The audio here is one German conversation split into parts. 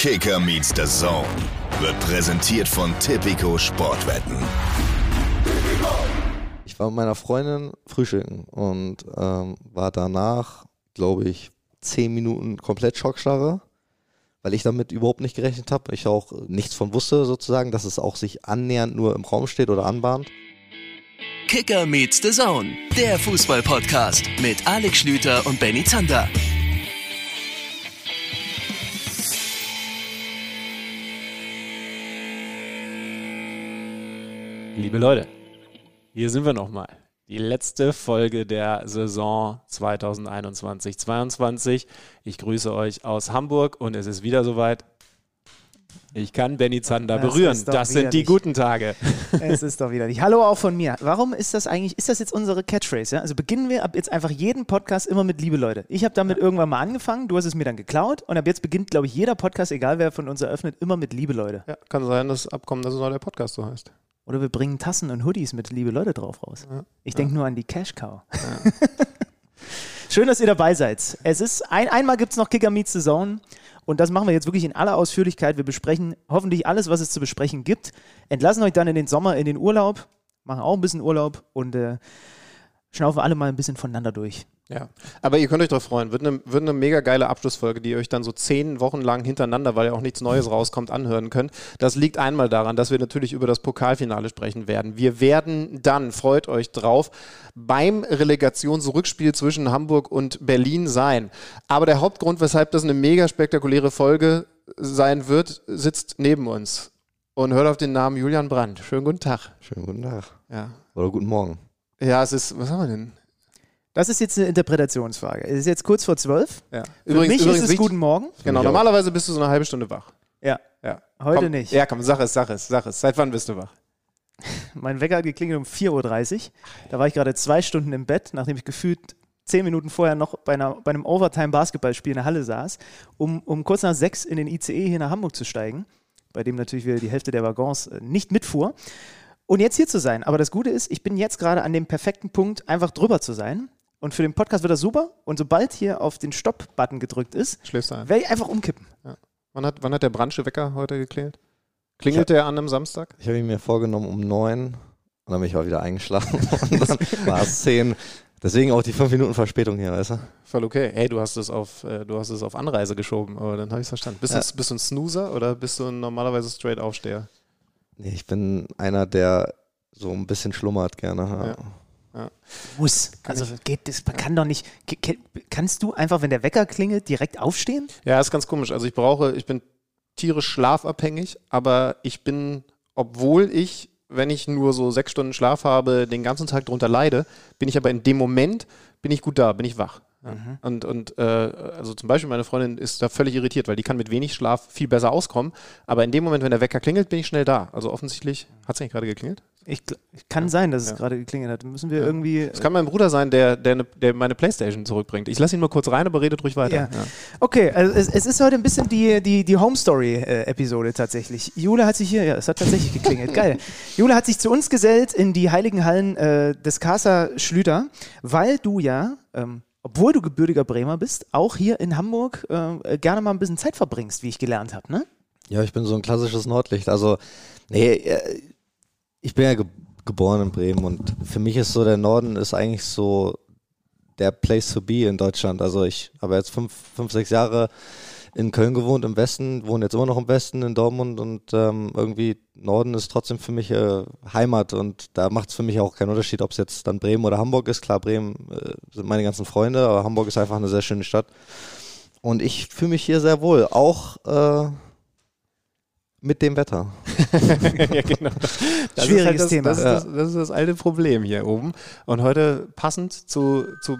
Kicker meets the Zone wird präsentiert von Tipico Sportwetten. Ich war mit meiner Freundin frühstücken und ähm, war danach, glaube ich, zehn Minuten komplett Schockstarre, weil ich damit überhaupt nicht gerechnet habe. Ich auch nichts von wusste sozusagen, dass es auch sich annähernd nur im Raum steht oder anbahnt. Kicker meets the Zone, der Fußball-Podcast mit Alex Schlüter und Benny Zander. Liebe Leute, hier sind wir nochmal. Die letzte Folge der Saison 2021-22. Ich grüße euch aus Hamburg und es ist wieder soweit. Ich kann Benny Zander Das berühren. Das sind die guten Tage. Es ist doch wieder nicht. Hallo auch von mir. Warum ist das eigentlich, ist das jetzt unsere Catchphrase? Ja? Also beginnen wir ab jetzt einfach jeden Podcast immer mit Liebe Leute. Ich habe damit irgendwann mal angefangen, du hast es mir dann geklaut und ab jetzt beginnt, glaube ich, jeder Podcast, egal wer von uns eröffnet, immer mit Liebe Leute. Ja, kann sein, dass abkommen, dass der Podcast so heißt. Oder wir bringen Tassen und Hoodies mit Liebe Leute drauf raus. Ich denke nur an die Cash Cow. Schön, dass ihr dabei seid. Es ist ein, einmal gibt es noch Kicker Meets the Zone und das machen wir jetzt wirklich in aller Ausführlichkeit. Wir besprechen hoffentlich alles, was es zu besprechen gibt. Entlassen euch dann in den Sommer, in den Urlaub, machen auch ein bisschen Urlaub und äh, schnaufen alle mal ein bisschen voneinander durch. Ja, aber ihr könnt euch darauf freuen. Wird eine, wird eine mega geile Abschlussfolge, die ihr euch dann so zehn Wochen lang hintereinander, weil ja auch nichts Neues rauskommt, anhören könnt. Das liegt einmal daran, dass wir natürlich über das Pokalfinale sprechen werden. Wir werden dann, freut euch drauf, beim Relegationsrückspiel zwischen Hamburg und Berlin sein. Aber der Hauptgrund, weshalb das eine mega spektakuläre Folge sein wird, sitzt neben uns. Und hört auf den Namen Julian Brandt. Schönen guten Tag. Schönen guten Tag. Ja. Oder guten Morgen. Ja, es ist, was haben wir denn? Das ist jetzt eine Interpretationsfrage. Es ist jetzt kurz vor zwölf. Ja. Für mich ist es wichtig- guten Morgen. Genau, normalerweise bist du so eine halbe Stunde wach. Ja, Ja. Heute komm, nicht. Ja, komm, sag es, sag es, sag es. Seit wann bist du wach? Mein Wecker hat geklingelt um 4.30 Uhr. Da war ich gerade zwei Stunden im Bett, nachdem ich gefühlt zehn Minuten vorher noch bei, einer, bei einem Overtime-Basketballspiel in der Halle saß, um, um kurz nach sechs in den ICE hier nach Hamburg zu steigen, bei dem natürlich wieder die Hälfte der Waggons äh, nicht mitfuhr. Und jetzt hier zu sein. Aber das Gute ist, ich bin jetzt gerade an dem perfekten Punkt, einfach drüber zu sein. Und für den Podcast wird das super. Und sobald hier auf den Stopp-Button gedrückt ist, Schläfst du ein? werde ich einfach umkippen. Wann hat, wann hat der Brandsche Wecker heute geklingelt? Klingelt der an einem Samstag? Ich habe ihn mir vorgenommen um neun und dann bin ich auch wieder eingeschlafen und dann war es zehn. Deswegen auch die fünf Minuten Verspätung hier, weißt du? Voll okay. Hey, du hast es auf, äh, du hast es auf Anreise geschoben, aber dann habe ich es verstanden. Bist, Ja. du, bist du ein Snoozer oder bist du ein normalerweise straight Aufsteher? Nee, ich bin einer, der so ein bisschen schlummert gerne. Ja. Muss. Also geht das, man kann doch nicht. Kannst du einfach, wenn der Wecker klingelt, direkt aufstehen? Ja, ist ganz komisch. Also ich brauche, ich bin tierisch schlafabhängig, aber ich bin, obwohl ich, wenn ich nur so sechs Stunden Schlaf habe, den ganzen Tag drunter leide, bin ich aber in dem Moment, bin ich gut da, bin ich wach. Ja. Und, und äh, also zum Beispiel meine Freundin ist da völlig irritiert, weil die kann mit wenig Schlaf viel besser auskommen. Aber in dem Moment, wenn der Wecker klingelt, bin ich schnell da. Also offensichtlich, hat es eigentlich gerade geklingelt? Ich, kann sein, dass es Ja. gerade geklingelt hat. Müssen wir irgendwie. Es kann mein Bruder sein, der, der, ne- der meine Playstation zurückbringt. Ich lasse ihn mal kurz rein, aber redet ruhig weiter. Ja. Okay, also es, es ist heute ein bisschen die, die, die Home Story-Episode tatsächlich. Jule hat sich hier, ja, es hat tatsächlich geklingelt, geil. Jule hat sich zu uns gesellt in die heiligen Hallen äh, des Casa Schlüter, weil du ja, ähm, obwohl du gebürtiger Bremer bist, auch hier in Hamburg äh, gerne mal ein bisschen Zeit verbringst, wie ich gelernt habe, ne? Ja, ich bin so ein klassisches Nordlicht. Also, nee, äh, ich bin ja ge geboren in Bremen und für mich ist so der Norden ist eigentlich so der Place to be in Deutschland. Also ich habe jetzt fünf, fünf, sechs Jahre in Köln gewohnt, im Westen, wohne jetzt immer noch im Westen, in Dortmund und ähm, irgendwie Norden ist trotzdem für mich äh, Heimat und da macht es für mich auch keinen Unterschied, ob es jetzt dann Bremen oder Hamburg ist. Klar, Bremen äh, sind meine ganzen Freunde, aber Hamburg ist einfach eine sehr schöne Stadt. Und ich fühle mich hier sehr wohl, auch äh, mit dem Wetter. ja, genau. Das Schwieriges ist halt das, Thema. Das ist, das, das ist das alte Problem hier oben. Und heute passend zu. zu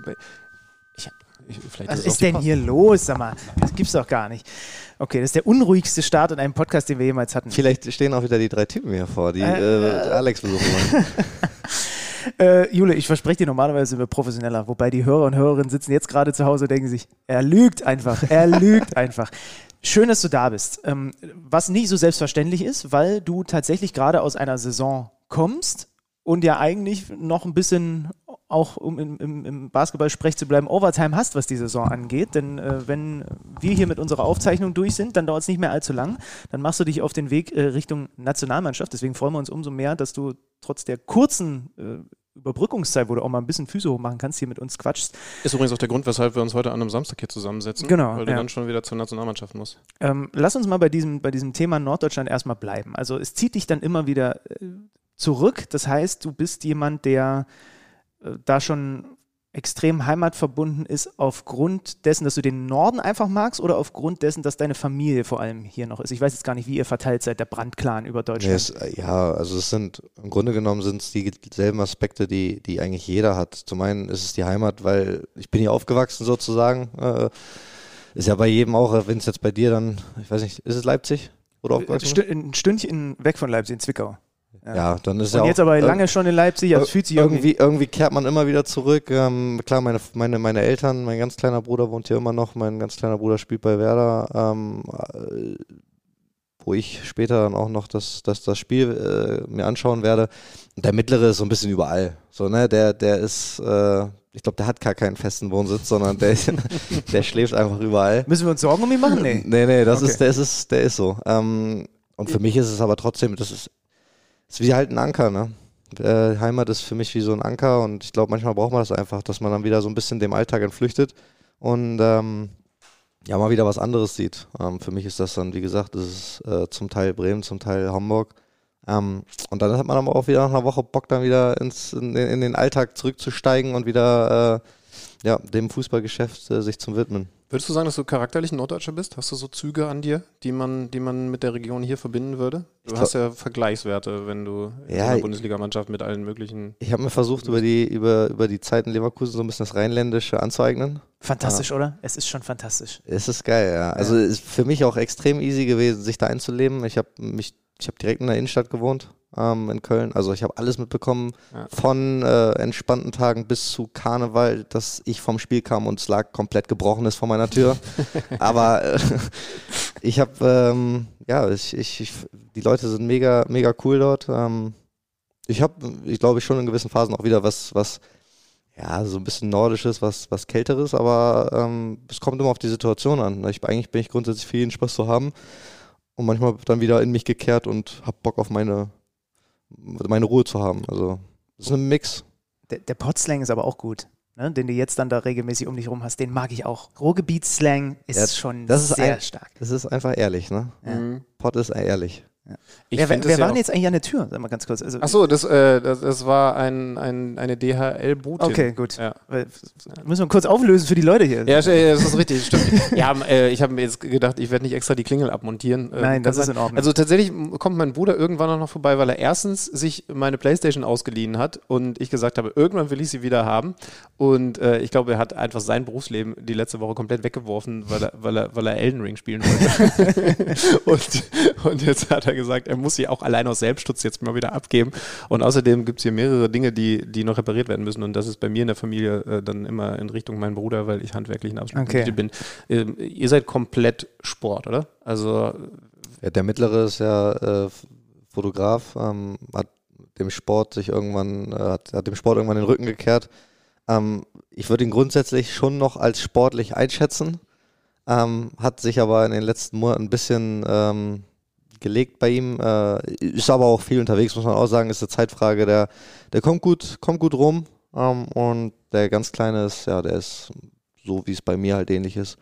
ich, Was ist die denn Post. hier los? Sag mal, das gibt's doch gar nicht. Okay, das ist der unruhigste Start in einem Podcast, den wir jemals hatten. Vielleicht stehen auch wieder die drei Typen hier vor, die Äh, äh, Alex besuchen wollen. Äh, Jule, ich verspreche dir, normalerweise sind wir professioneller. Wobei die Hörer und Hörerinnen sitzen jetzt gerade zu Hause und denken sich, er lügt einfach, er lügt einfach. Schön, dass du da bist. Ähm, was nicht so selbstverständlich ist, weil du tatsächlich gerade aus einer Saison kommst und ja eigentlich noch ein bisschen auch um im, im, Basketball-Sprech zu bleiben, Overtime hast, was die Saison angeht. Denn äh, wenn wir hier mit unserer Aufzeichnung durch sind, dann dauert es nicht mehr allzu lang. Dann machst du dich auf den Weg äh, Richtung Nationalmannschaft. Deswegen freuen wir uns umso mehr, dass du trotz der kurzen äh, Überbrückungszeit, wo du auch mal ein bisschen Füße hochmachen kannst, hier mit uns quatschst. Ist übrigens auch der Grund, weshalb wir uns heute an einem Samstag hier zusammensetzen. Genau, Weil du ja. dann schon wieder zur Nationalmannschaft musst. Ähm, lass uns mal bei diesem, bei diesem Thema Norddeutschland erstmal bleiben. Also es zieht dich dann immer wieder äh, zurück. Das heißt, du bist jemand, der äh, da schon extrem heimatverbunden ist aufgrund dessen, dass du den Norden einfach magst oder aufgrund dessen, dass deine Familie vor allem hier noch ist. Ich weiß jetzt gar nicht, wie ihr verteilt seid, der Brandclan über Deutschland. es, äh, ja, also es sind im Grunde genommen sind es dieselben Aspekte, die, die eigentlich jeder hat. Zum einen ist es die Heimat, weil ich bin hier aufgewachsen sozusagen. Äh, ist ja bei jedem auch, wenn es jetzt bei dir dann, ich weiß nicht, ist es Leipzig? Oder Äh, aufgewachsen? Ein Stündchen weg von Leipzig in Zwickau. Ja. dann ist Und ja jetzt auch, aber lange schon in Leipzig, also es fühlt sich irgendwie. irgendwie, irgendwie kehrt man immer wieder zurück. Ähm, klar, meine, meine, meine Eltern, mein ganz kleiner Bruder wohnt hier immer noch, mein ganz kleiner Bruder spielt bei Werder, ähm, äh, wo ich später dann auch noch das, das, das Spiel äh, mir anschauen werde. Und der mittlere ist so ein bisschen überall. So, ne, der, der ist, äh, ich glaube, der hat gar keinen festen Wohnsitz, sondern der, der schläft einfach überall. Müssen wir uns Sorgen um ihn machen? Nee. Nee, nee, das Okay. ist, der ist, der ist so. Ähm, und für mich ist es aber trotzdem, das ist, ist wie halt ein Anker, ne? Äh, Heimat ist für mich wie so ein Anker und ich glaube, manchmal braucht man das einfach, dass man dann wieder so ein bisschen dem Alltag entflüchtet und ähm, ja, mal wieder was anderes sieht. Ähm, für mich ist das dann, wie gesagt, das ist äh, zum Teil Bremen, zum Teil Hamburg. Ähm, und dann hat man aber auch wieder nach einer Woche Bock, dann wieder ins, in, den- in den Alltag zurückzusteigen und wieder äh, ja, dem Fußballgeschäft äh, sich zu widmen. Würdest du sagen, dass du charakterlich ein Norddeutscher bist? Hast du so Züge an dir, die man, die man mit der Region hier verbinden würde? Du Ich hast ja Vergleichswerte, wenn du in Ja, der ich- Bundesligamannschaft mit allen möglichen. Ich habe mir versucht, über die, über, über die Zeit in Leverkusen so ein bisschen das Rheinländische anzueignen. Fantastisch, oder? Es ist schon fantastisch. Es ist geil, ja. Also es ist für mich auch extrem easy gewesen, sich da einzuleben. Ich habe mich, ich habe direkt in der Innenstadt gewohnt, ähm, in Köln. Also ich habe alles mitbekommen, Ja. von äh, entspannten Tagen bis zu Karneval, dass ich vom Spiel kam und es lag komplett gebrochenes vor meiner Tür. Aber äh, ich habe, ähm, ja, ich, ich, ich, die Leute sind mega, mega cool dort. Ähm, ich habe, ich glaube, schon in gewissen Phasen auch wieder was, was ja, so ein bisschen nordisches, was, was kälteres, aber ähm, es kommt immer auf die Situation an. Ich, eigentlich bin ich grundsätzlich für jeden Spaß zu haben und manchmal dann wieder in mich gekehrt und hab Bock auf meine, meine Ruhe zu haben. Also, das ist ein Mix. Der, der Potslang ist aber auch gut. Ne? Den du jetzt dann da regelmäßig um dich rum hast, den mag ich auch. Ruhrgebietsslang ist Ja, schon das ist sehr ein- stark. Das ist einfach ehrlich, ne? Ja. Mhm. Pott ist ehrlich. Ich wer wer, wer ja war denn auch- jetzt eigentlich an der Tür? Sag mal ganz kurz. Also, Ach so, das, äh, das, das war ein, ein, eine DHL-Botin. Okay, gut. Ja. Müssen wir kurz auflösen für die Leute hier. Ja, das ist richtig, stimmt. ja, äh, ich habe mir jetzt gedacht, ich werde nicht extra die Klingel abmontieren. Äh, Nein, das ist in Ordnung. Also tatsächlich kommt mein Bruder irgendwann auch noch vorbei, weil er erstens sich meine Playstation ausgeliehen hat und ich gesagt habe, irgendwann will ich sie wieder haben. Und äh, ich glaube, er hat einfach sein Berufsleben die letzte Woche komplett weggeworfen, weil er, weil er, weil er Elden Ring spielen wollte. und, und jetzt hat er gesagt, er muss sie auch allein aus Selbstschutz jetzt mal wieder abgeben. Und außerdem gibt es hier mehrere Dinge, die, die noch repariert werden müssen. Und das ist bei mir in der Familie äh, dann immer in Richtung mein Bruder, weil ich handwerklich ein absoluter Okay. Bin. Ähm, ihr seid komplett Sport, oder? Also Ja, der mittlere ist ja äh, Fotograf, ähm, hat dem Sport sich irgendwann, äh, hat, hat dem Sport irgendwann den Rücken gekehrt. Ähm, ich würde ihn grundsätzlich schon noch als sportlich einschätzen, ähm, hat sich aber in den letzten Monaten ein bisschen ähm, gelegt bei ihm, äh, ist aber auch viel unterwegs, muss man auch sagen, ist eine Zeitfrage, der, der kommt gut, kommt gut rum. Ähm, und der ganz Kleine ist, ja, der ist so, wie es bei mir halt ähnlich ist.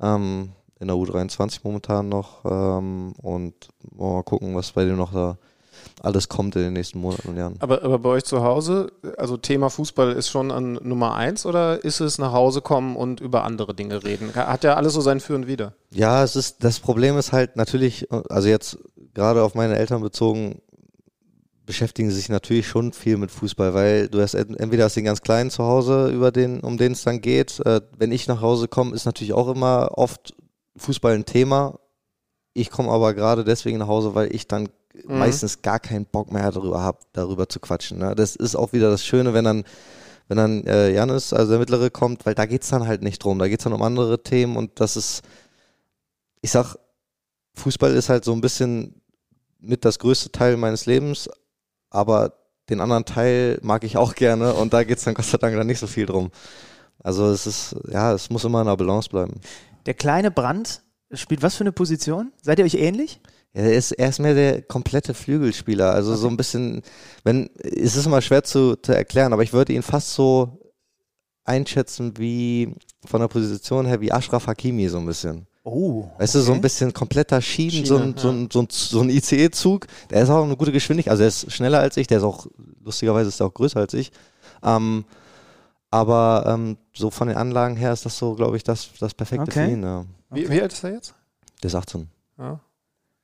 Ähm, in der U23 momentan noch. Ähm, und mal gucken, was bei dem noch da alles kommt in den nächsten Monaten und Jahren. Aber, aber bei euch zu Hause, also Thema Fußball ist schon an Nummer eins oder ist es nach Hause kommen und über andere Dinge reden? Hat ja alles so sein Für und Wider. Ja, es ist, das Problem ist halt natürlich, also jetzt gerade auf meine Eltern bezogen, beschäftigen sie sich natürlich schon viel mit Fußball, weil du hast ent- entweder hast den ganz Kleinen zu Hause, über den, um den es dann geht. Äh, wenn ich nach Hause komme, ist natürlich auch immer oft Fußball ein Thema. Ich komme aber gerade deswegen nach Hause, weil ich dann Mhm. meistens gar keinen Bock mehr darüber habe, darüber zu quatschen. Ne? Das ist auch wieder das Schöne, wenn dann, wenn dann äh, Janis, also der Mittlere, kommt, weil da geht's dann halt nicht drum. Da geht's dann um andere Themen und das ist, ich sag, Fußball ist halt so ein bisschen mit das größte Teil meines Lebens, aber den anderen Teil mag ich auch gerne und da geht's dann Gott sei Dank dann nicht so viel drum. Also es ist, ja, es muss immer in der Balance bleiben. Der kleine Brand spielt was für eine Position? Seid ihr euch ähnlich? Ja, er ist, er ist mehr der komplette Flügelspieler. Also so ein bisschen, wenn, es ist immer schwer zu, zu erklären, aber ich würde ihn fast so einschätzen wie von der Position her wie Ashraf Hakimi so ein bisschen. Oh. Weißt du, so ein bisschen kompletter Schienen, Schiene, so ein, so ein, so ein, so ein ICE-Zug. Der ist auch eine gute Geschwindigkeit, also er ist schneller als ich, der ist auch, lustigerweise ist er auch größer als ich. Ähm, aber ähm, so von den Anlagen her ist das so, glaube ich, das, das perfekte Okay. für ihn. Ja. Wie, wie alt ist er jetzt? Der ist 18. Ja.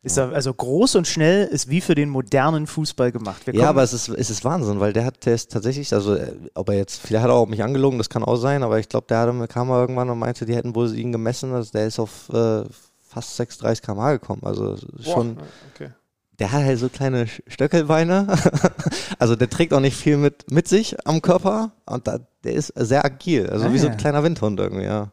Ist er, also groß und schnell ist wie für den modernen Fußball gemacht. Wir Ja, aber es ist, es ist Wahnsinn, weil der hat, der ist tatsächlich, also äh, ob er jetzt, vielleicht hat er auch mich angelogen, das kann auch sein, aber ich glaube, der hatte, kam mal irgendwann und meinte, die hätten wohl ihn gemessen, also der ist auf äh, fast 36 km/h gekommen. Also schon, Boah, okay. der hat halt so kleine Stöckelbeine. also der trägt auch nicht viel mit, mit sich am Körper und da, der ist sehr agil, also Ah, wie so ein kleiner Windhund irgendwie, ja.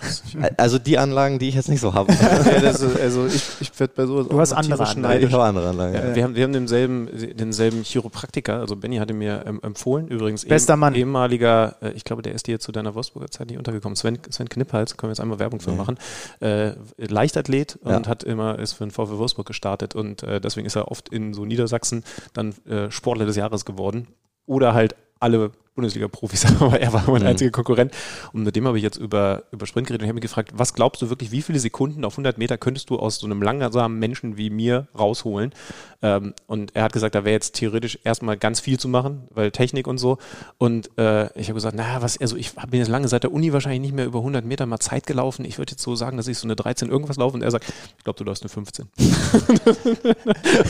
Also die Anlagen, die ich jetzt nicht so habe. ja, ist, also ich, ich werde bei sowas Du auch hast andere Anlagen. ich habe andere Anlagen. Ja, wir haben, wir haben denselben, denselben Chiropraktiker, also Benny hatte mir ähm, empfohlen, übrigens Bester Mann. ehemaliger, äh, ich glaube, der ist dir zu deiner Wolfsburger Zeit nicht untergekommen, Sven, Sven Knipphals, können wir jetzt einmal Werbung für Nee. machen, äh, Leichtathlet Ja. und hat immer, ist für den VfL Wolfsburg gestartet und äh, deswegen ist er oft in so Niedersachsen dann äh, Sportler des Jahres geworden oder halt alle Bundesliga-Profis, aber er war mein Mhm. einziger Konkurrent. Und mit dem habe ich jetzt über, über Sprint geredet und ich habe mich gefragt, was glaubst du wirklich, wie viele Sekunden auf 100 Meter könntest du aus so einem langsamen Menschen wie mir rausholen? Ähm, und er hat gesagt, da wäre jetzt theoretisch erstmal ganz viel zu machen, weil Technik und so. Und äh, ich habe gesagt, naja, was, also ich bin jetzt lange seit der Uni wahrscheinlich nicht mehr über 100 Meter mal Zeit gelaufen. Ich würde jetzt so sagen, dass ich so eine 13 irgendwas laufe. Und er sagt, ich glaube, du läufst eine 15.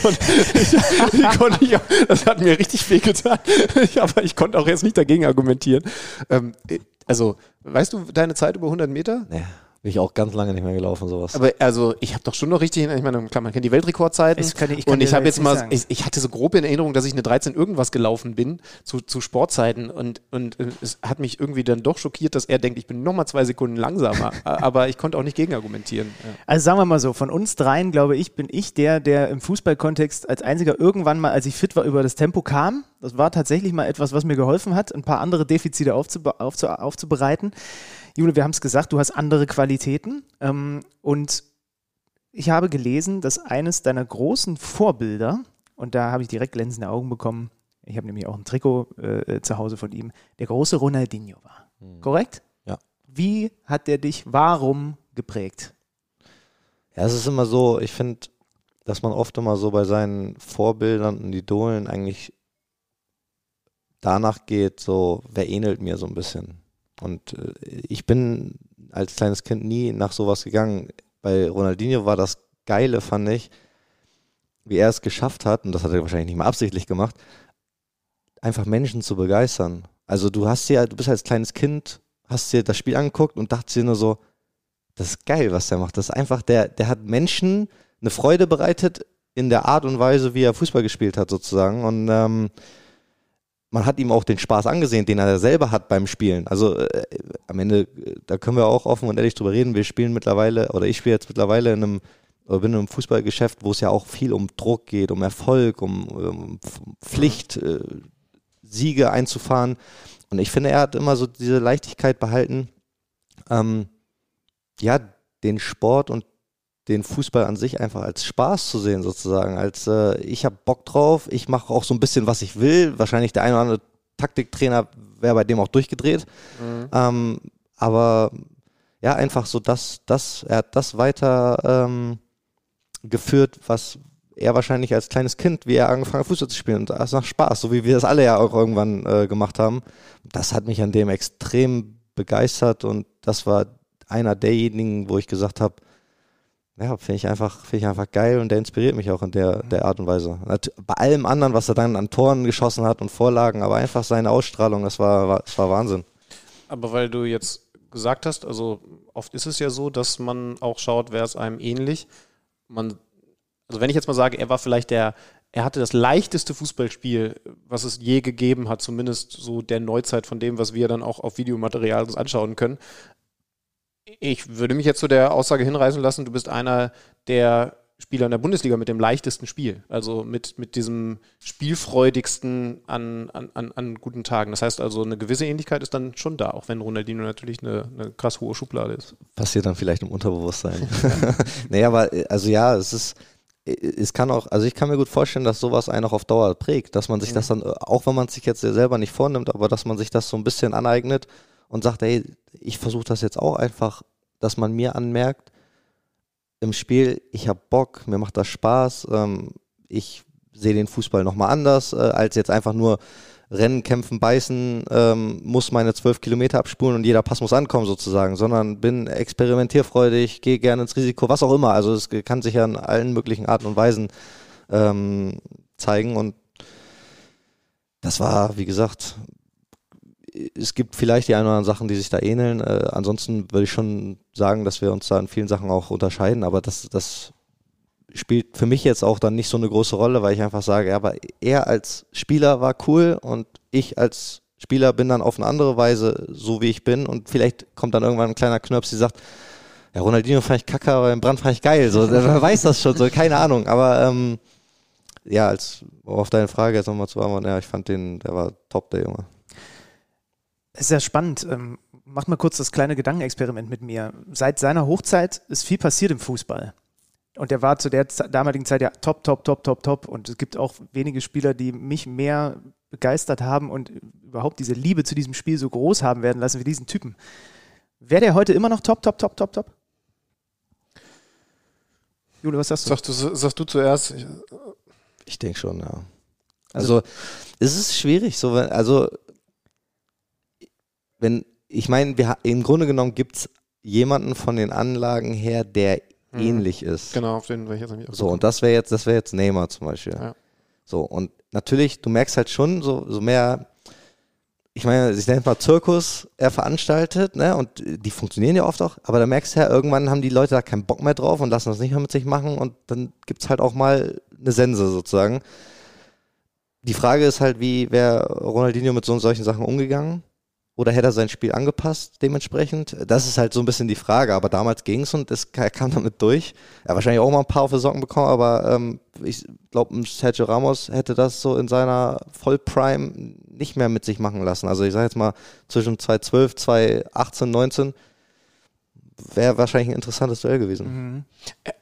und ich, ich ich, das hat mir richtig weh getan. Ich, aber ich konnte auch jetzt nicht dagegen argumentieren. Ähm, also, weißt du deine Zeit über 100 Meter? Nee, bin ich auch ganz lange nicht mehr gelaufen, sowas. Aber also, ich habe doch schon noch richtig, ich meine, klar, man kennt die Weltrekordzeiten. Ich kann- ich kann und ich habe jetzt mal, ich, ich hatte so grob in Erinnerung, dass ich eine 13 irgendwas gelaufen bin zu, zu Sportzeiten und, und äh, es hat mich irgendwie dann doch schockiert, dass er denkt, ich bin nochmal zwei Sekunden langsamer. Aber ich konnte auch nicht gegen argumentieren. Ja. Also sagen wir mal so, von uns dreien, glaube ich, bin ich der, der im Fußballkontext als einziger irgendwann mal, als ich fit war, über das Tempo kam. Das war tatsächlich mal etwas, was mir geholfen hat, ein paar andere Defizite aufzube aufzu aufzubereiten. Jule, wir haben es gesagt, du hast andere Qualitäten. Ähm, und ich habe gelesen, dass eines deiner großen Vorbilder, und da habe ich direkt glänzende Augen bekommen, ich habe nämlich auch ein Trikot äh, zu Hause von ihm, der große Ronaldinho war. Korrekt? Ja. Wie hat der dich, warum geprägt? Ja, es ist immer so, ich finde, dass man oft immer so bei seinen Vorbildern und Idolen eigentlich danach geht, so, wer ähnelt mir so ein bisschen. Und äh, ich bin als kleines Kind nie nach sowas gegangen. Bei Ronaldinho war das Geile, fand ich, wie er es geschafft hat, und das hat er wahrscheinlich nicht mal absichtlich gemacht, einfach Menschen zu begeistern. Also du hast ja, du bist als kleines Kind, hast dir das Spiel angeguckt und dachtest dir nur so, das ist geil, was der macht. Das ist einfach, der, der hat Menschen eine Freude bereitet in der Art und Weise, wie er Fußball gespielt hat, sozusagen. Und ähm, man hat ihm auch den Spaß angesehen, den er selber hat beim Spielen. Also äh, am Ende, äh, da können wir auch offen und ehrlich drüber reden. Wir spielen mittlerweile, oder ich spiele jetzt mittlerweile in einem, oder bin in einem Fußballgeschäft, wo es ja auch viel um Druck geht, um Erfolg, um, um Pflicht, äh, Siege einzufahren. Und ich finde, er hat immer so diese Leichtigkeit behalten, ähm, ja, den Sport und den Fußball an sich einfach als Spaß zu sehen, sozusagen. Als äh, ich habe Bock drauf, ich mache auch so ein bisschen, was ich will. Wahrscheinlich der eine oder andere Taktiktrainer wäre bei dem auch durchgedreht. Ähm, aber ja, einfach so das, das, er hat das weiter ähm, geführt, was er wahrscheinlich als kleines Kind, wie er angefangen hat, Fußball zu spielen. Und das macht Spaß, so wie wir das alle ja auch irgendwann äh, gemacht haben. Das hat mich an dem extrem begeistert und das war einer derjenigen, wo ich gesagt habe, ja, finde ich einfach, finde ich einfach geil und der inspiriert mich auch in der, der Art und Weise. Bei allem anderen, was er dann an Toren geschossen hat und Vorlagen, aber einfach seine Ausstrahlung, das war, war, das war Wahnsinn. Aber weil du jetzt gesagt hast, also oft ist es ja so, dass man auch schaut, wer ist einem ähnlich. Man, also wenn ich jetzt mal sage, er war vielleicht der, er hatte das leichteste Fußballspiel, was es je gegeben hat, zumindest so der Neuzeit von dem, was wir dann auch auf Videomaterial uns anschauen können. Ich würde mich jetzt zu der Aussage hinreißen lassen, du bist einer, der Spieler in der Bundesliga mit dem leichtesten Spiel. Also mit, mit diesem spielfreudigsten an, an, an, an guten Tagen. Das heißt also, eine gewisse Ähnlichkeit ist dann schon da, auch wenn Ronaldinho natürlich eine, eine krass hohe Schublade ist. Passiert dann vielleicht im Unterbewusstsein. nee, aber also ja, es ist, es kann auch, also ich kann mir gut vorstellen, dass sowas einen auch auf Dauer prägt, dass man sich mhm. das dann, auch wenn man es sich jetzt selber nicht vornimmt, aber dass man sich das so ein bisschen aneignet und sagt, hey, ich versuche das jetzt auch einfach, dass man mir anmerkt, im Spiel, ich habe Bock, mir macht das Spaß, ähm, ich sehe den Fußball nochmal anders, äh, als jetzt einfach nur Rennen, Kämpfen, Beißen, ähm, muss meine zwölf Kilometer abspulen und jeder Pass muss ankommen sozusagen, sondern bin experimentierfreudig, gehe gerne ins Risiko, was auch immer. Also es kann sich ja in allen möglichen Arten und Weisen ähm, zeigen und das war, wie gesagt, es gibt vielleicht die ein oder anderen Sachen, die sich da ähneln. Äh, ansonsten würde ich schon sagen, dass wir uns da in vielen Sachen auch unterscheiden, aber das, das spielt für mich jetzt auch dann nicht so eine große Rolle, weil ich einfach sage, ja, aber er als Spieler war cool und ich als Spieler bin dann auf eine andere Weise so, wie ich bin und vielleicht kommt dann irgendwann ein kleiner Knirps, die sagt, ja, Ronaldinho fand ich kacke, aber im Brand fand ich geil. So, wer weiß das schon, so, keine Ahnung. Aber ähm, ja, als auf deine Frage jetzt nochmal zu antworten, ja, ich fand den, der war top, der Junge. Es ist ja spannend. Ähm, macht mal kurz das kleine Gedankenexperiment mit mir. Seit seiner Hochzeit ist viel passiert im Fußball. Und er war zu der damaligen Zeit ja top, top, top, top, top. Und es gibt auch wenige Spieler, die mich mehr begeistert haben und überhaupt diese Liebe zu diesem Spiel so groß haben werden lassen wie diesen Typen. Wäre der heute immer noch top, top, top, top, top? Jule, was sagst du? Sagst du, sagst du zuerst? Ich, ich denke schon, ja. Also, also, es ist schwierig, so, also wenn, ich meine, wir, im Grunde genommen gibt es jemanden von den Anlagen her, der mhm. ähnlich ist. Genau, auf den wäre ich jetzt nicht So, und das wäre jetzt, das wäre jetzt Neymar zum Beispiel. Ja. So, und natürlich, du merkst halt schon so, so mehr, ich meine, ich nenne mal Zirkus, er veranstaltet, ne, und die funktionieren ja oft auch, aber da merkst du ja, irgendwann haben die Leute da keinen Bock mehr drauf und lassen das nicht mehr mit sich machen und dann gibt es halt auch mal eine Sense sozusagen. Die Frage ist halt, wie wäre Ronaldinho mit so solchen Sachen umgegangen? Oder hätte er sein Spiel angepasst dementsprechend? Das ist halt so ein bisschen die Frage. Aber damals ging es und es kam damit durch. Er hat wahrscheinlich auch mal ein paar auf die Socken bekommen, aber ähm, ich glaube, Sergio Ramos hätte das so in seiner Vollprime nicht mehr mit sich machen lassen. Also ich sage jetzt mal zwischen 2012, 2018, 19 wäre wahrscheinlich ein interessantes Duell gewesen. Mhm.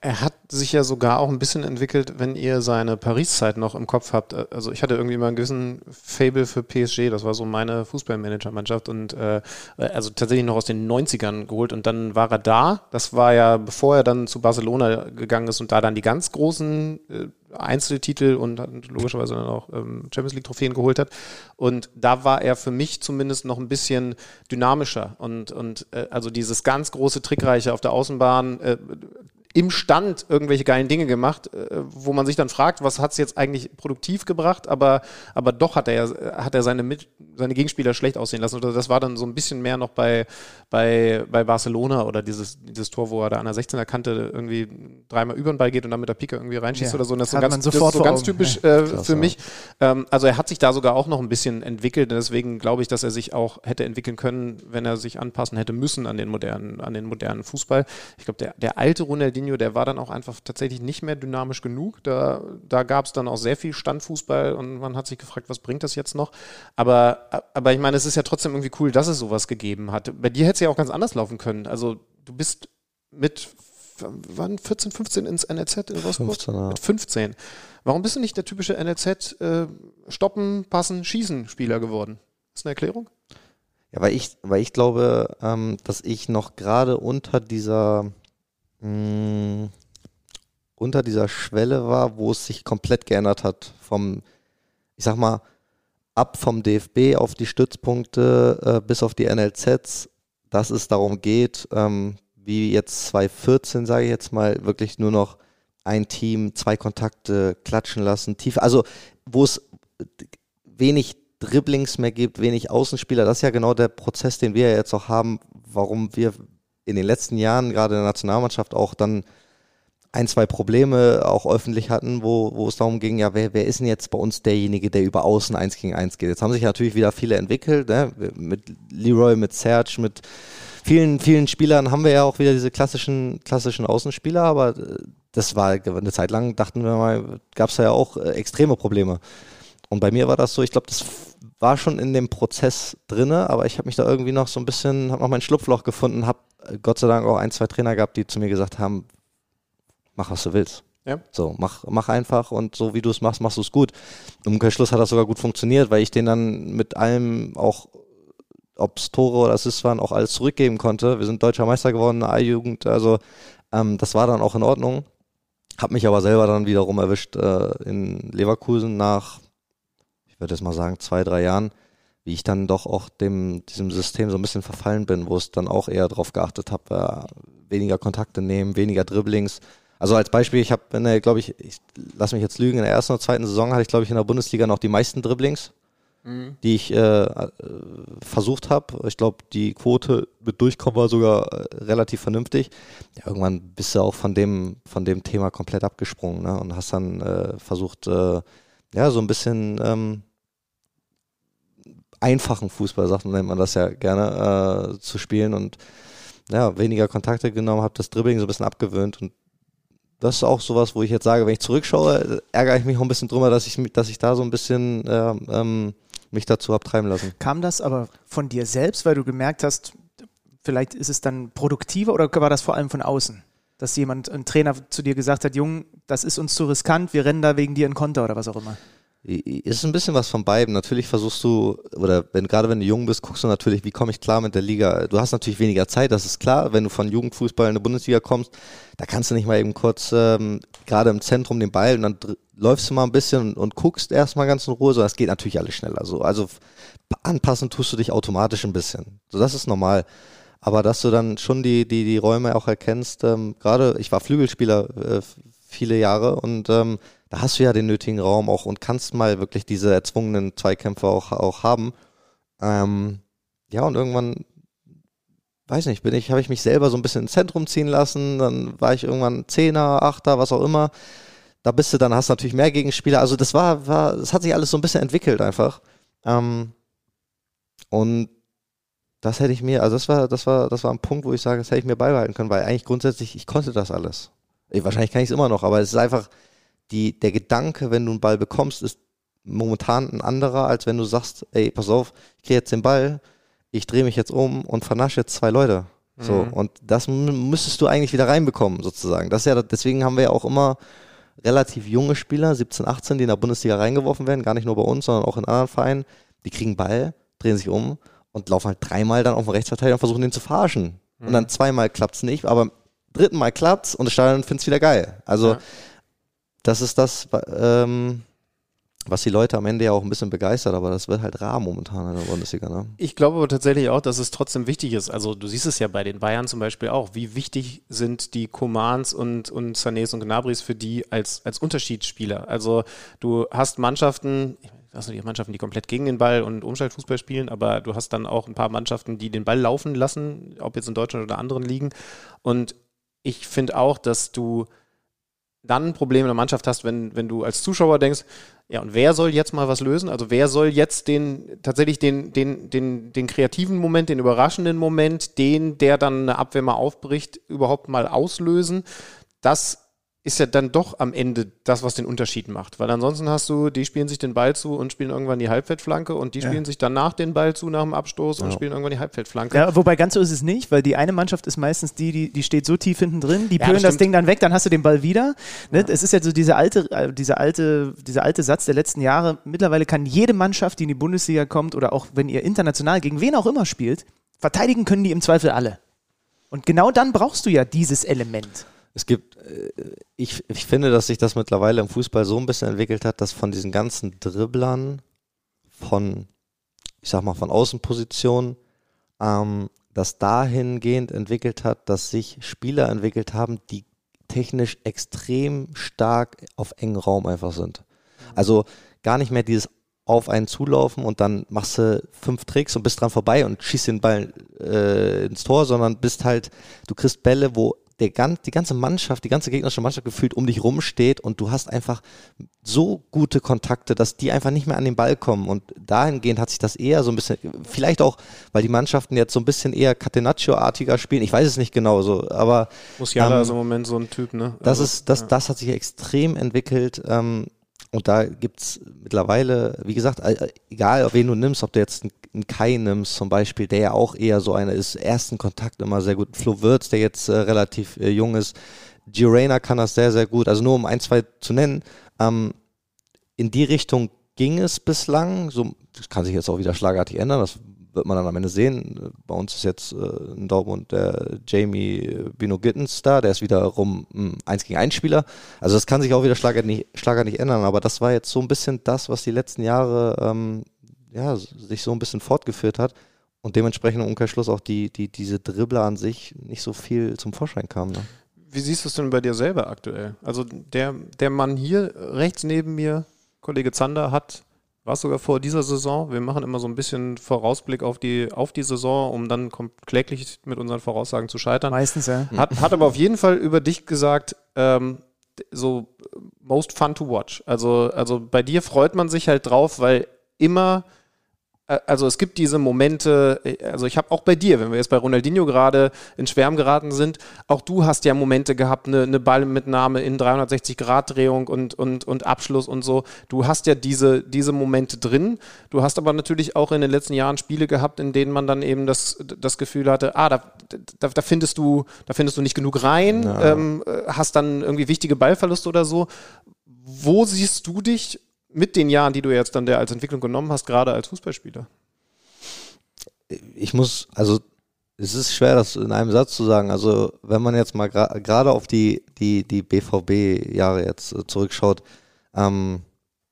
Er, hat sich ja sogar auch ein bisschen entwickelt, wenn ihr seine Paris-Zeit noch im Kopf habt. Also ich hatte irgendwie mal einen gewissen Fable für PSG, das war so meine Fußballmanager-Mannschaft und äh, also tatsächlich noch aus den 90ern geholt und dann war er da. Das war ja, bevor er dann zu Barcelona gegangen ist und da dann die ganz großen äh, Einzeltitel und logischerweise dann auch ähm, Champions League Trophäen geholt hat. Und da war er für mich zumindest noch ein bisschen dynamischer und, und äh, also dieses ganz große Trickreiche auf der Außenbahn, äh, im Stand irgendwelche geilen Dinge gemacht, äh, wo man sich dann fragt, was hat es jetzt eigentlich produktiv gebracht, aber, aber doch hat er ja, hat er seine, Mit seine Gegenspieler schlecht aussehen lassen. Oder das war dann so ein bisschen mehr noch bei, bei, bei Barcelona oder dieses, dieses Tor, wo er da an der 16er Kante irgendwie dreimal über den Ball geht und dann mit der Pike irgendwie reinschießt ja, oder so. Und das, das, so ganz, das ist so ganz typisch äh, für mich. Ähm, also er hat sich da sogar auch noch ein bisschen entwickelt. Deswegen glaube ich, dass er sich auch hätte entwickeln können, wenn er sich anpassen hätte müssen an den modernen, an den modernen Fußball. Ich glaube, der, der alte Ronaldinho Mourinho, der war dann auch einfach tatsächlich nicht mehr dynamisch genug. Da, da gab es dann auch sehr viel Standfußball und man hat sich gefragt, was bringt das jetzt noch? Aber, aber ich meine, es ist ja trotzdem irgendwie cool, dass es sowas gegeben hat. Bei dir hätte es ja auch ganz anders laufen können. Also du bist mit wann 14, 15 ins NLZ in Wolfsburg? 15, ja. Mit 15. Warum bist du nicht der typische NLZ äh, Stoppen, Passen, Schießen Spieler geworden? Ist eine Erklärung? Ja, weil ich, weil ich glaube, ähm, dass ich noch gerade unter dieser mh, mm, unter dieser Schwelle war, wo es sich komplett geändert hat. Vom, ich sag mal, ab vom DFB auf die Stützpunkte äh, bis auf die NLZs, dass es darum geht, ähm, wie jetzt 2014, sage ich jetzt mal, wirklich nur noch ein Team, zwei Kontakte klatschen lassen, tief, also wo es wenig Dribblings mehr gibt, wenig Außenspieler, das ist ja genau der Prozess, den wir jetzt auch haben, warum wir in den letzten Jahren gerade in der Nationalmannschaft auch dann ein, zwei Probleme auch öffentlich hatten, wo, wo es darum ging, ja, wer, wer ist denn jetzt bei uns derjenige, der über außen eins gegen eins geht? Jetzt haben sich natürlich wieder viele entwickelt, ne? mit Leroy, mit Serge, mit vielen, vielen Spielern haben wir ja auch wieder diese klassischen, klassischen Außenspieler, aber das war eine Zeit lang, dachten wir mal, gab es ja auch äh, extreme Probleme. Und bei mir war das so, ich glaube, das war schon in dem Prozess drinne, aber ich habe mich da irgendwie noch so ein bisschen, habe noch mein Schlupfloch gefunden, habe äh, Gott sei Dank auch ein, zwei Trainer gehabt, die zu mir gesagt haben, mach was du willst. Ja. So, mach, mach einfach und so wie du es machst, machst du es gut. Im Umkehrschluss hat das sogar gut funktioniert, weil ich den dann mit allem auch, ob es Tore oder Assists waren, auch alles zurückgeben konnte. Wir sind deutscher Meister geworden in der A-Jugend, also ähm, das war dann auch in Ordnung. Hab mich aber selber dann wiederum erwischt äh, in Leverkusen nach, ich würde jetzt mal sagen, zwei, drei Jahren, wie ich dann doch auch dem, diesem System so ein bisschen verfallen bin, wo es dann auch eher darauf geachtet habe, äh, weniger Kontakte nehmen, weniger Dribblings, also als Beispiel, ich habe, glaube ich, ich lass mich jetzt lügen, in der ersten oder zweiten Saison hatte ich, glaube ich, in der Bundesliga noch die meisten Dribblings, mhm. die ich äh, äh, versucht habe. Ich glaube, die Quote mit Durchkommen war sogar äh, relativ vernünftig. Ja, irgendwann bist du auch von dem, von dem Thema komplett abgesprungen ne? und hast dann äh, versucht, äh, ja, so ein bisschen ähm, einfachen Fußball, sagt nennt man das ja gerne, äh, zu spielen und ja, weniger Kontakte genommen, habe das Dribbling so ein bisschen abgewöhnt und das ist auch sowas, wo ich jetzt sage, wenn ich zurückschaue, ärgere ich mich auch ein bisschen drüber, dass ich, dass ich da so ein bisschen äh, ähm, mich dazu habe treiben lassen. Kam das aber von dir selbst, weil du gemerkt hast, vielleicht ist es dann produktiver oder war das vor allem von außen? Dass jemand, ein Trainer zu dir gesagt hat, Jung, das ist uns zu riskant, wir rennen da wegen dir in Konter oder was auch immer? Ist ein bisschen was von beiden. Natürlich versuchst du, oder wenn gerade wenn du jung bist, guckst du natürlich, wie komme ich klar mit der Liga. Du hast natürlich weniger Zeit, das ist klar. Wenn du von Jugendfußball in die Bundesliga kommst, da kannst du nicht mal eben kurz ähm, gerade im Zentrum den Ball und dann läufst du mal ein bisschen und, und guckst erstmal ganz in Ruhe. So, das geht natürlich alles schneller. So, also anpassen tust du dich automatisch ein bisschen. So, das ist normal. Aber dass du dann schon die, die, die Räume auch erkennst, ähm, gerade ich war Flügelspieler äh, viele Jahre und ähm, da hast du ja den nötigen Raum auch und kannst mal wirklich diese erzwungenen Zweikämpfe auch, auch haben. Ähm, ja, und irgendwann, weiß nicht, bin ich, habe ich mich selber so ein bisschen ins Zentrum ziehen lassen, dann war ich irgendwann Zehner, Achter, was auch immer. Da bist du dann, hast du natürlich mehr Gegenspieler. Also das war, war, das hat sich alles so ein bisschen entwickelt einfach. Ähm, und das hätte ich mir, also das war, das war, das war ein Punkt, wo ich sage, das hätte ich mir beibehalten können, weil eigentlich grundsätzlich, ich konnte das alles. Wahrscheinlich kann ich es immer noch, aber es ist einfach, die, der Gedanke, wenn du einen Ball bekommst, ist momentan ein anderer, als wenn du sagst, ey, pass auf, ich kriege jetzt den Ball, ich drehe mich jetzt um und vernasche jetzt zwei Leute. So, mhm. und das müsstest du eigentlich wieder reinbekommen, sozusagen. Das ist ja, deswegen haben wir ja auch immer relativ junge Spieler, 17, 18, die in der Bundesliga reingeworfen werden, gar nicht nur bei uns, sondern auch in anderen Vereinen, die kriegen Ball, drehen sich um und laufen halt dreimal dann auf den Rechtsverteidiger und versuchen den zu verarschen. Mhm. Und dann zweimal klappt's nicht, aber dritten Mal klappt's und das Stadion findet's wieder geil. Also ja das ist das, ähm, was die Leute am Ende ja auch ein bisschen begeistert, aber das wird halt rar momentan in der Bundesliga. Ne? Ich glaube aber tatsächlich auch, dass es trotzdem wichtig ist. Also du siehst es ja bei den Bayern zum Beispiel auch, wie wichtig sind die Commands und, und Sanés und Gnabris für die als, als Unterschiedsspieler. Also du hast Mannschaften, ich weiß nicht, Mannschaften, die komplett gegen den Ball und Umschaltfußball spielen, aber du hast dann auch ein paar Mannschaften, die den Ball laufen lassen, ob jetzt in Deutschland oder anderen liegen. Und ich finde auch, dass du dann ein Problem in der Mannschaft hast, wenn, wenn du als Zuschauer denkst, ja, und wer soll jetzt mal was lösen? Also wer soll jetzt den tatsächlich den, den, den, den kreativen Moment, den überraschenden Moment, den, der dann eine Abwehr mal aufbricht, überhaupt mal auslösen? Das ist ja dann doch am Ende das, was den Unterschied macht. Weil ansonsten hast du, die spielen sich den Ball zu und spielen irgendwann die Halbfeldflanke und die ja. spielen sich danach den Ball zu nach dem Abstoß ja. und spielen irgendwann die Halbfeldflanke. Ja, wobei ganz so ist es nicht, weil die eine Mannschaft ist meistens die, die, die steht so tief hinten drin, die ja, das, das Ding dann weg, dann hast du den Ball wieder. Ne? Es ist ja so dieser alte, äh, dieser alte, dieser alte Satz der letzten Jahre. Mittlerweile kann jede Mannschaft, die in die Bundesliga kommt oder auch wenn ihr international gegen wen auch immer spielt, verteidigen können die im Zweifel alle. Und genau dann brauchst du ja dieses Element es gibt, äh, ich, ich finde, dass sich das mittlerweile im Fußball so ein bisschen entwickelt hat, dass von diesen ganzen Dribblern, von, ich sag mal, von Außenpositionen, ähm, das dahingehend entwickelt hat, dass sich Spieler entwickelt haben, die technisch extrem stark auf engen Raum einfach sind. Also gar nicht mehr dieses auf einen zulaufen und dann machst du fünf Tricks und bist dran vorbei und schießt den Ball äh, ins Tor, sondern bist halt, du kriegst Bälle, wo der ganz, die ganze Mannschaft, die ganze gegnerische Mannschaft gefühlt um dich rumsteht und du hast einfach so gute Kontakte, dass die einfach nicht mehr an den Ball kommen. Und dahingehend hat sich das eher so ein bisschen, vielleicht auch, weil die Mannschaften jetzt so ein bisschen eher Catenaccio-artiger spielen. Ich weiß es nicht genau so, aber. Musiala ähm, ist im Moment so ein Typ, ne? Das also, ist, das, ja. das hat sich extrem entwickelt. Ähm, und da gibt es mittlerweile, wie gesagt, egal ob wen du nimmst, ob du jetzt einen Kai nimmst zum Beispiel, der ja auch eher so einer ist, ersten Kontakt immer sehr gut. Flo Wirtz, der jetzt äh, relativ äh, jung ist. Gio Reyna kann das sehr, sehr gut. Also nur um ein, zwei zu nennen. Ähm, in die Richtung ging es bislang. So, das kann sich jetzt auch wieder schlagartig ändern. Das wird man dann am Ende sehen. Bei uns ist jetzt äh, in Dortmund der Jamie Bino Gittens da, der ist wiederum ein 1 gegen 1 Spieler. Also das kann sich auch wieder schlagartig Schlager nicht ändern, aber das war jetzt so ein bisschen das, was die letzten Jahre ähm, ja, sich so ein bisschen fortgeführt hat und dementsprechend im Umkehrschluss auch die, die, diese Dribbler an sich nicht so viel zum Vorschein kamen. Ne? Wie siehst du es denn bei dir selber aktuell? Also der, der Mann hier rechts neben mir, Kollege Zander, hat war es sogar vor dieser Saison. Wir machen immer so ein bisschen Vorausblick auf die, auf die Saison, um dann kläglich mit unseren Voraussagen zu scheitern. Meistens, ja. Hat, hat aber auf jeden Fall über dich gesagt, ähm, so most fun to watch. Also, also bei dir freut man sich halt drauf, weil immer also es gibt diese Momente, äh, also ich habe auch bei dir, wenn wir jetzt bei Ronaldinho gerade in Schwärm geraten sind, auch du hast ja Momente gehabt, eine, eine Ballmitnahme in 360-Grad-Drehung und, und, und Abschluss und so. Du hast ja diese, diese Momente drin. Du hast aber natürlich auch in den letzten Jahren Spiele gehabt, in denen man dann eben das, das Gefühl hatte, ah, da, da, da findest du, da findest du nicht genug rein, ähm, hast dann irgendwie wichtige Ballverluste oder so. Wo siehst du dich mit den Jahren, die du jetzt dann als Entwicklung genommen hast, gerade als Fußballspieler? Ich muss, also es ist schwer, das in einem Satz zu sagen. Also wenn man jetzt mal gerade gra auf die, die, die BVB-Jahre jetzt äh, zurückschaut, ähm,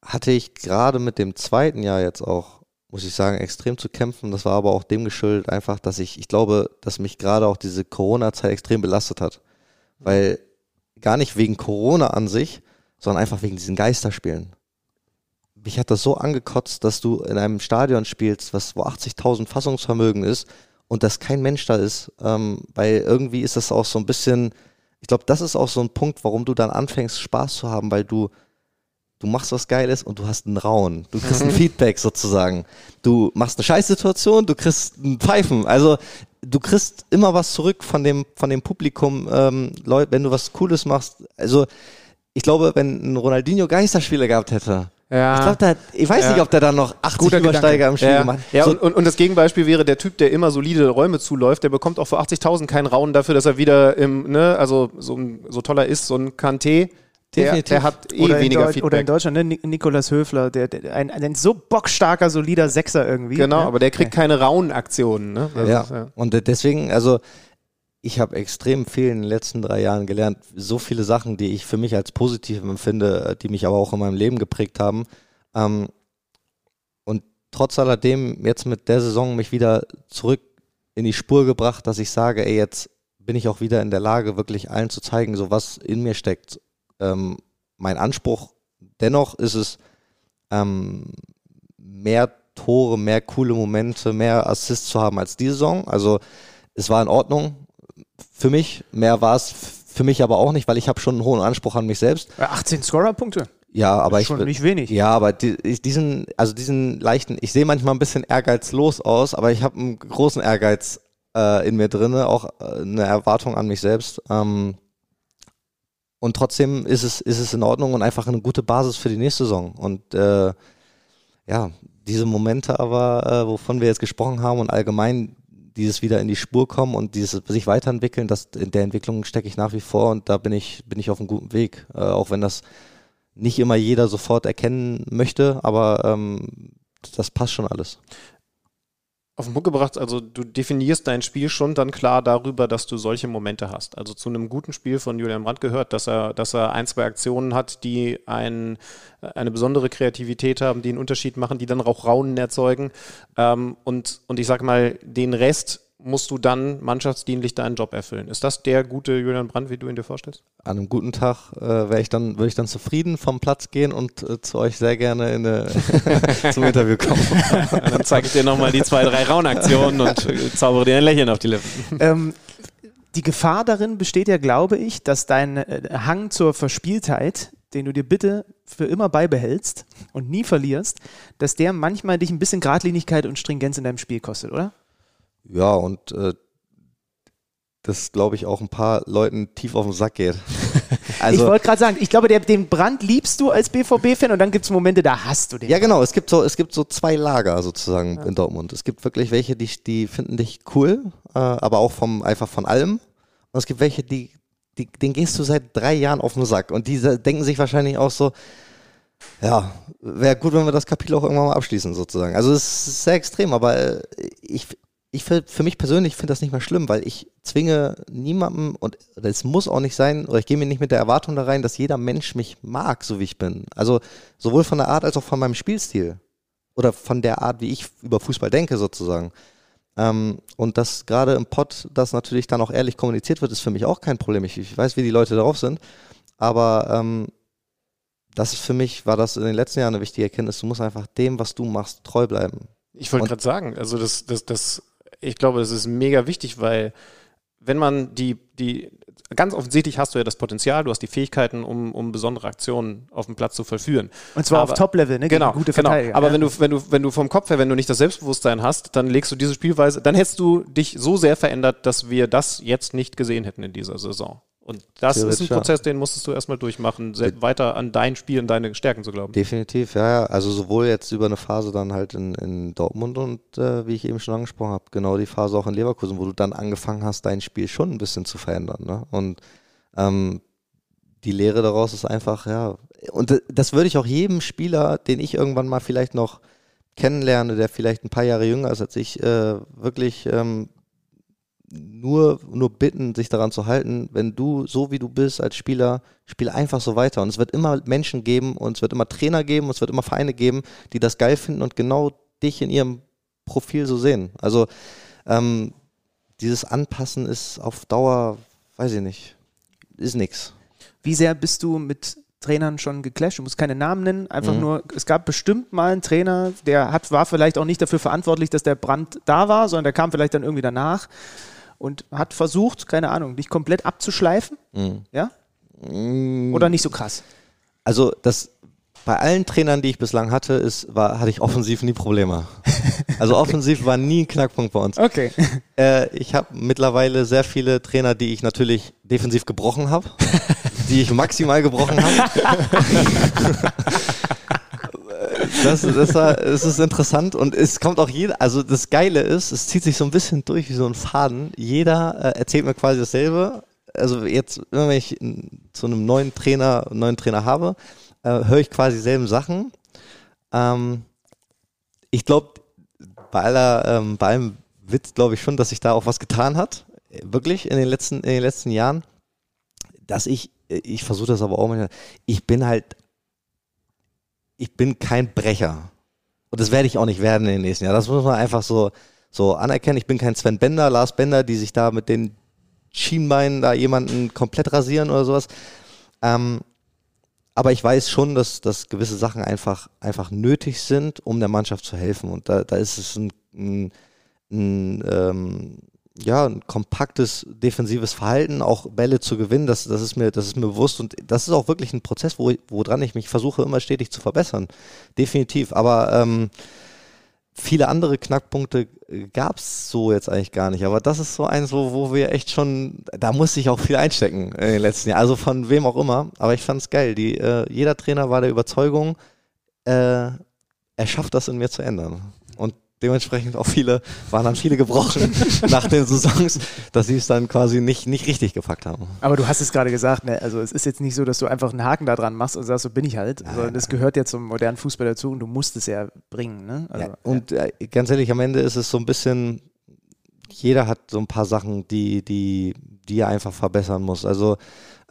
hatte ich gerade mit dem zweiten Jahr jetzt auch, muss ich sagen, extrem zu kämpfen. Das war aber auch dem geschuldet einfach, dass ich, ich glaube, dass mich gerade auch diese Corona-Zeit extrem belastet hat. Weil gar nicht wegen Corona an sich, sondern einfach wegen diesen Geisterspielen mich hat das so angekotzt, dass du in einem Stadion spielst, was wo 80.000 Fassungsvermögen ist und dass kein Mensch da ist, ähm, weil irgendwie ist das auch so ein bisschen, ich glaube, das ist auch so ein Punkt, warum du dann anfängst Spaß zu haben, weil du du machst was Geiles und du hast einen Rauen, du kriegst ein Feedback sozusagen, du machst eine Scheißsituation, du kriegst einen Pfeifen, also du kriegst immer was zurück von dem von dem Publikum, ähm, Leute, wenn du was Cooles machst, also ich glaube, wenn ein Ronaldinho Geisterspieler gehabt hätte, ja. Ich glaube, ich weiß ja. nicht, ob der da noch 80 Guter Übersteiger im Spiel ja. gemacht Ja, so. und, und, das Gegenbeispiel wäre der Typ, der immer solide Räume zuläuft, der bekommt auch für 80.000 keinen Raum dafür, dass er wieder im, ne, also so, so toller ist, so ein Kanté. Der, der, hat eh oder weniger Feedback. Oder in Deutschland, ne? Nikolas Höfler, der, der, ein, ein so bockstarker, solider Sechser irgendwie. Genau, ne? aber der kriegt keine rauen Aktionen. Ne? Ja. Ist, ja. und deswegen, also ich habe extrem viel in den letzten drei Jahren gelernt. So viele Sachen, die ich für mich als positiv empfinde, die mich aber auch in meinem Leben geprägt haben. Ähm, und trotz alledem jetzt mit der Saison mich wieder zurück in die Spur gebracht, dass ich sage, ey, jetzt bin ich auch wieder in der Lage, wirklich allen zu zeigen, so was in mir steckt. Ähm, mein Anspruch dennoch ist es, ähm, mehr Tore, mehr coole Momente, mehr Assists zu haben als die Saison. Also es war in Ordnung für mich. Mehr war es für mich aber auch nicht, weil ich habe schon einen hohen Anspruch an mich selbst. 18 Scorer-Punkte. Ja, aber ich. Schon nicht wenig. Ja, aber die, diesen, also diesen leichten, ich sehe manchmal ein bisschen ehrgeizlos aus, aber ich habe einen großen Ehrgeiz äh, in mir drinne, auch äh, eine Erwartung an mich selbst. Ähm, und trotzdem ist es, ist es in Ordnung und einfach eine gute Basis für die nächste Saison. Und äh, ja, diese Momente aber, äh, wovon wir jetzt gesprochen haben und allgemein dieses wieder in die Spur kommen und dieses sich weiterentwickeln, das, in der Entwicklung stecke ich nach wie vor und da bin ich, bin ich auf einem guten Weg. Äh, auch wenn das nicht immer jeder sofort erkennen möchte, aber ähm, das passt schon alles. Auf den Punkt gebracht, also du definierst dein Spiel schon dann klar darüber, dass du solche Momente hast. Also zu einem guten Spiel von Julian Brandt gehört, dass er, dass er ein, zwei Aktionen hat, die ein, eine besondere Kreativität haben, die einen Unterschied machen, die dann auch Raunen erzeugen. Ähm, und, und ich sag mal, den Rest musst du dann mannschaftsdienlich deinen Job erfüllen. Ist das der gute Julian Brandt, wie du ihn dir vorstellst? An einem guten Tag äh, ich dann, würde ich dann zufrieden vom Platz gehen und äh, zu euch sehr gerne in eine, zum Interview kommen. dann zeige ich dir nochmal die zwei, drei Raunaktionen und äh, zaubere dir ein Lächeln auf die Lippen. Ähm, die Gefahr darin besteht ja, glaube ich, dass dein äh, Hang zur Verspieltheit, den du dir bitte für immer beibehältst und nie verlierst, dass der manchmal dich ein bisschen Gradlinigkeit und Stringenz in deinem Spiel kostet, oder? Ja, und äh, das, glaube ich, auch ein paar Leuten tief auf den Sack geht. Also, ich wollte gerade sagen, ich glaube, der, den Brand liebst du als BVB-Fan und dann gibt es Momente, da hast du den. Ja, genau. Es gibt so, es gibt so zwei Lager sozusagen ja. in Dortmund. Es gibt wirklich welche, die, die finden dich cool, äh, aber auch vom, einfach von allem. Und es gibt welche, die, die, den gehst du seit drei Jahren auf den Sack. Und die denken sich wahrscheinlich auch so, ja, wäre gut, wenn wir das Kapitel auch irgendwann mal abschließen, sozusagen. Also es ist sehr extrem, aber äh, ich, ich für, für mich persönlich finde das nicht mehr schlimm, weil ich zwinge niemandem und es muss auch nicht sein, oder ich gehe mir nicht mit der Erwartung da rein, dass jeder Mensch mich mag, so wie ich bin. Also sowohl von der Art als auch von meinem Spielstil. Oder von der Art, wie ich über Fußball denke, sozusagen. Ähm, und dass gerade im Pod das natürlich dann auch ehrlich kommuniziert wird, ist für mich auch kein Problem. Ich, ich weiß, wie die Leute darauf sind. Aber ähm, das ist für mich, war das in den letzten Jahren eine wichtige Erkenntnis. Du musst einfach dem, was du machst, treu bleiben. Ich wollte gerade sagen, also das, das, das, ich glaube, das ist mega wichtig, weil wenn man die, die, ganz offensichtlich hast du ja das Potenzial, du hast die Fähigkeiten, um, um besondere Aktionen auf dem Platz zu vollführen. Und zwar aber, auf Top-Level, ne? Genau, gute genau. Aber ja. wenn du, wenn du, wenn du vom Kopf her, wenn du nicht das Selbstbewusstsein hast, dann legst du diese Spielweise, dann hättest du dich so sehr verändert, dass wir das jetzt nicht gesehen hätten in dieser Saison. Und das ist ein Prozess, den musstest du erstmal durchmachen, weiter an dein Spiel und deine Stärken zu glauben. Definitiv, ja, ja. Also sowohl jetzt über eine Phase dann halt in, in Dortmund und äh, wie ich eben schon angesprochen habe, genau die Phase auch in Leverkusen, wo du dann angefangen hast, dein Spiel schon ein bisschen zu verändern. Ne? Und ähm, die Lehre daraus ist einfach, ja, und das würde ich auch jedem Spieler, den ich irgendwann mal vielleicht noch kennenlerne, der vielleicht ein paar Jahre jünger ist als ich, äh, wirklich ähm, nur, nur bitten, sich daran zu halten, wenn du so wie du bist als Spieler, spiel einfach so weiter. Und es wird immer Menschen geben und es wird immer Trainer geben und es wird immer Vereine geben, die das geil finden und genau dich in ihrem Profil so sehen. Also ähm, dieses Anpassen ist auf Dauer, weiß ich nicht, ist nix. Wie sehr bist du mit Trainern schon geclasht. Du musst keine Namen nennen, einfach mhm. nur, es gab bestimmt mal einen Trainer, der hat, war vielleicht auch nicht dafür verantwortlich, dass der Brand da war, sondern der kam vielleicht dann irgendwie danach und hat versucht, keine Ahnung, dich komplett abzuschleifen. Mhm. Ja? Mhm. Oder nicht so krass? Also das bei allen Trainern, die ich bislang hatte, ist, war, hatte ich offensiv nie Probleme. Also offensiv war nie ein Knackpunkt bei uns. Okay. Äh, ich habe mittlerweile sehr viele Trainer, die ich natürlich defensiv gebrochen habe, die ich maximal gebrochen habe. Das, das, das ist interessant und es kommt auch jeder, also das Geile ist, es zieht sich so ein bisschen durch wie so ein Faden. Jeder äh, erzählt mir quasi dasselbe. Also jetzt, wenn ich zu einem neuen Trainer, neuen Trainer habe, äh, höre ich quasi dieselben Sachen. Ähm, ich glaube, bei aller, ähm, bei allem Witz glaube ich schon, dass sich da auch was getan hat. Wirklich in den letzten, in den letzten Jahren. Dass ich, ich versuche das aber auch manchmal, ich bin halt ich bin kein Brecher. Und das werde ich auch nicht werden in den nächsten Jahren. Das muss man einfach so, so anerkennen. Ich bin kein Sven Bender, Lars Bender, die sich da mit den Schienbeinen da jemanden komplett rasieren oder sowas. Ähm, aber ich weiß schon, dass, dass gewisse Sachen einfach, einfach nötig sind, um der Mannschaft zu helfen. Und da, da ist es ein, ein, ein ähm, ja, ein kompaktes defensives Verhalten, auch Bälle zu gewinnen, das, das, ist mir, das ist mir bewusst und das ist auch wirklich ein Prozess, wo, woran ich mich versuche, immer stetig zu verbessern. Definitiv. Aber ähm, viele andere Knackpunkte gab es so jetzt eigentlich gar nicht. Aber das ist so eins, wo, wo wir echt schon, da musste ich auch viel einstecken in den letzten Jahren. Also von wem auch immer. Aber ich fand es geil. Die, äh, jeder Trainer war der Überzeugung, äh, er schafft das in mir zu ändern. Dementsprechend auch viele, waren dann viele gebrochen nach den Saisons, dass sie es dann quasi nicht, nicht richtig gepackt haben. Aber du hast es gerade gesagt, ne? also es ist jetzt nicht so, dass du einfach einen Haken da dran machst und sagst, so bin ich halt, sondern das gehört ja zum modernen Fußball dazu und du musst es ja bringen. Ne? Also, ja, und ja. Äh, ganz ehrlich, am Ende ist es so ein bisschen, jeder hat so ein paar Sachen, die, die, die er einfach verbessern muss. Also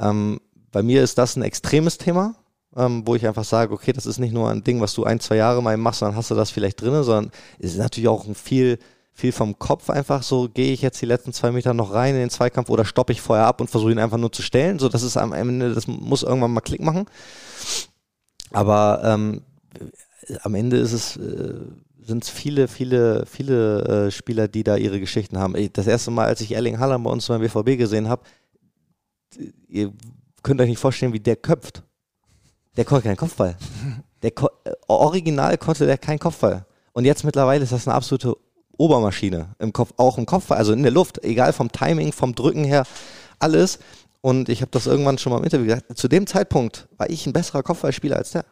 ähm, bei mir ist das ein extremes Thema ähm, wo ich einfach sage, okay, das ist nicht nur ein Ding, was du ein, zwei Jahre mal machst, dann hast du das vielleicht drin, sondern es ist natürlich auch ein viel, viel vom Kopf einfach so, gehe ich jetzt die letzten zwei Meter noch rein in den Zweikampf oder stoppe ich vorher ab und versuche ihn einfach nur zu stellen. So, das ist am Ende, das muss irgendwann mal Klick machen. Aber ähm, am Ende ist es, äh, sind es viele, viele, viele äh, Spieler, die da ihre Geschichten haben. Das erste Mal, als ich Erling Haaland bei uns beim BVB gesehen habe, ihr könnt euch nicht vorstellen, wie der köpft. Der konnte keinen Kopfball. Der ko äh, original konnte der keinen Kopfball. Und jetzt mittlerweile ist das eine absolute Obermaschine im Kopf, auch im Kopf, also in der Luft, egal vom Timing, vom Drücken her, alles. Und ich habe das irgendwann schon mal im Interview gesagt. Zu dem Zeitpunkt war ich ein besserer Kopfballspieler als der.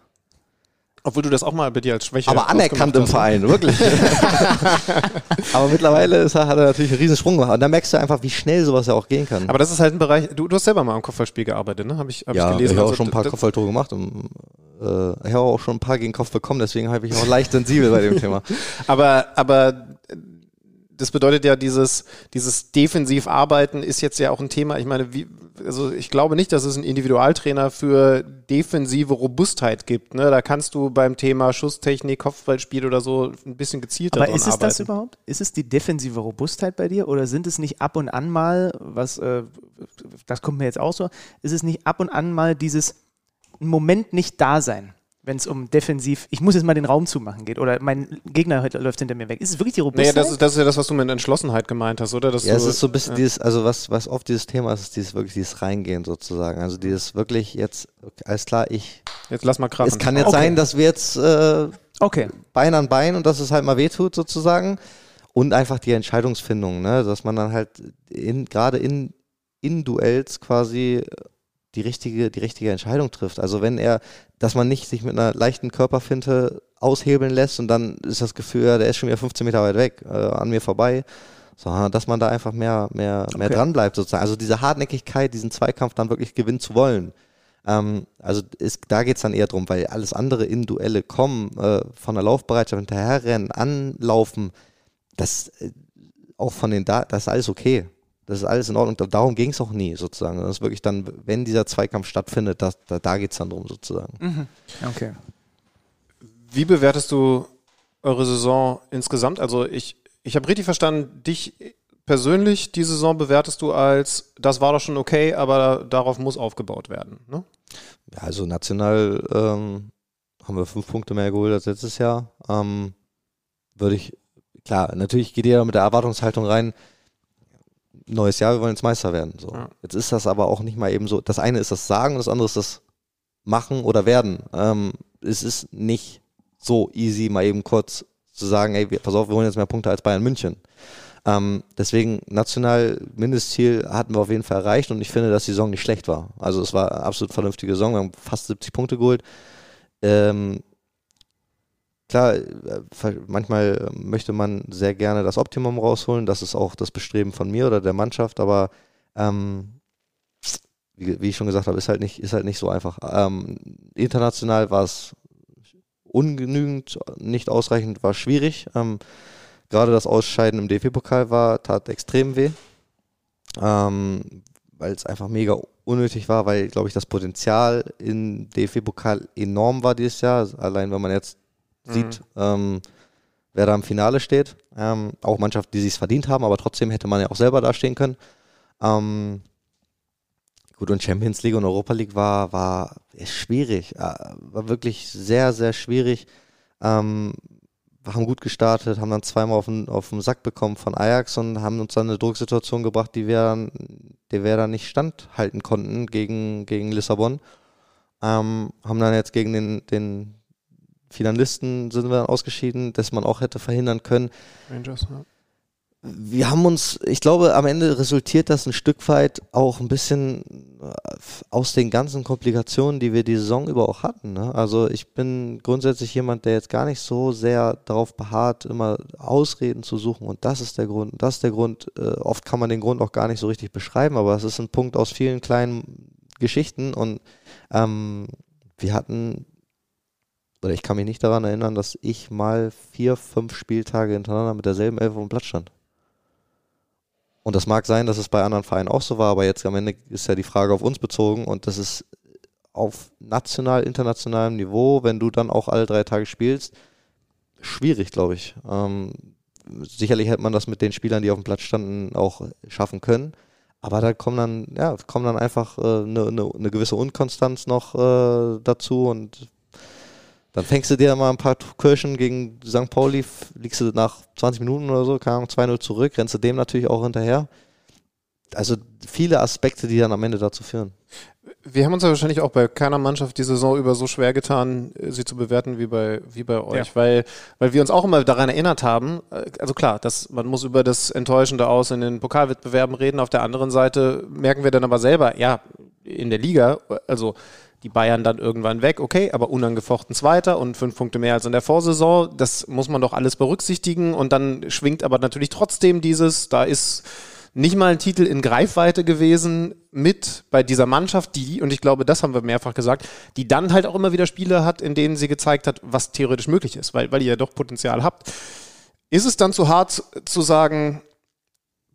Obwohl du das auch mal bei dir als Schwäche Aber anerkannt im ne? Verein, wirklich. Aber mittlerweile ist er, hat er natürlich einen riesen Sprung gemacht. Und da merkst du einfach, wie schnell sowas ja auch gehen kann. Aber das ist halt ein Bereich, du, du hast selber mal am Kopfballspiel gearbeitet, ne? Habe ich, hab ja, ich gelesen. Ich habe auch also, schon ein paar Kopfballtore gemacht. Und, äh, ich habe auch schon ein paar gegen Kopf bekommen, deswegen habe ich auch leicht sensibel bei dem Thema. Aber, aber das bedeutet ja, dieses, dieses Defensivarbeiten ist jetzt ja auch ein Thema. Ich meine, wie, also ich glaube nicht, dass es einen Individualtrainer für defensive Robustheit gibt. Ne? Da kannst du beim Thema Schusstechnik, Kopfballspiel oder so ein bisschen gezielter Aber ist es arbeiten. das überhaupt? Ist es die defensive Robustheit bei dir oder sind es nicht ab und an mal, was, äh, das kommt mir jetzt auch so, ist es nicht ab und an mal dieses Moment nicht da sein? Wenn es um defensiv, ich muss jetzt mal den Raum zumachen geht oder mein Gegner läuft hinter mir weg. Ist es wirklich die Robustheit? Naja, das ist, das ist ja das, was du mit Entschlossenheit gemeint hast, oder? Dass ja, es ist so ein bisschen ja. dieses, also was, was oft dieses Thema ist, ist dieses wirklich dieses Reingehen sozusagen. Also dieses wirklich jetzt, alles klar, ich. Jetzt lass mal krachen. Es kann jetzt okay. sein, dass wir jetzt äh, okay. Bein an Bein und dass es halt mal wehtut sozusagen. Und einfach die Entscheidungsfindung, ne? dass man dann halt in, gerade in, in Duells quasi die richtige, die richtige Entscheidung trifft. Also wenn er, dass man nicht sich mit einer leichten Körperfinte aushebeln lässt und dann ist das Gefühl, ja, der ist schon wieder 15 Meter weit weg, äh, an mir vorbei, sondern dass man da einfach mehr, mehr, mehr okay. dran bleibt sozusagen. Also diese Hartnäckigkeit, diesen Zweikampf dann wirklich gewinnen zu wollen. Ähm, also ist, da geht's dann eher drum, weil alles andere in Duelle kommen, äh, von der Laufbereitschaft hinterherrennen, anlaufen, das äh, auch von den da das ist alles okay. Das ist alles in Ordnung. Darum ging es auch nie, sozusagen. Das ist wirklich dann, wenn dieser Zweikampf stattfindet, das, da, da geht es dann drum, sozusagen. Mhm. Okay. Wie bewertest du eure Saison insgesamt? Also ich, ich habe richtig verstanden, dich persönlich, die Saison bewertest du als, das war doch schon okay, aber darauf muss aufgebaut werden. Ne? Ja, also national ähm, haben wir fünf Punkte mehr geholt als letztes Jahr. Ähm, würde ich, klar, natürlich geht jeder mit der Erwartungshaltung rein, neues Jahr, wir wollen jetzt Meister werden. So. Ja. Jetzt ist das aber auch nicht mal eben so. Das eine ist das Sagen und das andere ist das Machen oder Werden. Ähm, es ist nicht so easy, mal eben kurz zu sagen, ey, pass auf, wir holen jetzt mehr Punkte als Bayern München. Ähm, deswegen national Mindestziel hatten wir auf jeden Fall erreicht und ich finde, dass die Saison nicht schlecht war. Also es war eine absolut vernünftige Saison, wir haben fast 70 Punkte geholt. Ähm, klar, äh, manchmal möchte man sehr gerne das Optimum rausholen. Das ist auch das Bestreben von mir oder der Mannschaft, aber ähm, wie, wie, ich schon gesagt habe, ist halt nicht, ist halt nicht so einfach. Ähm, international war es ungenügend, nicht ausreichend, war schwierig. Ähm, Gerade das Ausscheiden im DFB-Pokal war, tat extrem weh. Ähm, weil es einfach mega unnötig war, weil, glaube ich, das Potenzial im DFB-Pokal enorm war dieses Jahr. Allein wenn man jetzt sieht, mhm. ähm, wer da im Finale steht. Ähm, auch Mannschaften, die sich verdient haben, aber trotzdem hätte man ja auch selber dastehen können. Ähm, gut, und Champions League und Europa League war, war schwierig, äh, war wirklich sehr, sehr schwierig. Ähm, wir haben gut gestartet, haben dann zweimal auf den, auf den Sack bekommen von Ajax und haben uns dann eine Drucksituation gebracht, die wir dann, die wir dann nicht standhalten konnten gegen, gegen Lissabon. Ähm, haben dann jetzt gegen den, den Finalisten sind wir dann ausgeschieden, dass man auch hätte verhindern können. Rangers, ja. Wir haben uns, ich glaube, am Ende resultiert das ein Stück weit auch ein bisschen äh, aus den ganzen Komplikationen, die wir die Saison über auch hatten. Ne? Also ich bin grundsätzlich jemand, der jetzt gar nicht so sehr darauf beharrt, immer Ausreden zu suchen und das ist der Grund, das ist der Grund. Äh, oft kann man den Grund auch gar nicht so richtig beschreiben, aber es ist ein Punkt aus vielen kleinen Geschichten und ähm, wir hatten oder ich kann mich nicht daran erinnern, dass ich mal vier, fünf Spieltage hintereinander mit derselben Elf auf dem Platz stand. Und das mag sein, dass es bei anderen Vereinen auch so war, aber jetzt am Ende ist ja die Frage auf uns bezogen und das ist auf national, internationalem Niveau, wenn du dann auch alle drei Tage spielst, schwierig, glaube ich. Ähm, sicherlich hätte man das mit den Spielern, die auf dem Platz standen, auch schaffen können. Aber da kommen dann, ja, kommen dann einfach eine äh, ne, ne, ne gewisse Unkonstanz noch äh, dazu und Dann fängst du dir mal ein paar Kirschen gegen St. Pauli, liegst du nach 20 Minuten oder so, keine Ahnung, 2-0 zurück, rennst du dem natürlich auch hinterher. Also viele Aspekte, die dann am Ende dazu führen. Wir haben uns ja wahrscheinlich auch bei keiner Mannschaft die Saison über so schwer getan, äh, sie zu bewerten wie bei, wie bei euch, ja. weil, weil wir uns auch immer daran erinnert haben, äh, also klar, dass man muss über das Enttäuschende aus in den Pokalwettbewerben reden, auf der anderen Seite merken wir dann aber selber, ja, in der Liga, also die Bayern dann irgendwann weg, okay, aber unangefochten Zweiter und fünf Punkte mehr als in der Vorsaison, das muss man doch alles berücksichtigen und dann schwingt aber natürlich trotzdem dieses, da ist nicht mal ein Titel in Greifweite gewesen mit bei dieser Mannschaft, die, und ich glaube, das haben wir mehrfach gesagt, die dann halt auch immer wieder Spiele hat, in denen sie gezeigt hat, was theoretisch möglich ist, weil, weil ihr ja doch Potenzial habt. Ist es dann zu hart zu sagen,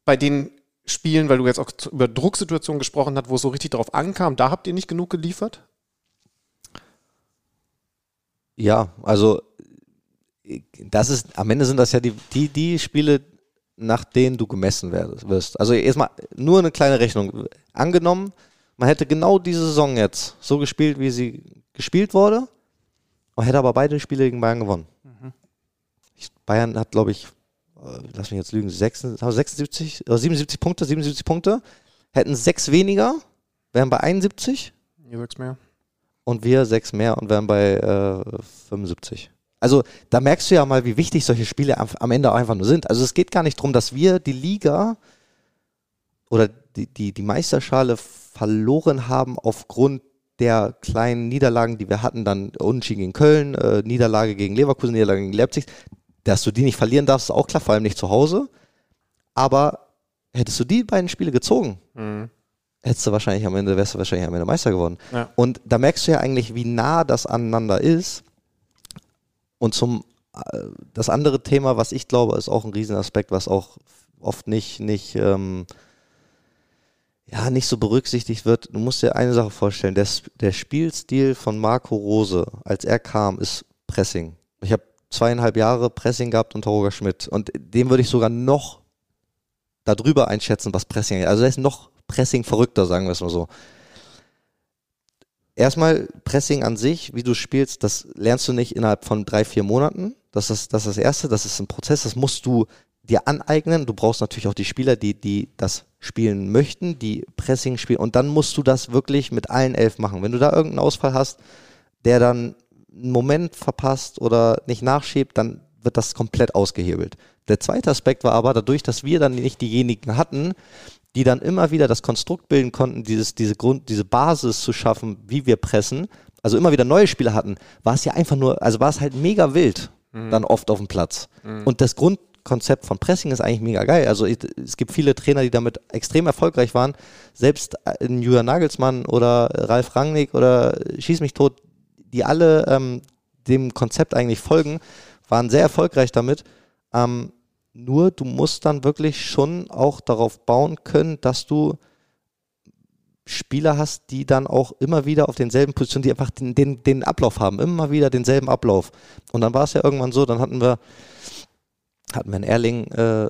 bei den Spielen, weil du jetzt auch über Drucksituationen gesprochen hast, wo es so richtig darauf ankam, da habt ihr nicht genug geliefert? Ja, also das ist, am Ende sind das ja die, die, die Spiele, nach denen du gemessen wirst. Also erstmal nur eine kleine Rechnung. Angenommen, man hätte genau diese Saison jetzt so gespielt, wie sie gespielt wurde, und hätte aber beide Spiele gegen Bayern gewonnen. Mhm. Bayern hat, glaube ich, äh, lass mich jetzt lügen, 76, 77 Punkte, 77 Punkte, hätten sechs weniger, wären bei 71. Ihr sechs mehr. Und wir sechs mehr und wären bei äh, 75 also da merkst du ja mal, wie wichtig solche Spiele am, Ende auch einfach nur sind. Also es geht gar nicht darum, dass wir die Liga oder die, die, die Meisterschale verloren haben aufgrund der kleinen Niederlagen, die wir hatten, dann Unentschieden gegen Köln, äh, Niederlage gegen Leverkusen, Niederlage gegen Leipzig, dass du die nicht verlieren darfst, ist auch klar, vor allem nicht zu Hause. Aber hättest du die beiden Spiele gezogen, mhm. Hättest du wahrscheinlich am Ende, wärst du wahrscheinlich am Ende Meister geworden. Ja. Und da merkst du ja eigentlich, wie nah das aneinander ist. Und zum äh, das andere Thema, was ich glaube, ist auch ein Riesenaspekt, was auch oft nicht, nicht, ähm, ja, nicht so berücksichtigt wird. Du musst dir eine Sache vorstellen, der, der Spielstil von Marco Rose, als er kam, ist Pressing. Ich habe zweieinhalb Jahre Pressing gehabt unter Roger Schmidt und dem würde ich sogar noch darüber einschätzen, was Pressing ist. Also er ist noch Pressing verrückter, sagen wir es mal so erstmal Pressing an sich, wie du spielst, das lernst du nicht innerhalb von drei, vier Monaten. Das ist, das ist das Erste, das ist ein Prozess, das musst du dir aneignen. Du brauchst natürlich auch die Spieler, die, die das spielen möchten, die Pressing spielen. Und dann musst du das wirklich mit allen elf machen. Wenn du da irgendeinen Ausfall hast, der dann einen Moment verpasst oder nicht nachschiebt, dann wird das komplett ausgehebelt. Der zweite Aspekt war aber, dadurch, dass wir dann nicht diejenigen hatten, die dann immer wieder das Konstrukt bilden konnten, dieses, diese Grund, diese Basis zu schaffen, wie wir pressen, also immer wieder neue Spieler hatten, war es ja einfach nur, also war es halt mega wild mhm. dann oft auf dem Platz. Mhm. Und das Grundkonzept von Pressing ist eigentlich mega geil. Also es gibt viele Trainer, die damit extrem erfolgreich waren. Selbst äh, Julian Nagelsmann oder Ralf Rangnick oder Schieß mich tot, die alle ähm, dem Konzept eigentlich folgen, waren sehr erfolgreich damit. Ähm, nur du musst dann wirklich schon auch darauf bauen können, dass du Spieler hast, die dann auch immer wieder auf denselben Positionen, die einfach den, den, den Ablauf haben, immer wieder denselben Ablauf. Und dann war es ja irgendwann so, dann hatten wir hatten wir in Erling äh,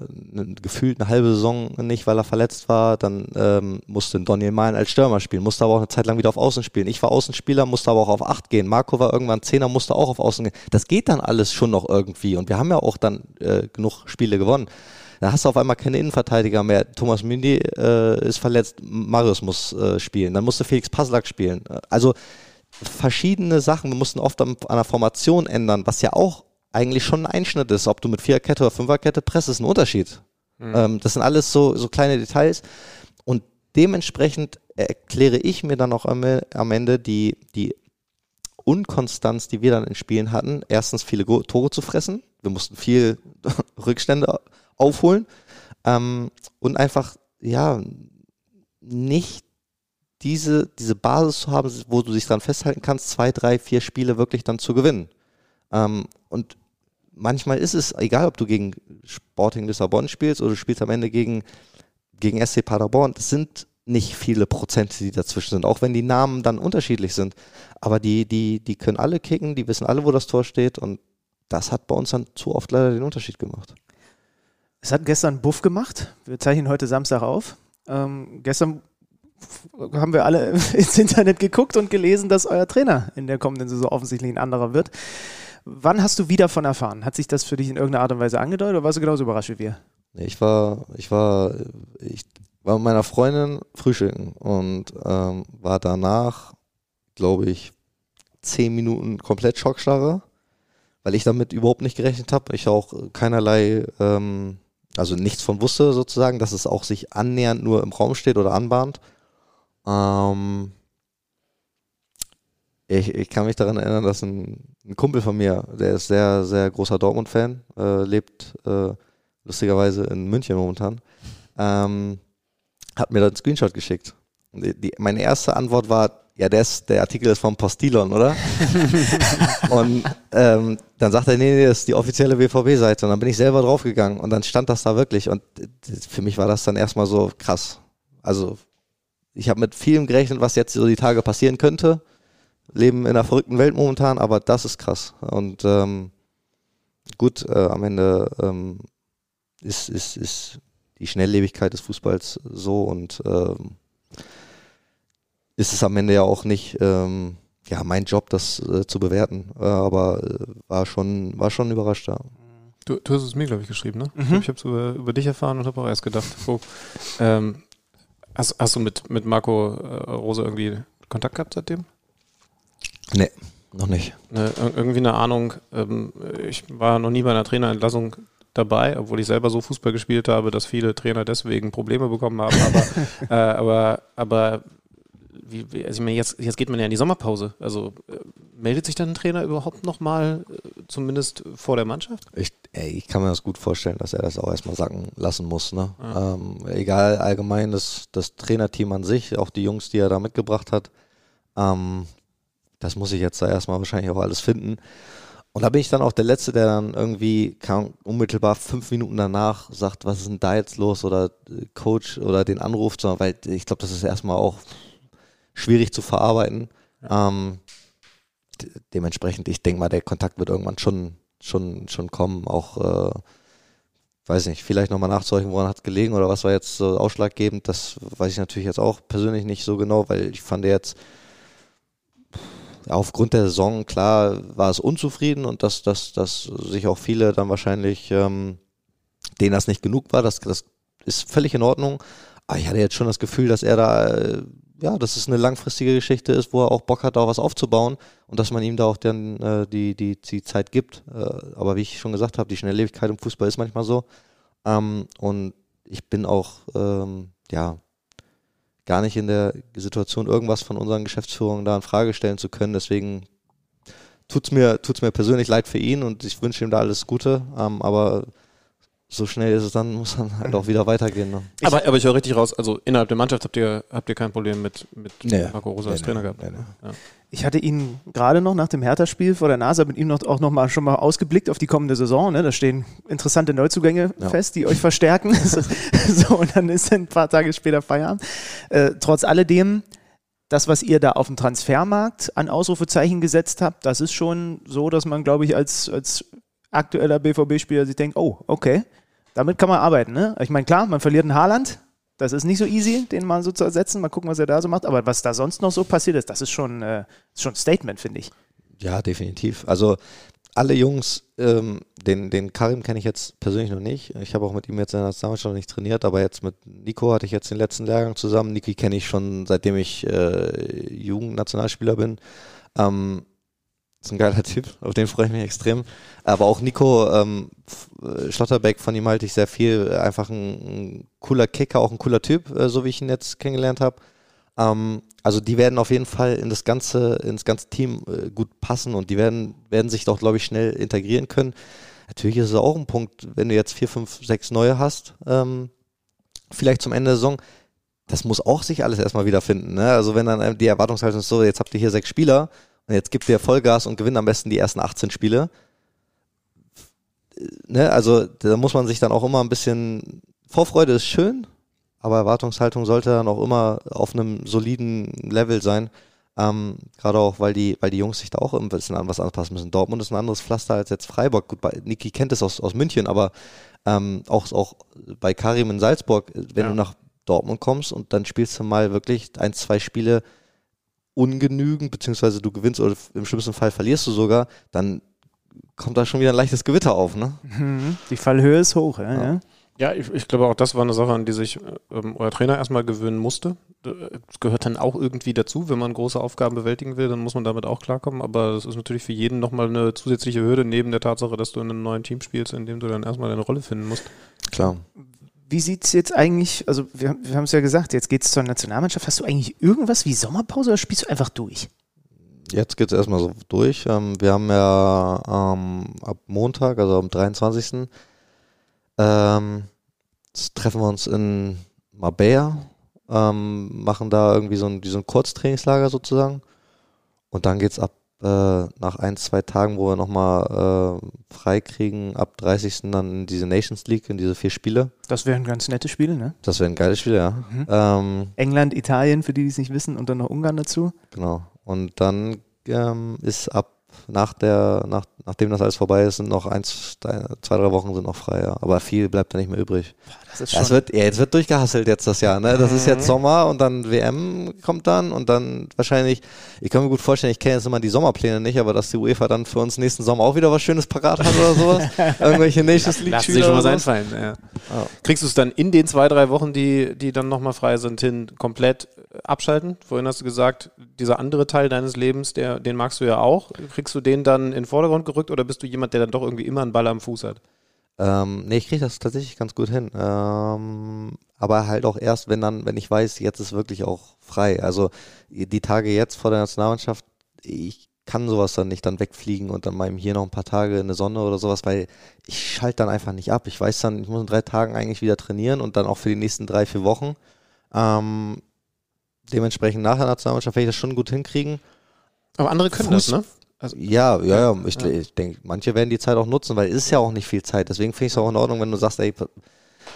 gefühlt eine halbe Saison nicht, weil er verletzt war. Dann ähm, musste Daniel Mahlen als Stürmer spielen, musste aber auch eine Zeit lang wieder auf Außen spielen. Ich war Außenspieler, musste aber auch auf Acht gehen. Marco war irgendwann Zehner, musste auch auf Außen gehen. Das geht dann alles schon noch irgendwie. Und wir haben ja auch dann äh, genug Spiele gewonnen. Da hast du auf einmal keine Innenverteidiger mehr. Thomas Mündi äh, ist verletzt, Marius muss äh, spielen. Dann musste Felix Paslak spielen. Also verschiedene Sachen. Wir mussten oft an, an der Formation ändern, was ja auch eigentlich schon ein Einschnitt ist. Ob du mit Viererkette oder Fünferkette presst, ist ein Unterschied. Mhm. Ähm, das sind alles so, so kleine Details. Und dementsprechend erkläre ich mir dann auch am, am Ende die, die Unkonstanz, die wir dann in Spielen hatten. Erstens viele Tore zu fressen. Wir mussten viel Rückstände aufholen. Ähm, und einfach, ja, nicht diese, diese Basis zu haben, wo du dich dran festhalten kannst, zwei, drei, vier Spiele wirklich dann zu gewinnen. Ähm, und manchmal ist es egal, ob du gegen Sporting Lissabon spielst oder du spielst am Ende gegen, gegen SC Paderborn. Das sind nicht viele Prozente, die dazwischen sind, auch wenn die Namen dann unterschiedlich sind. Aber die, die, die können alle kicken, die wissen alle, wo das Tor steht und das hat bei uns dann zu oft leider den Unterschied gemacht. Es hat gestern Buff gemacht. Wir zeichnen heute Samstag auf. Ähm, gestern haben wir alle ins Internet geguckt und gelesen, dass euer Trainer in der kommenden Saison offensichtlich ein anderer wird. Wann hast du wieder davon erfahren? Hat sich das für dich in irgendeiner Art und Weise angedeutet oder warst du genauso überrascht wie wir? Ich war, ich war, ich war mit meiner Freundin frühstücken und ähm, war danach, glaube ich, zehn Minuten komplett Schockstarre, weil ich damit überhaupt nicht gerechnet habe. Ich auch keinerlei, ähm, also nichts von wusste sozusagen, dass es auch sich annähernd nur im Raum steht oder anbahnt. Ähm, ich, ich kann mich daran erinnern, dass ein, ein Kumpel von mir, der ist sehr, sehr großer Dortmund-Fan, äh, lebt äh, lustigerweise in München momentan, ähm, hat mir dann einen Screenshot geschickt. Die, die, meine erste Antwort war, ja, der, ist, der Artikel ist vom Postillon, oder? und ähm, dann sagt er, nee, nee, das ist die offizielle BVB-Seite. Und dann bin ich selber draufgegangen und dann stand das da wirklich. Und für mich war das dann erstmal so krass. Also ich habe mit vielem gerechnet, was jetzt so die Tage passieren könnte. Leben in einer verrückten Welt momentan, aber das ist krass. Und ähm, gut, äh, am Ende ähm, ist, ist, ist die Schnelllebigkeit des Fußballs so und ähm, ist es am Ende ja auch nicht ähm, ja, mein Job, das äh, zu bewerten. Äh, aber äh, war schon, war schon überrascht, ja. Du, du hast es mir, glaube ich, geschrieben, ne? Mhm. Ich habe es über, über dich erfahren und habe auch erst gedacht, oh, ähm, hast, hast du mit, mit Marco äh, Rose irgendwie Kontakt gehabt seitdem? Nee, noch nicht. Ne, irgendwie eine Ahnung, ähm, ich war noch nie bei einer Trainerentlassung dabei, obwohl ich selber so Fußball gespielt habe, dass viele Trainer deswegen Probleme bekommen haben. Aber, äh, aber, aber wie, wie, also ich meine, jetzt, jetzt geht man ja in die Sommerpause. Also äh, meldet sich dann ein Trainer überhaupt nochmal, äh, zumindest vor der Mannschaft? Ich, ey, ich kann mir das gut vorstellen, dass er das auch erstmal sacken lassen muss. Ne? Ja. Ähm, egal, allgemein das, das Trainerteam an sich, auch die Jungs, die er da mitgebracht hat, ähm, das muss ich jetzt da erstmal wahrscheinlich auch alles finden. Und da bin ich dann auch der Letzte, der dann irgendwie kam, unmittelbar fünf Minuten danach sagt, was ist denn da jetzt los oder äh, Coach oder den anruft, sondern weil ich glaube, das ist erstmal auch schwierig zu verarbeiten. Ja. Ähm, dementsprechend, ich denke mal, der Kontakt wird irgendwann schon, schon, schon kommen. Auch, äh, weiß nicht, vielleicht nochmal nachzuhorchen, woran hat gelegen oder was war jetzt so ausschlaggebend. Das weiß ich natürlich jetzt auch persönlich nicht so genau, weil ich fand jetzt, aufgrund der Saison, klar, war es unzufrieden und dass, dass, dass sich auch viele dann wahrscheinlich, ähm, denen das nicht genug war, das, das ist völlig in Ordnung. Aber ich hatte jetzt schon das Gefühl, dass er da, äh, ja, dass es eine langfristige Geschichte ist, wo er auch Bock hat, da was aufzubauen und dass man ihm da auch dann äh, die, die, die Zeit gibt. Äh, aber wie ich schon gesagt habe, die Schnelllebigkeit im Fußball ist manchmal so. Ähm, und ich bin auch, ähm, ja, gar nicht in der Situation, irgendwas von unseren Geschäftsführungen da in Frage stellen zu können. Deswegen tut's mir, tut's mir persönlich leid für ihn und ich wünsche ihm da alles Gute. Ähm, aber so schnell ist es dann, muss dann halt auch wieder weitergehen. Ne? Aber, aber ich höre richtig raus, also innerhalb der Mannschaft habt ihr, habt ihr kein Problem mit, mit nee, Marco Rosa als nee, Trainer gehabt. Nee, ja. Ich hatte ihn gerade noch nach dem Hertha-Spiel vor der Nase mit ihm noch, auch noch mal schon mal ausgeblickt auf die kommende Saison. Ne? Da stehen interessante Neuzugänge ja. fest, die euch verstärken. so, und dann ist ein paar Tage später Feierabend. Äh, trotz alledem, das, was ihr da auf dem Transfermarkt an Ausrufezeichen gesetzt habt, das ist schon so, dass man, glaube ich, als, als aktueller BVB-Spieler sich denkt, oh, okay, damit kann man arbeiten. Ne? Ich meine, klar, man verliert einen Haaland, das ist nicht so easy, den mal so zu ersetzen. Mal gucken, was er da so macht. Aber was da sonst noch so passiert ist, das ist schon, äh, schon ein Statement, finde ich. Ja, definitiv. Also alle Jungs, ähm, den, den Karim kenne ich jetzt persönlich noch nicht. Ich habe auch mit ihm jetzt in der Nationalmannschaft nicht trainiert, aber jetzt mit Nico hatte ich jetzt den letzten Lehrgang zusammen. Niki kenne ich schon seitdem ich äh, Jugendnationalspieler bin. Ähm, ist ein geiler Typ, auf den freue ich mich extrem. Aber auch Nico ähm, Schlotterbeck, von ihm halte ich sehr viel. Einfach ein, ein cooler Kicker, auch ein cooler Typ, äh, so wie ich ihn jetzt kennengelernt habe. Ähm, also die werden auf jeden Fall in das ganze, ins ganze Team äh, gut passen und die werden, werden sich doch, glaube ich, schnell integrieren können. Natürlich ist es auch ein Punkt, wenn du jetzt vier, fünf, sechs neue hast, ähm, vielleicht zum Ende der Saison, das muss auch sich alles erstmal wiederfinden. Ne? Also wenn dann die Erwartungshaltung ist so, jetzt habt ihr hier sechs Spieler jetzt gibt ihr Vollgas und gewinnt am besten die ersten 18 Spiele. Ne, also da muss man sich dann auch immer ein bisschen, Vorfreude ist schön, aber Erwartungshaltung sollte dann auch immer auf einem soliden Level sein. Ähm, Gerade auch, weil die, weil die Jungs sich da auch ein bisschen an was anpassen müssen. Dortmund ist ein anderes Pflaster als jetzt Freiburg. Gut, bei, Niki kennt es aus, aus München, aber ähm, auch, auch bei Karim in Salzburg, wenn ja. du nach Dortmund kommst und dann spielst du mal wirklich ein, zwei Spiele ungenügend, beziehungsweise du gewinnst oder im schlimmsten Fall verlierst du sogar, dann kommt da schon wieder ein leichtes Gewitter auf, ne? Mhm. Die Fallhöhe ist hoch, ja. ja. Ja, ich, ich, glaube auch, das war eine Sache, an die sich ähm, euer Trainer erstmal gewöhnen musste. Das gehört dann auch irgendwie dazu. Wenn man große Aufgaben bewältigen will, dann muss man damit auch klarkommen. Aber das ist natürlich für jeden nochmal eine zusätzliche Hürde, neben der Tatsache, dass du in einem neuen Team spielst, in dem du dann erstmal deine Rolle finden musst. Klar. Wie sieht es jetzt eigentlich, also wir, wir haben es ja gesagt, jetzt geht es zur Nationalmannschaft. Hast du eigentlich irgendwas wie Sommerpause oder spielst du einfach durch? Jetzt geht es erstmal so durch. Ähm, wir haben ja ähm, ab Montag, also am 23. Ähm, treffen wir uns in Marbella, ähm, machen da irgendwie so ein, so ein Kurztrainingslager sozusagen. Und dann geht es ab äh, nach ein, zwei Tagen, wo wir nochmal äh, frei kriegen, ab 30. dann in diese Nations League, in diese vier Spiele. Das wären ganz nette Spiele, ne? Das wären geile Spiele, ja. Mhm. Ähm, England, Italien, für die, die es nicht wissen, und dann noch Ungarn dazu. Genau. Und dann ähm, ist ab nach der, nach, nachdem das alles vorbei ist, sind noch eins, zwei, drei Wochen sind noch frei, ja. Aber viel bleibt da nicht mehr übrig. Das ist schon es wird, ja, jetzt wird durchgehasselt jetzt das Jahr, ne? Das mhm. ist jetzt mhm. Sommer und dann WM kommt dann und dann wahrscheinlich, ich kann mir gut vorstellen, ich kenne jetzt immer die Sommerpläne nicht, aber dass die UEFA dann für uns nächsten Sommer auch wieder was Schönes parat hat oder sowas. Irgendwelche Nations League Lass sich schon was einfallen, ja. Oh. Kriegst du es dann in den zwei, drei Wochen, die, die dann nochmal frei sind, hin, komplett abschalten? Vorhin hast du gesagt, dieser andere Teil deines Lebens, der, den magst du ja auch. Kriegst du den dann in den Vordergrund gerückt oder bist du jemand, der dann doch irgendwie immer einen Ball am Fuß hat? Ähm, nee, ich kriege das tatsächlich ganz gut hin. Ähm, aber halt auch erst, wenn dann, wenn ich weiß, jetzt ist wirklich auch frei. Also die Tage jetzt vor der Nationalmannschaft, ich kann sowas dann nicht dann wegfliegen und dann mal hier noch ein paar Tage in der Sonne oder sowas, weil ich schalte dann einfach nicht ab. Ich weiß dann, ich muss in drei Tagen eigentlich wieder trainieren und dann auch für die nächsten drei, vier Wochen. Ähm, dementsprechend nach der Nationalmannschaft werde ich das schon gut hinkriegen. Aber andere können Fuß, das, ne? Also, ja, ja, ja. Ich, ja. ich denke, manche werden die Zeit auch nutzen, weil es ist ja auch nicht viel Zeit. Deswegen finde ich es auch in Ordnung, wenn du sagst, ey,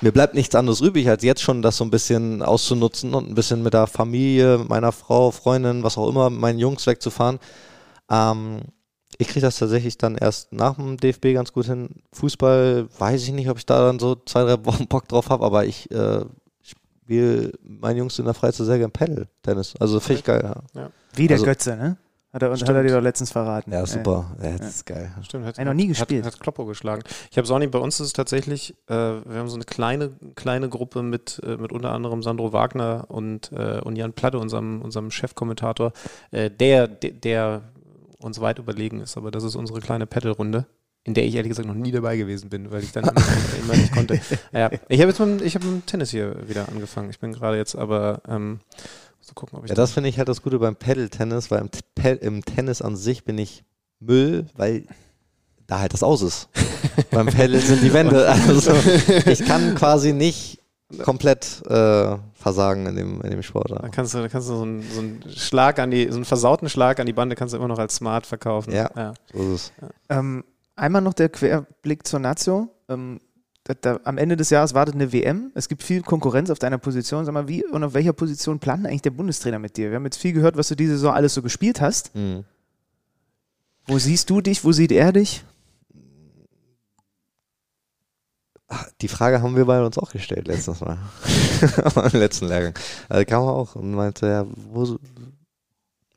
mir bleibt nichts anderes übrig, als jetzt schon das so ein bisschen auszunutzen und ein bisschen mit der Familie, meiner Frau, Freundin, was auch immer, meinen Jungs wegzufahren. Ähm, ich kriege das tatsächlich dann erst nach dem DFB ganz gut hin. Fußball weiß ich nicht, ob ich da dann so zwei, drei Wochen Bock drauf habe, aber ich äh, spiele meinen Jungs in der Freizeit sehr gern Paddle-Tennis. Also finde ich geil, ja. ja. Wie der also, Götze, ne? Hat er, hat er dir doch letztens verraten. Ja, super. Ja, das ist geil. Stimmt, hat, hat noch nie gespielt. Hat, hat Kloppo geschlagen. Ich habe es auch nicht, bei uns ist es tatsächlich, äh, wir haben so eine kleine, kleine Gruppe mit, äh, mit unter anderem Sandro Wagner und, äh, und Jan Platte, unserem, unserem Chefkommentator, äh, der, der, der uns weit überlegen ist. Aber das ist unsere kleine Pedal-Runde in der ich ehrlich gesagt noch nie dabei gewesen bin, weil ich dann immer, immer nicht konnte. Ja, ich habe jetzt mit, ich hab mit dem Tennis hier wieder angefangen. Ich bin gerade jetzt aber ähm, so gucken, ob ich. Ja, das finde ich halt das Gute beim Pedal-Tennis, weil im, im, Tennis an sich bin ich Müll, weil da halt das aus ist. beim Pedal sind die Wände. Also ich kann quasi nicht komplett äh, versagen in dem, in dem Sport. Da kannst du, da kannst du so, einen, so einen Schlag an die, so einen versauten Schlag an die Bande kannst du immer noch als smart verkaufen. Ja, ja. so ist es. Ja. Ähm, Einmal noch der Querblick zur Nazio. Ähm, da, da, am Ende des Jahres wartet eine WM. Es gibt viel Konkurrenz auf deiner Position. Sag mal, wie und auf welcher Position plant eigentlich der Bundestrainer mit dir? Wir haben jetzt viel gehört, was du diese Saison alles so gespielt hast. Mhm. Wo siehst du dich? Wo sieht er dich? Die Frage haben wir bei uns auch gestellt letztes Mal. Im letzten Lehrgang. Also kam er auch und meinte, ja, wo,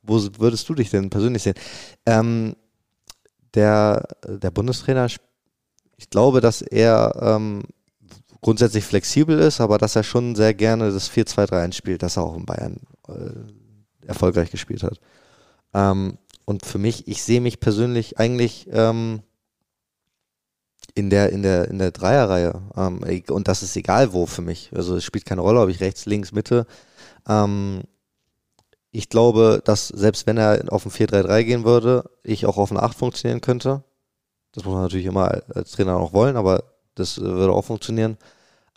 wo würdest du dich denn persönlich sehen? Ähm, der, der Bundestrainer, ich glaube, dass er ähm, grundsätzlich flexibel ist, aber dass er schon sehr gerne das 4-2-3 spielt, das er auch in Bayern äh, erfolgreich gespielt hat. Ähm, und für mich, ich sehe mich persönlich eigentlich ähm, in der, in der, in der Dreierreihe. Ähm, und das ist egal wo für mich. Also es spielt keine Rolle, ob ich rechts, links, Mitte. Ähm, ich glaube, dass selbst wenn er auf ein 4-3-3 gehen würde, ich auch auf eine 8 funktionieren könnte. Das muss man natürlich immer als Trainer auch wollen, aber das würde auch funktionieren.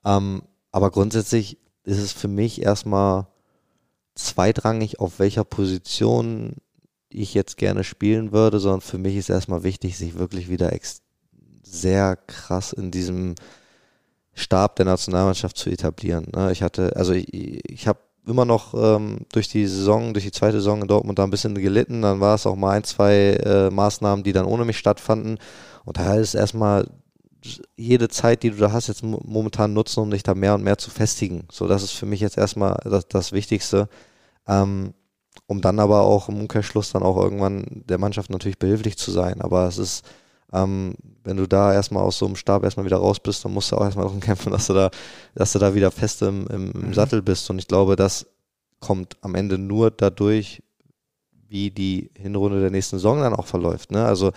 Ähm, aber grundsätzlich ist es für mich erstmal zweitrangig, auf welcher Position ich jetzt gerne spielen würde, sondern für mich ist erstmal wichtig, sich wirklich wieder sehr krass in diesem Stab der Nationalmannschaft zu etablieren. Ne? Ich hatte, also ich, ich habe immer noch ähm, durch die Saison, durch die zweite Saison in Dortmund da ein bisschen gelitten. Dann war es auch mal ein, zwei äh, Maßnahmen, die dann ohne mich stattfanden. Und daher ist erstmal jede Zeit, die du da hast, jetzt momentan nutzen, um dich da mehr und mehr zu festigen. So, das ist für mich jetzt erstmal das, das Wichtigste. Ähm, um dann aber auch im Umkehrschluss dann auch irgendwann der Mannschaft natürlich behilflich zu sein. Aber es ist, ähm, wenn du da erstmal aus so einem Stab erstmal wieder raus bist, dann musst du auch erstmal darum kämpfen, dass du da, dass du da wieder fest im, im, im mhm. Sattel bist. Und ich glaube, das kommt am Ende nur dadurch, wie die Hinrunde der nächsten Saison dann auch verläuft. Ne? Also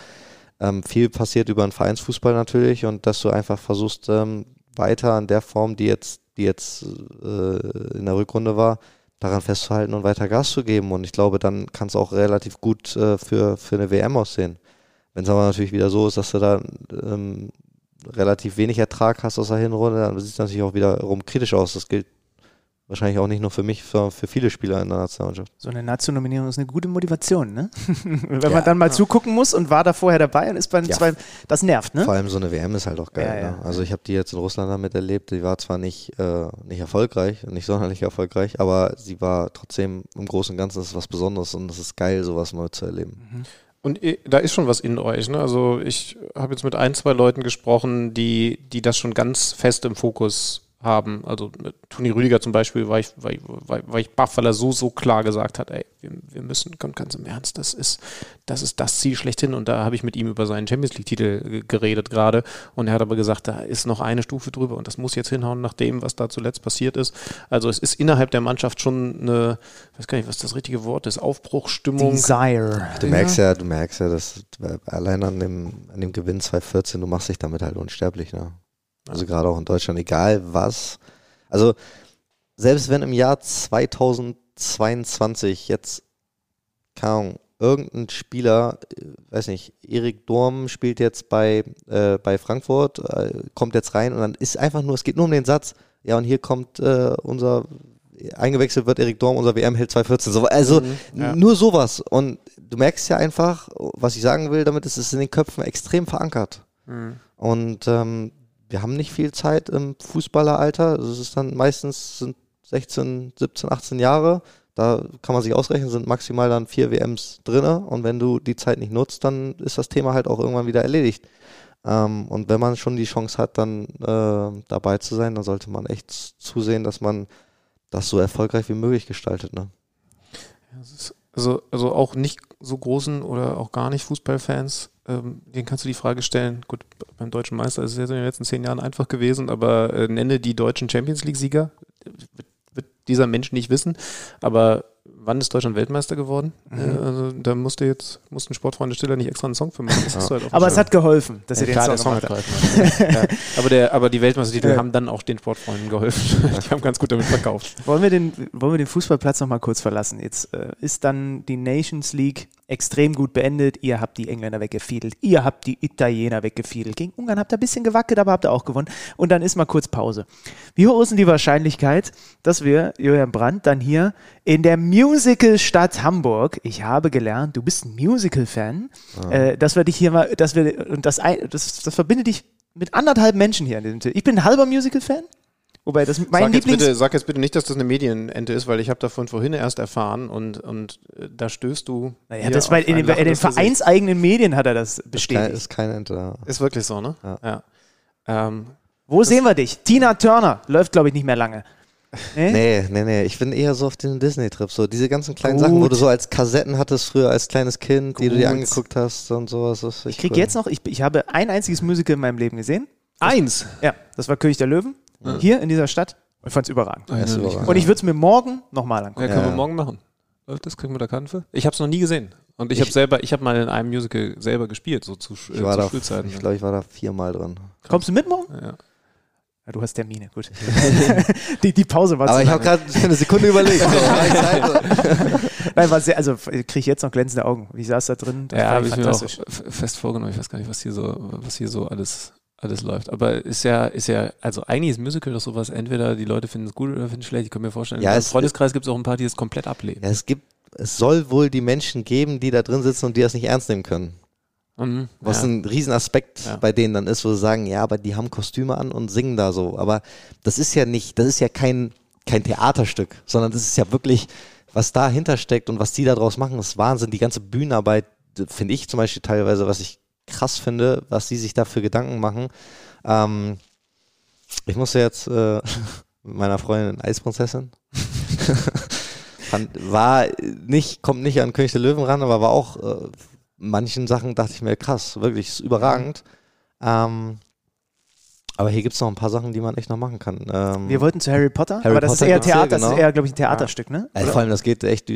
ähm, viel passiert über den Vereinsfußball natürlich und dass du einfach versuchst, ähm, weiter an der Form, die jetzt, die jetzt äh, in der Rückrunde war, daran festzuhalten und weiter Gas zu geben. Und ich glaube, dann kann es auch relativ gut äh, für, für eine WM aussehen. Wenn es aber natürlich wieder so ist, dass du da ähm, relativ wenig Ertrag hast aus der Hinrunde, dann sieht es natürlich auch wiederum kritisch aus. Das gilt wahrscheinlich auch nicht nur für mich, für, für viele Spieler in der Nationalmannschaft. So eine Nationalnominierung ist eine gute Motivation, ne? Wenn ja, man dann mal ja. zugucken muss und war da vorher dabei und ist bei den ja. zwei, das nervt, ne? Vor allem so eine WM ist halt auch geil. Ne? Also ich habe die jetzt in Russland damit erlebt, die war zwar nicht, äh, nicht erfolgreich, nicht sonderlich erfolgreich, aber sie war trotzdem im Großen und Ganzen ist was Besonderes und es ist geil, sowas mal zu erleben. Mhm. Und da ist schon was in euch. Ne? Also ich habe jetzt mit ein, zwei Leuten gesprochen, die, die das schon ganz fest im Fokus haben. Also mit Toni Rüdiger zum Beispiel war ich, war, war, war ich baff, weil er so, so klar gesagt hat, ey, wir, wir müssen, ganz im Ernst, das ist, das ist das Ziel schlechthin. Und da habe ich mit ihm über seinen Champions League-Titel geredet gerade. Und er hat aber gesagt, da ist noch eine Stufe drüber und das muss jetzt hinhauen nach dem, was da zuletzt passiert ist. Also es ist innerhalb der Mannschaft schon eine, ich weiß gar nicht, was das richtige Wort ist, Aufbruchstimmung. Desire. Du merkst ja, du merkst ja, dass allein an dem, an dem Gewinn 2014, du machst dich damit halt unsterblich, ne? Also gerade auch in Deutschland, egal was. Also selbst wenn im Jahr 2022 jetzt, keine Ahnung, irgendein Spieler, äh, weiß nicht, Erik Dorm spielt jetzt bei, äh, bei Frankfurt, äh, kommt jetzt rein und dann ist einfach nur, es geht nur um den Satz, ja und hier kommt äh, unser, eingewechselt wird Erik Dorm, unser WM-Held 2014. So, also mhm, ja. nur sowas und du merkst ja einfach, was ich sagen will, damit ist es in den Köpfen extrem verankert. Mhm. Und ähm, wir haben nicht viel Zeit im Fußballeralter. Das ist dann meistens sind 16, 17, 18 Jahre. Da kann man sich ausrechnen, sind maximal dann vier WMs drin. Und wenn du die Zeit nicht nutzt, dann ist das Thema halt auch irgendwann wieder erledigt. Ähm, und wenn man schon die Chance hat, dann äh, dabei zu sein, dann sollte man echt zusehen, dass man das so erfolgreich wie möglich gestaltet. Ne? Also, also auch nicht so großen oder auch gar nicht Fußballfans ähm, den kannst du die Frage stellen. Gut, beim deutschen Meister ist es jetzt in den letzten zehn Jahren einfach gewesen, aber äh, nenne die deutschen Champions League-Sieger. Wird dieser Mensch nicht wissen. Aber wann ist Deutschland Weltmeister geworden? Mhm. Äh, also, da musste jetzt, mussten Sportfreunde Stiller nicht extra einen Song für machen. Ja. Halt aber es hat geholfen, dass ja, ihr den Song, Song gemacht habt. ja. aber, der, aber die Weltmeistertitel haben dann auch den Sportfreunden geholfen. die haben ganz gut damit verkauft. Wollen wir den, wollen wir den Fußballplatz nochmal kurz verlassen? Jetzt äh, ist dann die Nations League extrem gut beendet. Ihr habt die Engländer weggefiedelt. Ihr habt die Italiener weggefiedelt. Gegen Ungarn habt ihr ein bisschen gewackelt, aber habt ihr auch gewonnen. Und dann ist mal kurz Pause. Wie hoch ist denn die Wahrscheinlichkeit, dass wir Julian Brandt dann hier in der Musical-Stadt Hamburg, ich habe gelernt, du bist ein Musical-Fan, ah. äh, dass wir dich hier mal, dass wir, und das, das, das verbindet dich mit anderthalb Menschen hier in diesem Titel. Ich bin ein halber Musical-Fan. Wobei das mein sag Lieblings... Jetzt bitte, sag jetzt bitte nicht, dass das eine Medienente ist, weil ich habe davon vorhin erst erfahren und, und äh, da stößt du. Naja, das bei, in, den, in den vereinseigenen Medien hat er das bestätigt. Ist kein, ist kein Ente. Ja. Ist wirklich so, ne? Ja. ja. Ähm, Wo sehen wir dich? Tina Turner läuft, glaube ich, nicht mehr lange. Nee? nee, nee, nee. Ich bin eher so auf den Disney-Trip. So diese ganzen kleinen Gut. Sachen, wo du so als Kassetten hattest früher als kleines Kind, Gut. die du dir angeguckt hast und sowas. ich krieg cool. jetzt noch, ich, ich habe ein einziges Musical in meinem Leben gesehen. Eins? Ja, das war König der Löwen. Ja. Hier in dieser Stadt. Ich fand es überragend. Ja, überragend. Und ich würde es mir morgen nochmal angucken. Ja, können wir morgen machen. Das kriegen wir da Kanfe. Ich habe es noch nie gesehen. Und ich habe selber, ich habe mal in einem Musical selber gespielt, so zu, ich war zu da, Schulzeiten. Ich glaube, ich war da viermal drin. Kommst du mit morgen? Ja. Ja, du hast Termine, gut. die, die Pause war Aber ich habe gerade eine Sekunde überlegt. Nein, war sehr, also kriege ich jetzt noch glänzende Augen. Wie saß da drin? Das ja, habe ich mir auch fest vorgenommen. Ich weiß gar nicht, was hier so, was hier so alles alles läuft. Aber ist ja, ist ja, also eigentlich ist Musical doch sowas, entweder die Leute finden es gut oder finden es schlecht. Ich kann mir vorstellen, ja, im Freundeskreis gibt es auch ein paar, die es komplett ablehnen. Ja, es gibt, es soll wohl die Menschen geben, die da drin sitzen und die das nicht ernst nehmen können. Mhm, Was ja. ein Riesenaspekt ja. bei denen dann ist, wo sie sagen, ja, aber die haben Kostüme an und singen da so. Aber das ist ja nicht, das ist ja kein, kein Theaterstück, sondern das ist ja wirklich, was dahinter steckt und was die da draus machen, ist Wahnsinn. Die ganze Bühnenarbeit, finde ich zum Beispiel teilweise, was ich krass finde, was die sich da für Gedanken machen. Ähm, ich musste jetzt äh, mit meiner Freundin Eisprinzessin. War nicht, kommt nicht an König der Löwen ran, aber war auch äh, manchen Sachen dachte ich mir, krass, wirklich ist überragend. Ähm, aber hier gibt es noch ein paar Sachen, die man echt noch machen kann. Ähm, Wir wollten zu Harry Potter, Harry aber das Potter ist eher Theater, das genau. ist eher, glaube ich, ein Theaterstück, ne? also vor allem, das geht echt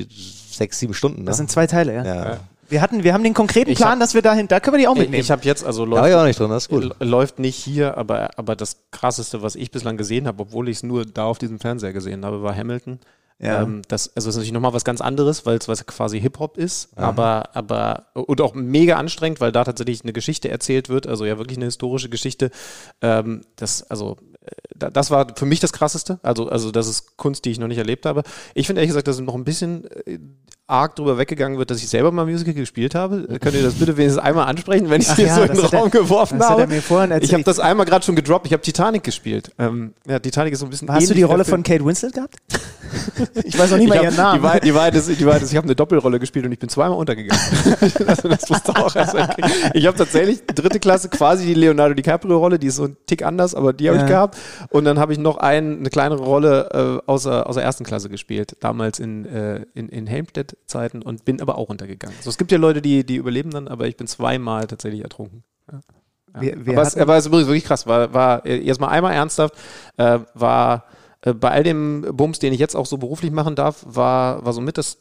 sechs, sieben Stunden. Ne? Das sind zwei Teile, ja. ja. Wir hatten, wir haben den konkreten Ich Plan, hab- dass wir dahin, da können wir die auch mitnehmen. Ich habe jetzt, also Da war läuft, ich auch nicht drin, das ist gut. läuft nicht hier, aber, aber das krasseste, was ich bislang gesehen habe, obwohl ich es nur da auf diesem Fernseher gesehen habe, war Hamilton. Ja. Ähm, das, also das ist natürlich nochmal was ganz anderes, weil es was quasi Hip-Hop ist, aber, aber und auch mega anstrengend, weil da tatsächlich eine Geschichte erzählt wird, also ja wirklich eine historische Geschichte. Ähm, das, also, äh, da- das war für mich das krasseste. Also, also das ist Kunst, die ich noch nicht erlebt habe. Ich finde ehrlich gesagt, dass noch ein bisschen äh, arg drüber weggegangen wird, dass ich selber mal Musical gespielt habe. Könnt ihr das bitte wenigstens einmal ansprechen, wenn ich es hier ja, so in den hat er- Raum geworfen habe? Ich habe das einmal gerade schon gedroppt. Ich habe Titanic gespielt. Ähm, ja, Titanic ist so ein bisschen Hast du die der Rolle von Kate Winslet gehabt? ich weiß noch nicht mal ihren Namen. Die Wahrheit, die, Wahrheit ist, die Wahrheit ist, ich habe eine Doppelrolle gespielt und ich bin zweimal untergegangen. also das musst auch erst mitkriegen. Ich habe tatsächlich dritte Klasse quasi die Leonardo DiCaprio-Rolle, die ist so ein Tick anders, aber die habe Ja. ich gehabt. Und dann habe ich noch ein, eine kleinere Rolle äh, außer, außer ersten Klasse gespielt, damals in, äh, in, in Helmstedt-Zeiten und bin aber auch untergegangen. Also es gibt ja Leute, die, die überleben dann, aber ich bin zweimal tatsächlich ertrunken. Ja. Wir- wir aber, es, aber es ist übrigens wirklich krass. War, war äh, erstmal einmal ernsthaft, äh, war äh, bei all dem Bums, den ich jetzt auch so beruflich machen darf, war, war somit das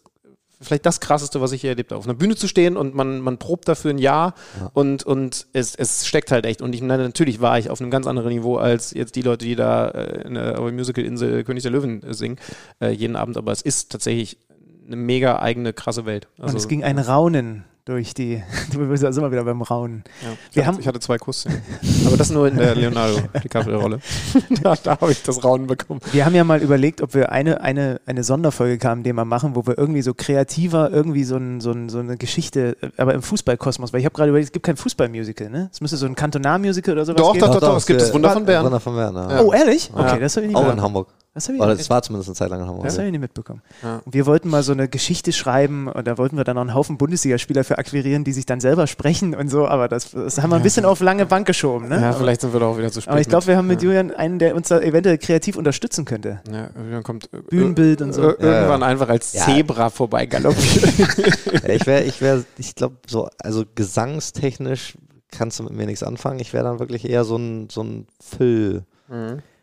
vielleicht das krasseste, was ich hier erlebt habe. Auf einer Bühne zu stehen und man, man probt dafür ein Jahr und, und es, es steckt halt echt. Und ich meine, natürlich war ich auf einem ganz anderen Niveau als jetzt die Leute, die da äh, in der Musical-Insel König der Löwen äh, singen, äh, jeden Abend. Aber es ist tatsächlich eine mega eigene, krasse Welt. und Also, es ging ein Raunen durch die. Du bist also immer wieder beim Raunen. ja. ich, wir hatte, haben- ich hatte zwei Kussszenen. Aber das nur in der Leonardo DiCaprio-Rolle. da da habe ich das Raunen bekommen. Wir haben ja mal überlegt, ob wir eine, eine, eine Sonderfolge kamen, die mal machen, wo wir irgendwie so kreativer, irgendwie so, ein, so, ein, so eine Geschichte, aber im Fußballkosmos, weil ich habe gerade überlegt, es gibt kein Fußballmusical, ne? Es müsste so ein Kantonarmusical oder sowas Doch, geben. doch, doch, es gibt das Wunder von Bern. Wunder von Bern, ja. Oh, ehrlich? Okay, Ja. das habe ich nicht Auch in. Hamburg. Das habe ich, Oder es war zumindest eine Zeit lang in Hamburg. das hab ich nicht mitbekommen. Ja. Und wir wollten mal so eine Geschichte schreiben und da wollten wir dann noch einen Haufen Bundesligaspieler für akquirieren, die sich dann selber sprechen und so, aber das, das haben wir ein bisschen auf lange Bank geschoben, ne? Ja, aber, vielleicht sind wir da auch wieder zu spät. aber ich glaube, wir haben mit Julian einen, der uns da eventuell kreativ unterstützen könnte. Ja, dann kommt äh, Bühnenbild und so. äh, irgendwann einfach als Ja. Zebra vorbei galoppiert. Ja, ich wäre, ich wäre, ich glaube, so, also gesangstechnisch kannst du mit mir nichts anfangen. Ich wäre dann wirklich eher so ein, so ein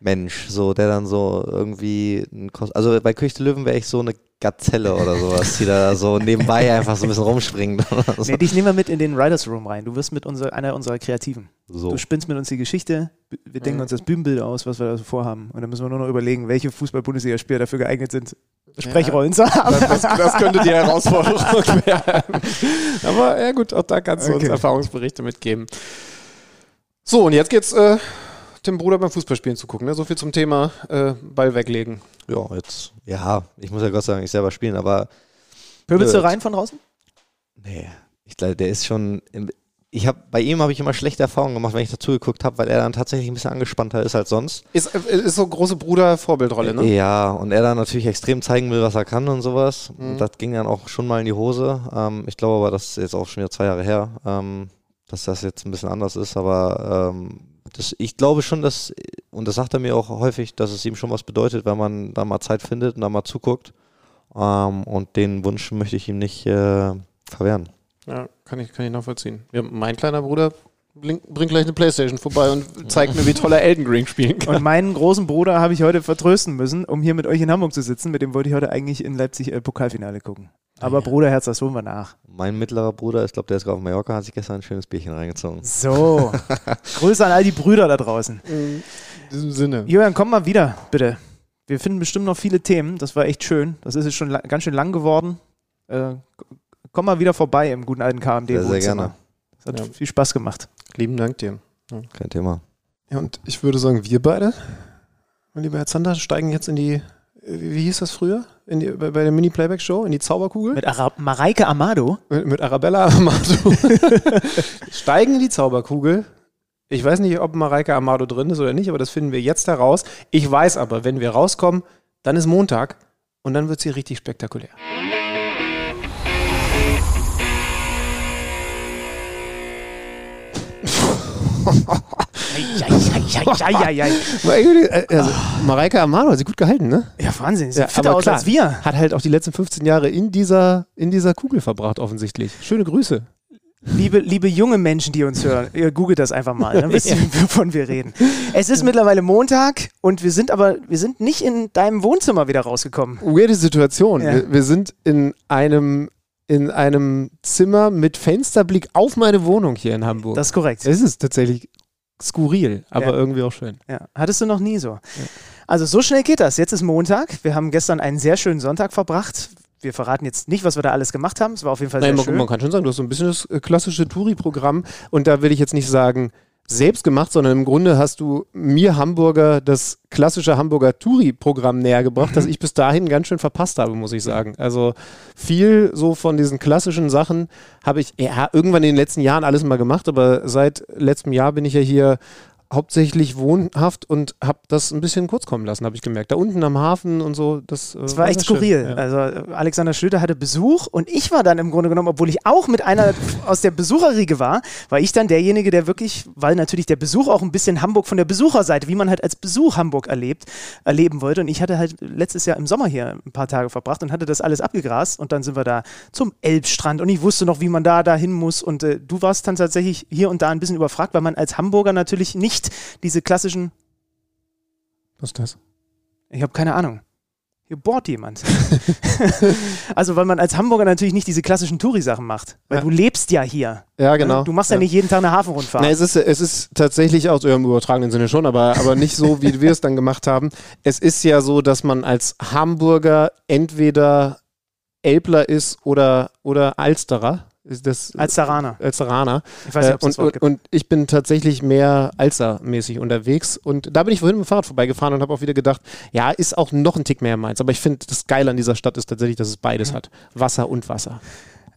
Füllmensch, so, der dann so irgendwie, also bei König der Löwen wäre ich so eine Gazelle oder sowas, die da so nebenbei einfach so ein bisschen rumspringt. so. Nee, dich nehmen wir mit in den Writers Room rein. Du wirst mit unser, einer unserer Kreativen. so. Du spinnst mit uns die Geschichte, wir Mhm. denken uns das Bühnenbild aus, was wir da so vorhaben. Und dann müssen wir nur noch überlegen, welche Fußball-Bundesligaspieler dafür geeignet sind, Sprechrollen zu haben. Das, das könnte die Herausforderung werden. Aber ja gut, auch da kannst du uns Okay. Erfahrungsberichte mitgeben. So, und jetzt geht's äh, dem Bruder beim Fußballspielen zu gucken. Ne? So viel zum Thema äh, Ball weglegen. Ja, jetzt, ja, ich muss ja Gott sei Dank nicht selber spielen, aber Pöbelst du rein von draußen? nee, ich glaube, der ist schon, im, ich habe, bei ihm habe ich immer schlechte Erfahrungen gemacht, wenn ich dazu geguckt habe, weil er dann tatsächlich ein bisschen angespannter ist als sonst. Ist, äh, ist so große Bruder-Vorbildrolle, ne? Ja, und er dann natürlich extrem zeigen will, was er kann und sowas. Mhm. Und das ging dann auch schon mal in die Hose. Ähm, ich glaube aber, das ist jetzt auch schon wieder zwei Jahre her, ähm, dass das jetzt ein bisschen anders ist. Aber ähm, das, ich glaube schon, dass, und das sagt er mir auch häufig, dass es ihm schon was bedeutet, wenn man da mal Zeit findet und da mal zuguckt. Ähm, und den Wunsch möchte ich ihm nicht äh, verwehren. Ja, kann ich, kann ich nachvollziehen. Ja, mein kleiner Bruder bringt gleich eine Playstation vorbei und zeigt mir, wie toll er Elden Ring spielen kann. Und meinen großen Bruder habe ich heute vertrösten müssen, um hier mit euch in Hamburg zu sitzen. Mit dem wollte ich heute eigentlich in Leipzig äh, Pokalfinale gucken. Aber Bruderherz, das holen wir nach. Mein mittlerer Bruder, ich glaube, der ist gerade auf Mallorca, hat sich gestern ein schönes Bierchen reingezogen. So. Grüße an all die Brüder da draußen. In diesem Sinne. Julian, komm mal wieder, bitte. Wir finden bestimmt noch viele Themen. Das war echt schön. Das ist jetzt schon ganz schön lang geworden. Äh, komm mal wieder vorbei im guten alten KMD. Sehr, sehr gerne. Das hat Ja. viel Spaß gemacht. Lieben Dank dir. Kein Thema. Ja, und ich würde sagen, wir beide, mein lieber Herr Zander, steigen jetzt in die, wie, wie hieß das früher? In die, bei, bei der Mini-Playback-Show, in die Zauberkugel. Mit Ara Mareike Amado. Mit, mit Arabella Amado. steigen in die Zauberkugel. Ich weiß nicht, ob Mareike Amado drin ist oder nicht, aber das finden wir jetzt heraus. Ich weiß aber, wenn wir rauskommen, dann ist Montag und dann wird sie richtig spektakulär. Eieieiei. Also, Mareike Amano hat sie gut gehalten, ne? Ja, Wahnsinn. Sieht Ja, fitter aber aus klar, als wir. Hat halt auch die letzten 15 Jahre in dieser, in dieser Kugel verbracht, offensichtlich. Schöne Grüße. Liebe, liebe junge Menschen, die uns hören, ihr googelt das einfach mal, dann wisst ihr, wovon wir reden. Es ist mittlerweile Montag und wir sind aber, wir sind nicht in deinem Wohnzimmer wieder rausgekommen. Weirde Situation. Ja. Wir, wir sind in einem, in einem Zimmer mit Fensterblick auf meine Wohnung hier in Hamburg. Das ist korrekt. es ist tatsächlich skurril, aber Ja. irgendwie auch schön. Ja, hattest du noch nie so. Also so schnell geht das. Jetzt ist Montag. Wir haben gestern einen sehr schönen Sonntag verbracht. Wir verraten jetzt nicht, was wir da alles gemacht haben. Es war auf jeden Fall Nein, sehr man, schön. man kann schon sagen, du hast so ein bisschen das klassische Touri-Programm und da will ich jetzt nicht sagen, selbst gemacht, sondern im Grunde hast du mir Hamburger das klassische Hamburger Touri-Programm näher gebracht, das ich bis dahin ganz schön verpasst habe, muss ich sagen. Also viel so von diesen klassischen Sachen habe ich ja, irgendwann in den letzten Jahren alles mal gemacht, aber seit letztem Jahr bin ich ja hier hauptsächlich wohnhaft und habe das ein bisschen kurz kommen lassen, habe ich gemerkt. Da unten am Hafen und so, das, äh, Es war echt skurril. Ja. Also äh, Alexander Schlüter hatte Besuch und ich war dann im Grunde genommen, obwohl ich auch mit einer aus der Besucherriege war, war ich dann derjenige, der wirklich, weil natürlich der Besuch auch ein bisschen Hamburg von der Besucherseite, wie man halt als Besuch Hamburg erlebt, erleben wollte. Und ich hatte halt letztes Jahr im Sommer hier ein paar Tage verbracht und hatte das alles abgegrast und dann sind wir da zum Elbstrand und ich wusste noch, wie man da dahin muss und äh, du warst dann tatsächlich hier und da ein bisschen überfragt, weil man als Hamburger natürlich nicht diese klassischen, Was ist das? ich habe keine Ahnung. Hier bohrt jemand. also, weil man als Hamburger natürlich nicht diese klassischen Touri-Sachen macht. Weil Ja. du lebst ja hier. Ja, genau. Du machst ja, nicht jeden Tag eine Hafenrundfahrt. Na, es, ist, es ist tatsächlich auch so ja, im übertragenen Sinne schon, aber, aber nicht so, wie wir es dann gemacht haben. Es ist ja so, dass man als Hamburger entweder Elbler ist oder, oder Alsterer. Das als Saraner. Alsteraner. Ich weiß nicht, Äh, ob es das und, und, und ich bin tatsächlich mehr Alster-mäßig unterwegs. Und da bin ich vorhin mit dem Fahrrad vorbeigefahren und habe auch wieder gedacht, ja, ist auch noch ein Tick mehr meins. Aber ich finde, das Geile an dieser Stadt ist tatsächlich, dass es beides hat. Wasser und Wasser.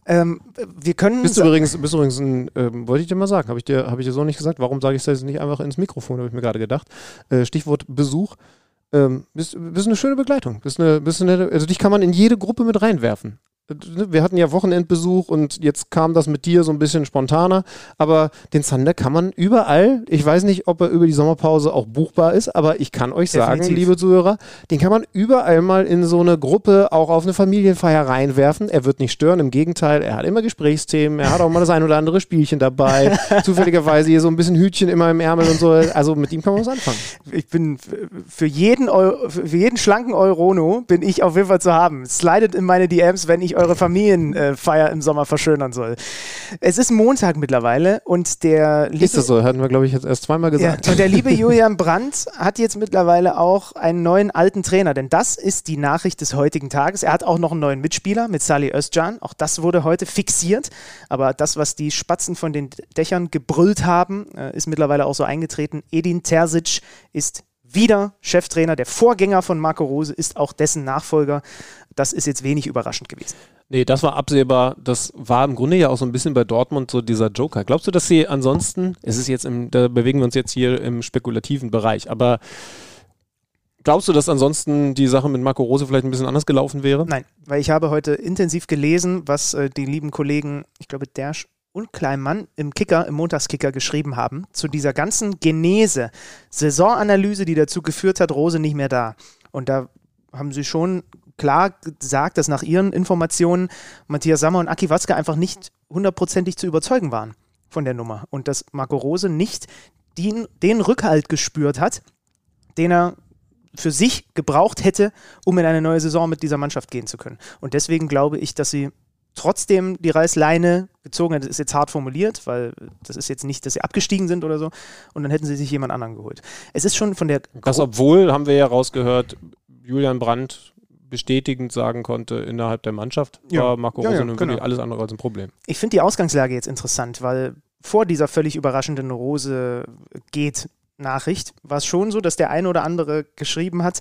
Ähm, wir können. Bist du übrigens, bist du übrigens ein, ähm, wollte ich dir mal sagen, habe ich, dir- hab ich dir so nicht gesagt, warum sage ich das jetzt nicht einfach ins Mikrofon, habe ich mir gerade gedacht. Äh, Stichwort Besuch. Ähm, bist, bist eine schöne Begleitung. Bist eine, bist eine, also dich kann man in jede Gruppe mit reinwerfen. Äh, Wir hatten ja Wochenendbesuch und jetzt kam das mit dir so ein bisschen spontaner, aber den Zander kann man überall, ich weiß nicht, ob er über die Sommerpause auch buchbar ist, aber ich kann euch sagen, Definitiv. liebe Zuhörer, den kann man überall mal in so eine Gruppe, auch auf eine Familienfeier reinwerfen. Er wird nicht stören, im Gegenteil, er hat immer Gesprächsthemen, er hat auch mal das ein oder andere Spielchen dabei, zufälligerweise hier so ein bisschen Hütchen immer im Ärmel und so, also mit ihm kann man was anfangen. ich bin für jeden, Eu für jeden schlanken Eurono bin ich auf jeden Fall zu haben. Slidet in meine DMs, wenn ich eure Familienfeier im Sommer verschönern soll. Es ist Montag mittlerweile und der liebe, Ist das so? Hatten wir, glaube ich, jetzt erst zweimal ja, gesagt. und der liebe Julian Brandt hat jetzt mittlerweile auch einen neuen alten Trainer, denn das ist die Nachricht des heutigen Tages. Er hat auch noch einen neuen Mitspieler mit Salih Özcan. Auch das wurde heute fixiert. Aber das, was die Spatzen von den Dächern gebrüllt haben, äh, ist mittlerweile auch so eingetreten. Edin Terzic ist wieder Cheftrainer. Der Vorgänger von Marco Rose ist auch dessen Nachfolger. Das ist jetzt wenig überraschend gewesen. Nee, das war absehbar. Das war im Grunde ja auch so ein bisschen bei Dortmund so dieser Joker. Glaubst du, dass sie ansonsten, es ist jetzt im, da bewegen wir uns jetzt hier im spekulativen Bereich, aber glaubst du, dass ansonsten die Sache mit Marco Rose vielleicht ein bisschen anders gelaufen wäre? Nein, weil ich habe heute intensiv gelesen, was äh, die lieben Kollegen, ich glaube, Dersch und Kleinmann im Kicker, im Montagskicker geschrieben haben, zu dieser ganzen Genese, Saisonanalyse, die dazu geführt hat, Rose nicht mehr da. Und da haben sie schon klar gesagt, dass nach ihren Informationen Matthias Sammer und Aki Watzke einfach nicht hundertprozentig zu überzeugen waren von der Nummer. Und dass Marco Rose nicht den, den Rückhalt gespürt hat, den er für sich gebraucht hätte, um in eine neue Saison mit dieser Mannschaft gehen zu können. Und deswegen glaube ich, dass sie trotzdem die Reißleine gezogen hat. Das ist jetzt hart formuliert, weil das ist jetzt nicht, dass sie abgestiegen sind oder so. Und dann hätten sie sich jemand anderen geholt. Es ist schon von der Das, obwohl, haben wir ja rausgehört, Julian Brandt bestätigend sagen konnte, innerhalb der Mannschaft Ja. war Marco Ja, Rose ja, nun genau. wirklich alles andere als ein Problem. Ich finde die Ausgangslage jetzt interessant, weil vor dieser völlig überraschenden Rose geht Nachricht war es schon so, dass der eine oder andere geschrieben hat,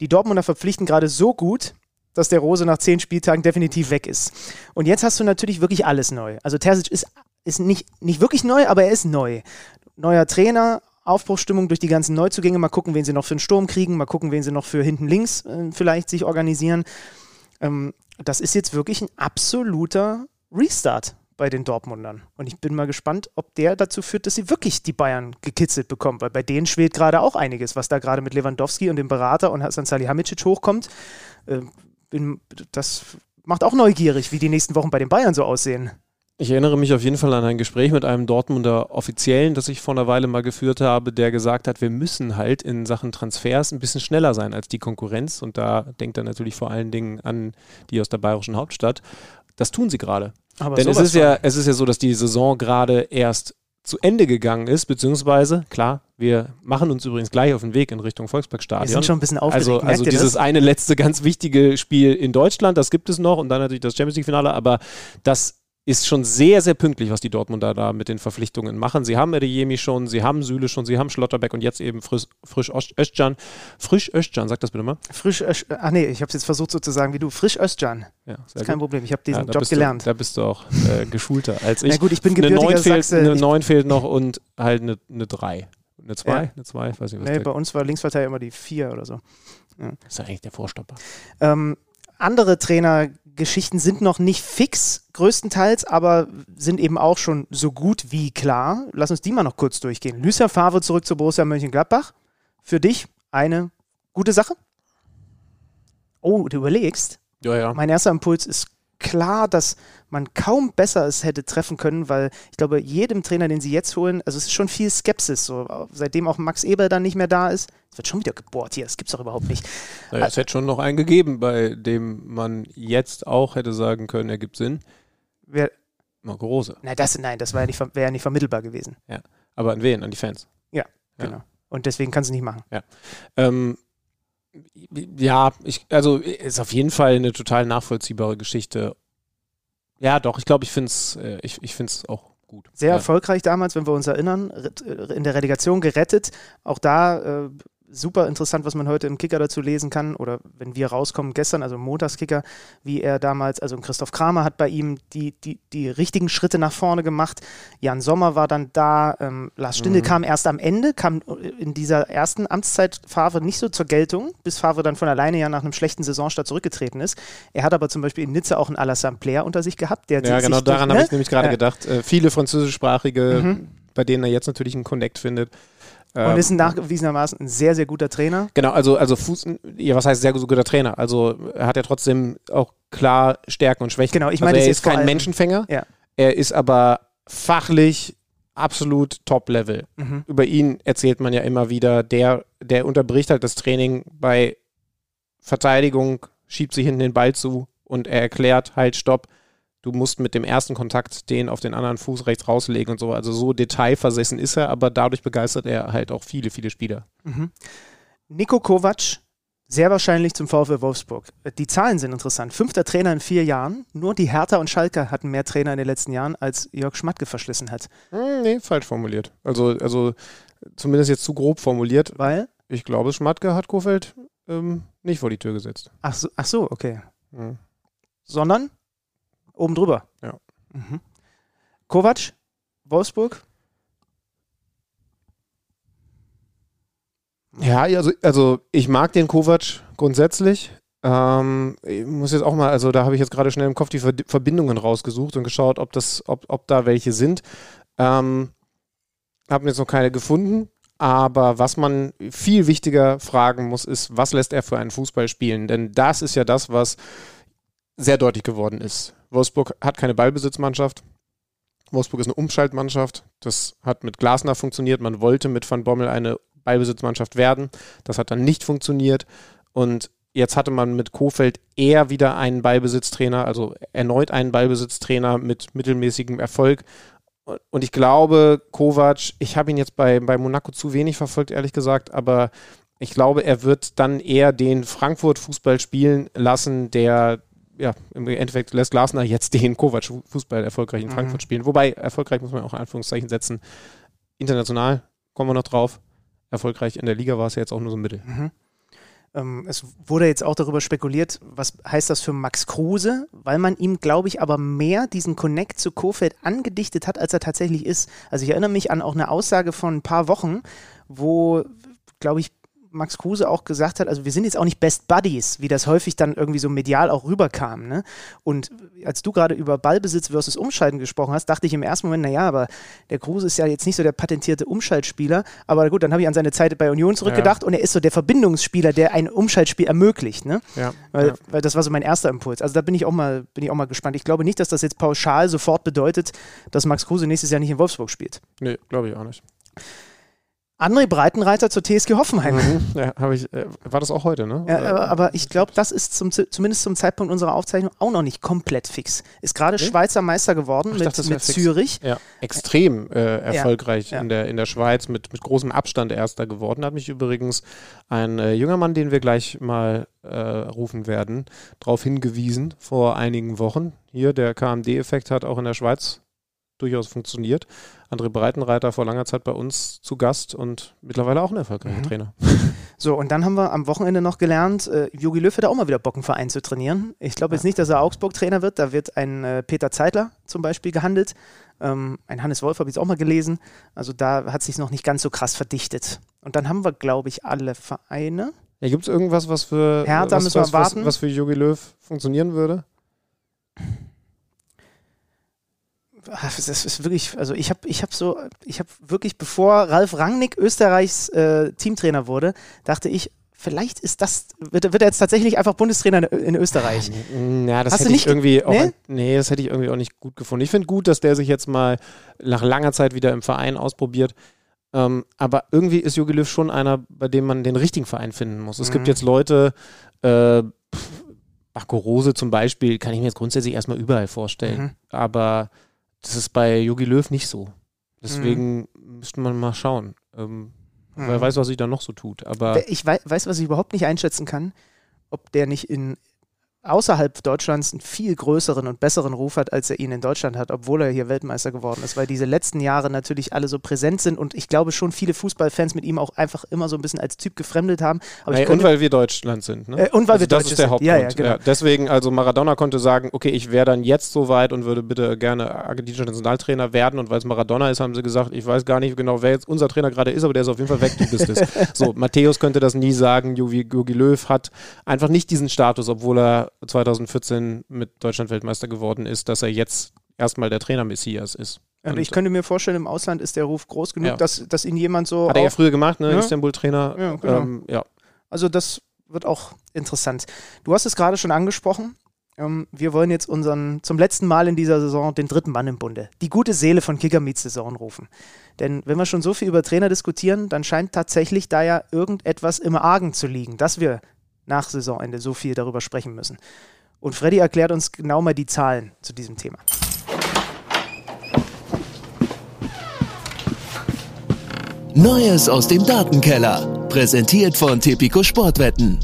die Dortmunder verpflichten gerade so gut, dass der Rose nach zehn Spieltagen definitiv weg ist. Und jetzt hast du natürlich wirklich alles neu. Also Terzic ist, ist nicht, nicht wirklich neu, aber er ist neu. Neuer Trainer, Aufbruchsstimmung durch die ganzen Neuzugänge. Mal gucken, wen sie noch für einen Sturm kriegen. Mal gucken, wen sie noch für hinten links äh, vielleicht sich organisieren. Ähm, das ist jetzt wirklich ein absoluter Restart bei den Dortmundern. Und ich bin mal gespannt, ob der dazu führt, dass sie wirklich die Bayern gekitzelt bekommen, weil bei denen schwebt gerade auch einiges, was da gerade mit Lewandowski und dem Berater und Hasan Salihamidzic hochkommt. Äh, bin, das macht auch neugierig, wie die nächsten Wochen bei den Bayern so aussehen. Ich erinnere mich auf jeden Fall an ein Gespräch mit einem Dortmunder Offiziellen, das ich vor einer Weile mal geführt habe, der gesagt hat, wir müssen halt in Sachen Transfers ein bisschen schneller sein als die Konkurrenz. Und da denkt er natürlich vor allen Dingen an die aus der bayerischen Hauptstadt. Das tun sie gerade. Aber Denn es ist, ja, es ist ja so, dass die Saison gerade erst zu Ende gegangen ist, beziehungsweise, klar, wir machen uns übrigens gleich auf den Weg in Richtung Volksparkstadion. Wir sind schon ein bisschen aufgeregt. Also, also dieses das? eine letzte ganz wichtige Spiel in Deutschland, das gibt es noch und dann natürlich das Champions League-Finale, aber das ist schon sehr, sehr pünktlich, was die Dortmunder da mit den Verpflichtungen machen. Sie haben Adeyemi schon, sie haben Süle schon, sie haben Schlotterbeck und jetzt eben Frisch, Frisch Özcan. Frisch Özcan, sag das bitte mal. Frisch Özcan, ach nee, ich habe es jetzt versucht so zu sagen wie du. Frisch Özcan. Ja, ist kein gut. Problem, ich habe diesen ja, Job gelernt. Du, da bist du auch äh, geschulter als ich. Na gut, ich bin gebürtiger eine 9 fehlt, Sachse. Eine 9 fehlt noch und halt eine, eine 3. Eine 2? Ja. Eine 2? Weiß nicht, was nee, bei uns war Linksverteidiger immer die 4 oder so. Ja. Das ist ja eigentlich der Vorstopper. Ähm, andere Trainergeschichten sind noch nicht fix, größtenteils, aber sind eben auch schon so gut wie klar. Lass uns die mal noch kurz durchgehen. Lucia Favre zurück zu Borussia Mönchengladbach. Für dich eine gute Sache? Oh, du überlegst. Ja, ja. Mein erster Impuls ist klar, dass man kaum besser es hätte treffen können, weil ich glaube, jedem Trainer, den sie jetzt holen, also es ist schon viel Skepsis, so seitdem auch Max Eber dann nicht mehr da ist, es wird schon wieder gebohrt hier, das gibt es doch überhaupt nicht. Naja, es hätte schon noch einen gegeben, bei dem man jetzt auch hätte sagen können, er gibt Sinn. Wer? Marco Rose. Nein, das, nein, das ja wäre ja nicht vermittelbar gewesen. Ja, aber an wen? An die Fans? Ja, ja. genau. Und deswegen kannst du nicht machen. Ja. Ähm, ja, ich, also ist auf jeden Fall eine total nachvollziehbare Geschichte. Ja, doch, ich glaube, ich finde es äh, ich, ich auch gut. Sehr ja. erfolgreich damals, wenn wir uns erinnern, in der Relegation gerettet. Auch da äh, super interessant, was man heute im Kicker dazu lesen kann oder wenn wir rauskommen gestern, also im Montagskicker, wie er damals, also Christoph Kramer hat bei ihm die, die, die richtigen Schritte nach vorne gemacht. Jan Sommer war dann da, ähm, Lars Stindl mhm. kam erst am Ende, kam in dieser ersten Amtszeit Favre nicht so zur Geltung, bis Favre dann von alleine ja nach einem schlechten Saisonstart zurückgetreten ist. Er hat aber zum Beispiel in Nizza auch einen Alassane Player unter sich gehabt. Der ja, genau daran habe ich nämlich gerade äh, gedacht. Äh, viele französischsprachige, mhm. bei denen er jetzt natürlich einen Connect findet. Und ähm, ist ein nachgewiesenermaßen ein sehr, sehr guter Trainer. Genau, also, also Fuß, ja, was heißt sehr guter Trainer? Also er hat ja trotzdem auch klar Stärken und Schwächen. Genau, ich meine, also er ist kein Menschenfänger. Ja. Er ist aber fachlich absolut Top-Level. Mhm. Über ihn erzählt man ja immer wieder, der, der unterbricht halt das Training bei Verteidigung, schiebt sich hinten den Ball zu und er erklärt halt, stopp, du musst mit dem ersten Kontakt den auf den anderen Fuß rechts rauslegen und so. Also so detailversessen ist er, aber dadurch begeistert er halt auch viele, viele Spieler. Mhm. Nico Kovac, sehr wahrscheinlich zum VfL Wolfsburg. Die Zahlen sind interessant. Fünfter Trainer in vier Jahren. Nur die Hertha und Schalke hatten mehr Trainer in den letzten Jahren, als Jörg Schmatke verschlissen hat. Hm, nee, falsch formuliert. Also, also zumindest jetzt zu grob formuliert. Weil? Ich glaube, Schmatke hat Kofeld ähm, nicht vor die Tür gesetzt. Ach so, ach so okay. Hm. Sondern? Oben drüber. Ja. Mhm. Kovac, Wolfsburg. Ja, also, also ich mag den Kovac grundsätzlich. Ähm, ich muss jetzt auch mal, also da habe ich jetzt gerade schnell im Kopf die Verbindungen rausgesucht und geschaut, ob das, ob, ob da welche sind. Ähm, habe jetzt noch keine gefunden. Aber was man viel wichtiger fragen muss, ist, was lässt er für einen Fußball spielen? Denn das ist ja das, was sehr deutlich geworden ist. Wolfsburg hat keine Ballbesitzmannschaft. Wolfsburg ist eine Umschaltmannschaft. Das hat mit Glasner funktioniert. Man wollte mit Van Bommel eine Ballbesitzmannschaft werden. Das hat dann nicht funktioniert. Und jetzt hatte man mit Kofeld eher wieder einen Ballbesitztrainer, also erneut einen Ballbesitztrainer mit mittelmäßigem Erfolg. Und ich glaube, Kovac, ich habe ihn jetzt bei, bei Monaco zu wenig verfolgt, ehrlich gesagt, aber ich glaube, er wird dann eher den Frankfurt-Fußball spielen lassen, der ja, im Endeffekt lässt Glasner jetzt den Kovac-Fußball erfolgreich in mhm. Frankfurt spielen. Wobei, erfolgreich muss man auch in Anführungszeichen setzen. International kommen wir noch drauf. Erfolgreich in der Liga war es ja jetzt auch nur so ein Mittel. Mhm. Ähm, es wurde jetzt auch darüber spekuliert, was heißt das für Max Kruse, weil man ihm, glaube ich, aber mehr diesen Connect zu Kofeld angedichtet hat, als er tatsächlich ist. Also ich erinnere mich an auch eine Aussage von ein paar Wochen, wo, glaube ich, Max Kruse auch gesagt hat, also wir sind jetzt auch nicht Best Buddies, wie das häufig dann irgendwie so medial auch rüberkam. Ne? Und als du gerade über Ballbesitz versus Umschalten gesprochen hast, dachte ich im ersten Moment, naja, aber der Kruse ist ja jetzt nicht so der patentierte Umschaltspieler. Aber gut, dann habe ich an seine Zeit bei Union zurückgedacht ja. und er ist so der Verbindungsspieler, der ein Umschaltspiel ermöglicht. Ne? Ja. Weil, ja. weil das war so mein erster Impuls. Also da bin ich auch mal, bin ich auch mal gespannt. Ich glaube nicht, dass das jetzt pauschal sofort bedeutet, dass Max Kruse nächstes Jahr nicht in Wolfsburg spielt. Nee, glaube ich auch nicht. André Breitenreiter zur TSG Hoffenheim. Mhm, ja, ich, äh, war das auch heute, ne? Ja, aber, aber ich glaube, das ist zum, zumindest zum Zeitpunkt unserer Aufzeichnung auch noch nicht komplett fix. Ist gerade okay. Schweizer Meister geworden Ach, mit, dachte, mit Zürich. Ja, extrem äh, erfolgreich. In, der, in der Schweiz, mit, mit großem Abstand Erster geworden. Hat mich übrigens ein äh, junger Mann, den wir gleich mal äh, rufen werden, darauf hingewiesen vor einigen Wochen. Hier, der KMD-Effekt hat auch in der Schweiz durchaus funktioniert. André Breitenreiter vor langer Zeit bei uns zu Gast und mittlerweile auch ein erfolgreicher mhm. Trainer. So, und dann haben wir am Wochenende noch gelernt, äh, Jogi Löw hat auch mal wieder Bock, einen Verein zu trainieren. Ich glaube jetzt nicht, dass er Augsburg-Trainer wird. Da wird ein äh, Peter Zeitler zum Beispiel gehandelt. Ähm, ein Hannes Wolf habe ich auch mal gelesen. Also da hat sich noch nicht ganz so krass verdichtet. Und dann haben wir, glaube ich, alle Vereine. Ja, Gibt es irgendwas, was für, Hertha was, müssen was, warten. Was, was für Jogi Löw funktionieren würde? Das ist wirklich, also ich habe ich hab so, ich habe wirklich, bevor Ralf Rangnick Österreichs äh, Teamtrainer wurde, dachte ich, vielleicht ist das, wird, wird er jetzt tatsächlich einfach Bundestrainer in, in Österreich. Ja, das Hast hätte ich irgendwie auch, nee? nee? das hätte ich irgendwie auch nicht gut gefunden. Ich finde gut, dass der sich jetzt mal nach langer Zeit wieder im Verein ausprobiert. Ähm, aber irgendwie ist Jogi Löw schon einer, bei dem man den richtigen Verein finden muss. Es mhm. gibt jetzt Leute, äh, Marco Rose zum Beispiel, kann ich mir jetzt grundsätzlich erstmal überall vorstellen. Mhm. Aber das ist bei Yogi Löw nicht so. Deswegen mhm. müsste man mal schauen. Ähm, mhm. Wer weiß, was sich da noch so tut. Aber ich weiß, was ich überhaupt nicht einschätzen kann, ob der nicht in außerhalb Deutschlands einen viel größeren und besseren Ruf hat, als er ihn in Deutschland hat, obwohl er hier Weltmeister geworden ist, weil diese letzten Jahre natürlich alle so präsent sind und ich glaube schon viele Fußballfans mit ihm auch einfach immer so ein bisschen als Typ gefremdet haben. Aber hey, und weil wir Deutschland sind. Ne? Äh, und weil also wir das ist der Hauptgrund. Ja, ja, genau. ja, deswegen, also Maradona konnte sagen, okay, ich wäre dann jetzt so weit und würde bitte gerne argentinischer Nationaltrainer werden und weil es Maradona ist, haben sie gesagt, ich weiß gar nicht genau, wer jetzt unser Trainer gerade ist, aber der ist auf jeden Fall weg, du bist es. so, Matthäus könnte das nie sagen, Jogi, Jogi Löw hat einfach nicht diesen Status, obwohl er 2014 2014 mit Deutschland Weltmeister geworden ist, dass er jetzt erstmal der Trainer Messias ist. Und ich könnte mir vorstellen, im Ausland ist der Ruf groß genug, ja. dass, dass ihn jemand so. Hat er ja früher gemacht, ne? Ja. Istanbul-Trainer. Ja, genau. ähm, ja. Also, das wird auch interessant. Du hast es gerade schon angesprochen. Ähm, wir wollen jetzt unseren zum letzten Mal in dieser Saison den dritten Mann im Bunde, die gute Seele von Kicker Meets Saison rufen. Denn wenn wir schon so viel über Trainer diskutieren, dann scheint tatsächlich da ja irgendetwas im Argen zu liegen, dass wir nach Saisonende so viel darüber sprechen müssen. Und Freddy erklärt uns genau mal die Zahlen zu diesem Thema. Neues aus dem Datenkeller. Präsentiert von Tipico Sportwetten.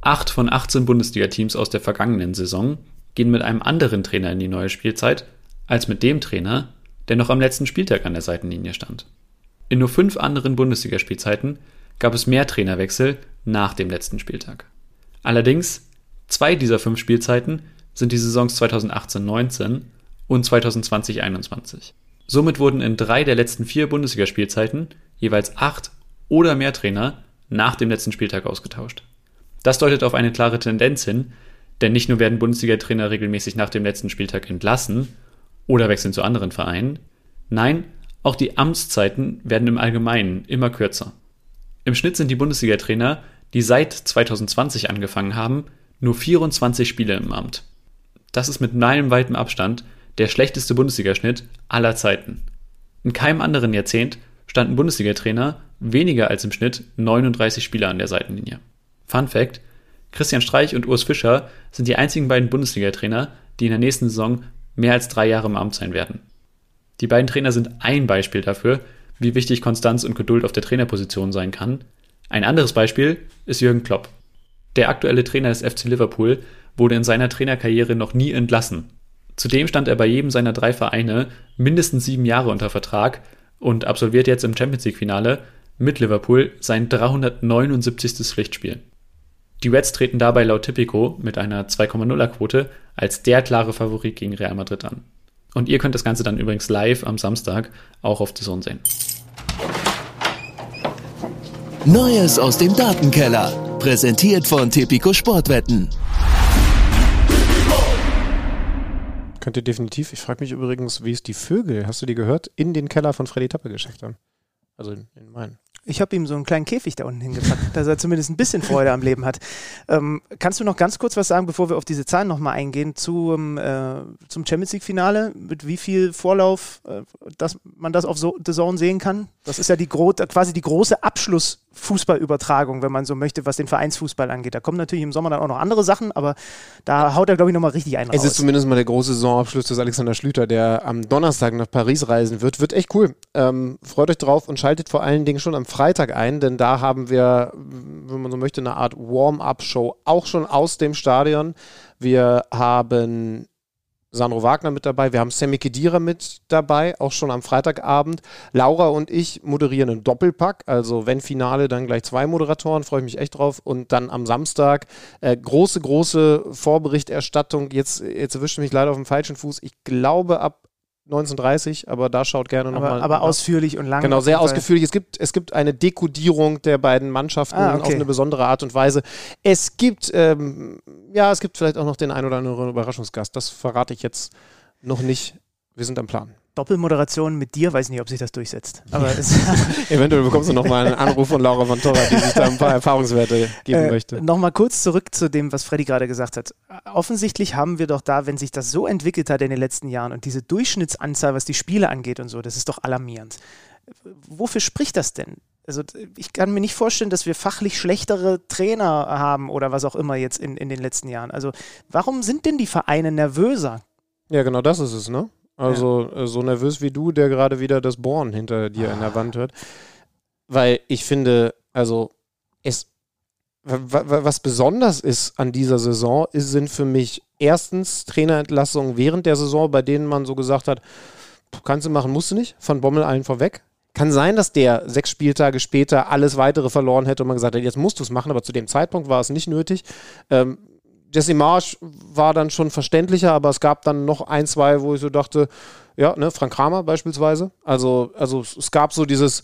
Acht von 18 Bundesliga-Teams aus der vergangenen Saison gehen mit einem anderen Trainer in die neue Spielzeit als mit dem Trainer, der noch am letzten Spieltag an der Seitenlinie stand. In nur fünf anderen Bundesligaspielzeiten gab es mehr Trainerwechsel nach dem letzten Spieltag. Allerdings Zwei dieser fünf Spielzeiten sind die Saisons 2018-19 und 2020-21. Somit wurden in drei der letzten vier Bundesligaspielzeiten jeweils acht oder mehr Trainer nach dem letzten Spieltag ausgetauscht. Das deutet auf eine klare Tendenz hin, denn nicht nur werden Bundesliga-Trainer regelmäßig nach dem letzten Spieltag entlassen oder wechseln zu anderen Vereinen, nein, auch die Amtszeiten werden im Allgemeinen immer kürzer. Im Schnitt sind die Bundesliga-Trainer, die seit 2020 angefangen haben, nur 24 Spiele im Amt. Das ist mit meilenweitem Abstand der schlechteste Bundesligaschnitt aller Zeiten. In keinem anderen Jahrzehnt standen Bundesliga-Trainer weniger als im Schnitt 39 Spieler an der Seitenlinie. Fun Fact: Christian Streich und Urs Fischer sind die einzigen beiden Bundesliga-Trainer, die in der nächsten Saison mehr als drei Jahre im Amt sein werden. Die beiden Trainer sind ein Beispiel dafür, wie wichtig Konstanz und Geduld auf der Trainerposition sein kann. Ein anderes Beispiel ist Jürgen Klopp. Der aktuelle Trainer des FC Liverpool wurde in seiner Trainerkarriere noch nie entlassen. Zudem stand er bei jedem seiner drei Vereine mindestens sieben Jahre unter Vertrag und absolviert jetzt im Champions League-Finale mit Liverpool sein 379. Pflichtspiel. Die Reds treten dabei laut Tipico mit einer 2,0er Quote als der klare Favorit gegen Real Madrid an. Und ihr könnt das Ganze dann übrigens live am Samstag auch auf The Zone sehen. Neues aus dem Datenkeller. Präsentiert von Tipico Sportwetten. Könnt ihr definitiv. Ich frage mich übrigens, wie es die Vögel, hast du die gehört, in den Keller von Freddy Tappe geschafft haben. Also in, in meinen. Ich habe ihm so einen kleinen Käfig da unten hingepackt, dass er zumindest ein bisschen Freude am Leben hat. Ähm, kannst du noch ganz kurz was sagen, bevor wir auf diese Zahlen nochmal eingehen, zum, äh, zum Champions League-Finale? Mit wie viel Vorlauf, äh, dass man das auf so The Zone sehen kann? Das ist ja die quasi die große Abschlussfußballübertragung, wenn man so möchte, was den Vereinsfußball angeht. Da kommen natürlich im Sommer dann auch noch andere Sachen, aber da haut er, glaube ich, nochmal richtig einen Es raus. ist zumindest mal der große Saisonabschluss des Alexander Schlüter, der am Donnerstag nach Paris reisen wird. Wird echt cool. Ähm, freut euch drauf und schaltet vor allen Dingen schon am Freitag ein, denn da haben wir, wenn man so möchte, eine Art Warm-up-Show auch schon aus dem Stadion. Wir haben Sandro Wagner mit dabei, wir haben Sammy Kedira mit dabei, auch schon am Freitagabend. Laura und ich moderieren einen Doppelpack, also wenn Finale, dann gleich zwei Moderatoren, freue ich mich echt drauf. Und dann am Samstag äh, große, große Vorberichterstattung. Jetzt, jetzt erwischte mich leider auf dem falschen Fuß. Ich glaube ab 1930, aber da schaut gerne aber, nochmal. aber ausführlich und lang. Genau, sehr ausgeführlich. Es gibt, es gibt eine Dekodierung der beiden Mannschaften Ah, okay. auf eine besondere Art und Weise. Es gibt, ähm, ja, es gibt vielleicht auch noch den ein oder anderen Überraschungsgast. Das verrate ich jetzt noch nicht. Wir sind am Plan. Doppelmoderation mit dir, weiß nicht, ob sich das durchsetzt. Aber es, Eventuell bekommst du nochmal einen Anruf von Laura von Torra, die sich da ein paar Erfahrungswerte geben Äh, möchte. Nochmal kurz zurück zu dem, was Freddy gerade gesagt hat. Offensichtlich haben wir doch da, wenn sich das so entwickelt hat in den letzten Jahren und diese Durchschnittsanzahl, was die Spiele angeht und so, das ist doch alarmierend. Wofür spricht das denn? Also ich kann mir nicht vorstellen, dass wir fachlich schlechtere Trainer haben oder was auch immer jetzt in, in den letzten Jahren. Also warum sind denn die Vereine nervöser? Ja, genau das ist es, ne? Also äh, so nervös wie du, der gerade wieder das Bohren hinter dir in der Wand hört. Weil ich finde, also es, wa- wa- was besonders ist an dieser Saison, ist, sind für mich erstens Trainerentlassungen während der Saison, bei denen man so gesagt hat, kannst du machen, musst du nicht, von Bommel allen vorweg. Kann sein, dass der sechs Spieltage später alles weitere verloren hätte und man gesagt hat, jetzt musst du es machen, aber zu dem Zeitpunkt war es nicht nötig. Ähm, Jesse Marsch war dann schon verständlicher, aber es gab dann noch ein, zwei, wo ich so dachte, ja, ne, Frank Kramer beispielsweise. Also, also es- gab so dieses,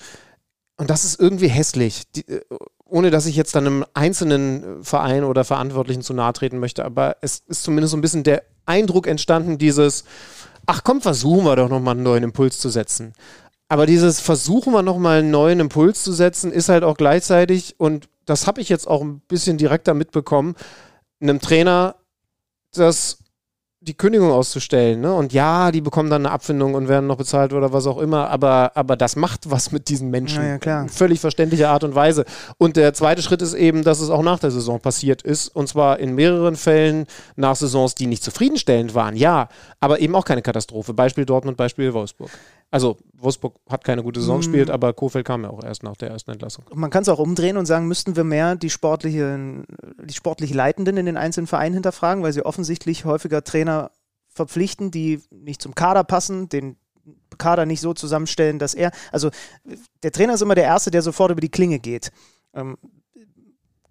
und das ist irgendwie hässlich, die, äh, ohne dass ich jetzt dann einem einzelnen äh, Verein oder Verantwortlichen zu nahe treten möchte, aber es ist zumindest so ein bisschen der Eindruck entstanden, dieses, ach komm, versuchen wir doch nochmal einen neuen Impuls zu setzen. Aber dieses Versuchen wir nochmal einen neuen Impuls zu setzen, ist halt auch gleichzeitig, und das habe ich jetzt auch ein bisschen direkter mitbekommen, einem Trainer das die Kündigung auszustellen. Ne? Und ja, die bekommen dann eine Abfindung und werden noch bezahlt oder was auch immer, aber, aber das macht was mit diesen Menschen. Ja, ja, völlig verständliche Art und Weise. Und der zweite Schritt ist eben, dass es auch nach der Saison passiert ist. Und zwar in mehreren Fällen nach Saisons, die nicht zufriedenstellend waren, ja, aber eben auch keine Katastrophe. Beispiel Dortmund, Beispiel Wolfsburg. Also Wolfsburg hat keine gute Saison gespielt, aber Kofeld kam ja auch erst nach der ersten Entlassung. Man kann es auch umdrehen und sagen, müssten wir mehr die sportlichen, die sportlich Leitenden in den einzelnen Vereinen hinterfragen, weil sie offensichtlich häufiger Trainer verpflichten, die nicht zum Kader passen, den Kader nicht so zusammenstellen, dass er, also der Trainer ist immer der Erste, der sofort über die Klinge geht. Ähm,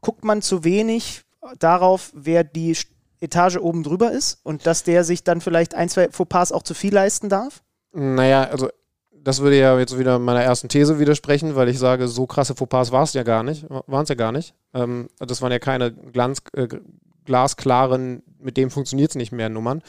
guckt man zu wenig darauf, wer die Etage oben drüber ist und dass der sich dann vielleicht ein, zwei Fauxpas auch zu viel leisten darf? Naja, also das würde ja jetzt wieder meiner ersten These widersprechen, weil ich sage, so krasse Fauxpas war es ja gar nicht, waren es ja gar nicht. Ähm, das waren ja keine Glanz, äh, glasklaren, mit dem funktioniert es nicht mehr Nummern.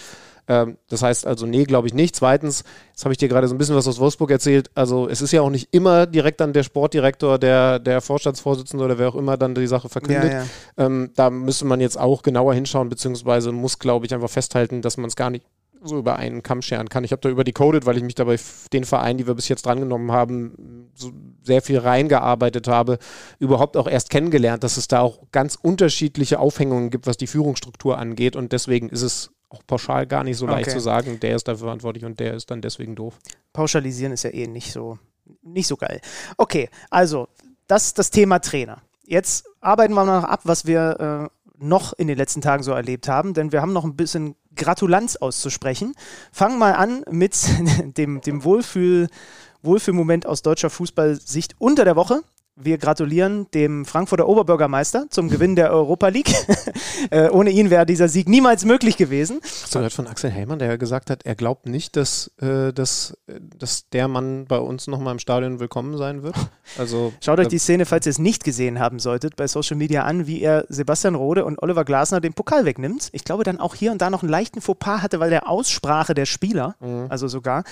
Ähm, das heißt also, nee, glaube ich nicht. Zweitens, jetzt habe ich dir gerade so ein bisschen was aus Wolfsburg erzählt. Also es ist ja auch nicht immer direkt dann der Sportdirektor, der, der Vorstandsvorsitzende oder wer auch immer dann die Sache verkündet. ja. Ähm, da müsste man jetzt auch genauer hinschauen, beziehungsweise muss, glaube ich, einfach festhalten, dass man es gar nicht so über einen Kamm scheren kann. Ich habe da über decoded, weil ich mich dabei den Verein, die wir bis jetzt drangenommen haben, so sehr viel reingearbeitet habe, überhaupt auch erst kennengelernt, dass es da auch ganz unterschiedliche Aufhängungen gibt, was die Führungsstruktur angeht und deswegen ist es auch pauschal gar nicht so leicht Okay. zu sagen, der ist dafür verantwortlich und der ist dann deswegen doof. pauschalisieren ist ja eh nicht so, nicht so geil. Okay, also, das ist das Thema Trainer. Jetzt arbeiten wir noch ab, was wir äh, noch in den letzten Tagen so erlebt haben, denn wir haben noch ein bisschen Gratulanz auszusprechen. Fangen mal an mit dem, dem Wohlfühl, Wohlfühlmoment aus deutscher Fußballsicht unter der Woche. Wir gratulieren dem Frankfurter Oberbürgermeister zum Gewinn der Europa League. äh, ohne ihn wäre dieser Sieg niemals möglich gewesen. Hast du gehört von Axel Hellmann, der gesagt hat, er glaubt nicht, dass, äh, dass, äh, dass der Mann bei uns nochmal im Stadion willkommen sein wird? Also, Schaut euch die Szene, falls ihr es nicht gesehen haben solltet, bei Social Media an, wie er Sebastian Rode und Oliver Glasner den Pokal wegnimmt. Ich glaube, dann auch hier und da noch einen leichten Fauxpas hatte, weil der Aussprache der Spieler, also sogar,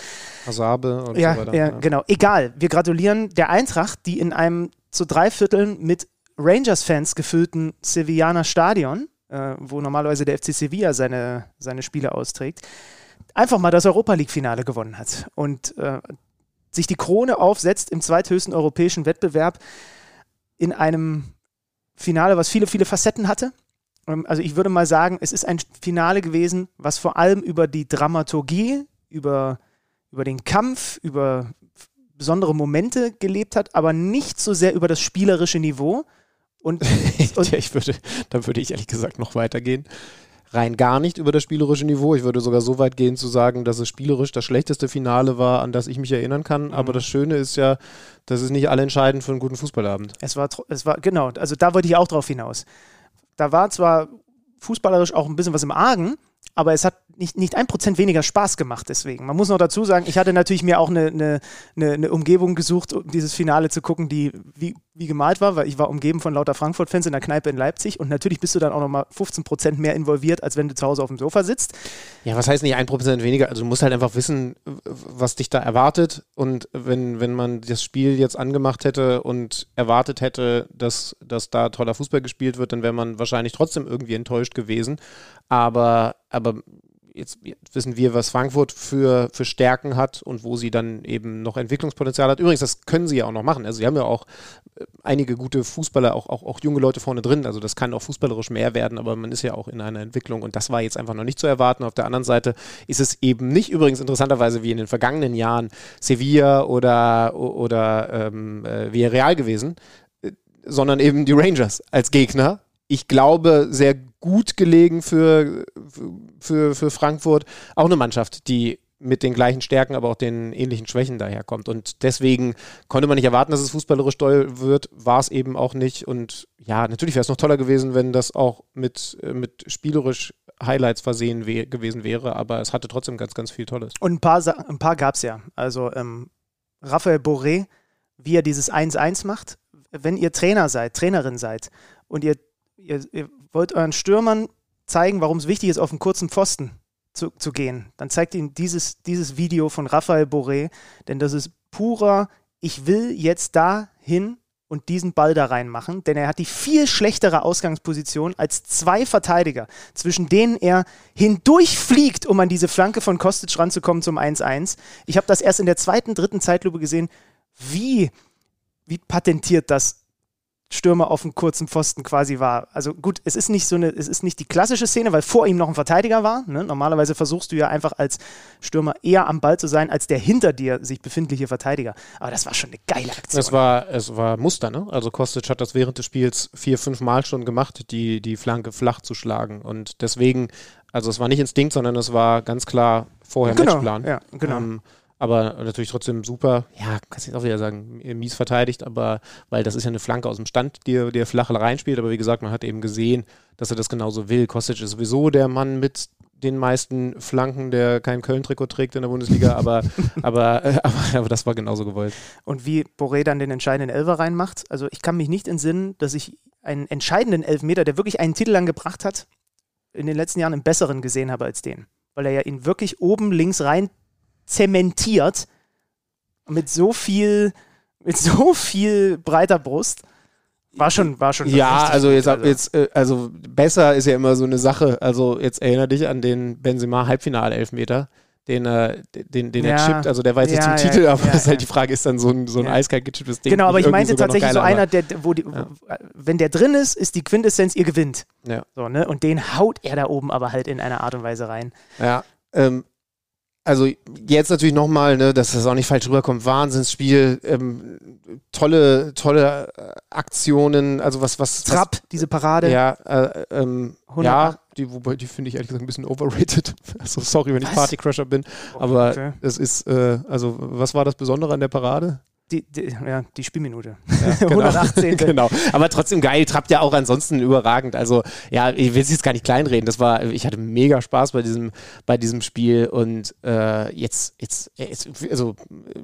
Hasabe und ja, so weiter. ja, genau. Egal. Wir gratulieren der Eintracht, die in einem zu drei Vierteln mit Rangers-Fans gefüllten Sevillaner Stadion, äh, wo normalerweise der FC Sevilla seine, seine Spiele austrägt, einfach mal das Europa League-Finale gewonnen hat. Und äh, sich die Krone aufsetzt im zweithöchsten europäischen Wettbewerb in einem Finale, was viele, viele Facetten hatte. Ähm, Also ich würde mal sagen, es ist ein Finale gewesen, was vor allem über die Dramaturgie, über, über den Kampf, über besondere Momente gelebt hat, aber nicht so sehr über das spielerische Niveau. Und, und ja, ich würde, dann würde ich ehrlich gesagt noch weitergehen. Rein gar nicht über das spielerische Niveau. Ich würde sogar so weit gehen zu sagen, dass es spielerisch das schlechteste Finale war, an das ich mich erinnern kann. Aber das Schöne ist ja, das ist nicht allentscheidend für einen guten Fußballabend. Es war, es war, genau, also da wollte ich auch drauf hinaus. Da war zwar fußballerisch auch ein bisschen was im Argen, aber es hat nicht, nicht ein Prozent weniger Spaß gemacht deswegen. Man muss noch dazu sagen, ich hatte natürlich mir auch eine, eine, eine, Umgebung gesucht, um dieses Finale zu gucken, die wie, wie gemalt war, weil ich war umgeben von lauter Frankfurt-Fans in der Kneipe in Leipzig und natürlich bist du dann auch nochmal 15 Prozent mehr involviert, als wenn du zu Hause auf dem Sofa sitzt. Ja, was heißt nicht ein Prozent weniger? Also du musst halt einfach wissen, was dich da erwartet. Und wenn, wenn man das Spiel jetzt angemacht hätte und erwartet hätte, dass, dass da toller Fußball gespielt wird, dann wäre man wahrscheinlich trotzdem irgendwie enttäuscht gewesen. Aber, aber jetzt wissen wir, was Frankfurt für, für Stärken hat und wo sie dann eben noch Entwicklungspotenzial hat. Übrigens, das können sie ja auch noch machen. Also sie haben ja auch äh, einige gute Fußballer, auch, auch, auch junge Leute vorne drin. Also das kann auch fußballerisch mehr werden, aber man ist ja auch in einer Entwicklung und das war jetzt einfach noch nicht zu erwarten. Auf der anderen Seite ist es eben nicht übrigens interessanterweise wie in den vergangenen Jahren Sevilla oder, oder ähm, äh, Villarreal gewesen, äh, sondern eben die Rangers als Gegner. Ich glaube, sehr gut gelegen für, für, für Frankfurt. Auch eine Mannschaft, die mit den gleichen Stärken, aber auch den ähnlichen Schwächen daherkommt. Und deswegen konnte man nicht erwarten, dass es fußballerisch toll wird, war es eben auch nicht. Und ja, natürlich wäre es noch toller gewesen, wenn das auch mit, äh, mit spielerisch Highlights versehen we gewesen wäre, aber es hatte trotzdem ganz, ganz viel Tolles. Und ein paar, ein paar gab es ja. Also ähm, Raphael Boré, wie er dieses 1-1 macht. Wenn ihr Trainer seid, Trainerin seid und ihr, ihr, ihr wollt euren Stürmern zeigen, warum es wichtig ist, auf einen kurzen Pfosten zu, zu gehen, dann zeigt ihnen dieses, dieses Video von Raphael Boré, denn das ist purer, ich will jetzt da hin und diesen Ball da reinmachen, denn er hat die viel schlechtere Ausgangsposition als zwei Verteidiger, zwischen denen er hindurchfliegt, um an diese Flanke von Kostic ranzukommen zum 1-1. Ich habe das erst in der zweiten, dritten Zeitlupe gesehen, wie, wie patentiert das Stürmer auf dem kurzen Pfosten quasi war. Also gut, es ist nicht so eine, es ist nicht die klassische Szene, weil vor ihm noch ein Verteidiger war. Ne? Normalerweise versuchst du ja einfach als Stürmer eher am Ball zu sein, als der hinter dir sich befindliche Verteidiger. Aber das war schon eine geile Aktion. Es war, es war Muster, ne? Also Kostic hat das während des Spiels vier, fünf Mal schon gemacht, die, die Flanke flach zu schlagen. Und deswegen, also es war nicht Instinkt, sondern es war ganz klar vorher Genau, Matchplan. ja, genau. Ähm, aber natürlich trotzdem super, ja, kannst du jetzt auch wieder sagen, mies verteidigt, aber weil das ist ja eine Flanke aus dem Stand, die, die er flach reinspielt. Aber wie gesagt, man hat eben gesehen, dass er das genauso will. Kostic ist sowieso der Mann mit den meisten Flanken, der kein Köln-Trikot trägt in der Bundesliga, aber, aber, äh, aber, aber das war genauso gewollt. Und wie Boré dann den entscheidenden Elfer reinmacht. Also ich kann mich nicht entsinnen, dass ich einen entscheidenden Elfmeter, der wirklich einen Titel lang gebracht hat, in den letzten Jahren einen besseren gesehen habe als den. Weil er ja ihn wirklich oben links rein zementiert mit so viel, mit so viel breiter Brust. War schon, war schon. Ja, also gut, jetzt, jetzt äh, also besser ist ja immer so eine Sache. Also jetzt erinnere dich an den Benzema Halbfinale-Elfmeter, den er, den, den er Ja. chippt. Also der war jetzt nicht Ja, zum ja, Titel, aber ist halt die Frage, ist dann so ein, so ein eiskalt gechipptes Ding. Genau, aber nicht ich meinte tatsächlich so einer, der, wo die, Ja. wenn der drin ist, ist die Quintessenz, ihr gewinnt. Ja. So, ne? Und den haut er da oben aber halt in einer Art und Weise rein. Ja, ähm, also jetzt natürlich nochmal, ne, dass das auch nicht falsch rüberkommt, Wahnsinnsspiel, ähm, tolle, tolle äh, Aktionen, also was, was, Trapp, diese Parade. was ja, äh, ähm, 100 ja, die, wobei die finde ich ehrlich gesagt ein bisschen overrated. Also sorry, wenn ich Was? Partycrusher bin, aber Okay. es ist, äh, also was war das Besondere an der Parade? Die, die, ja, die Spielminute. Ja, genau. 118. genau. Aber trotzdem geil, trappt ja auch ansonsten überragend. Also, ja, ich will es jetzt gar nicht kleinreden. Das war, ich hatte mega Spaß bei diesem, bei diesem Spiel und äh, jetzt, jetzt, jetzt, also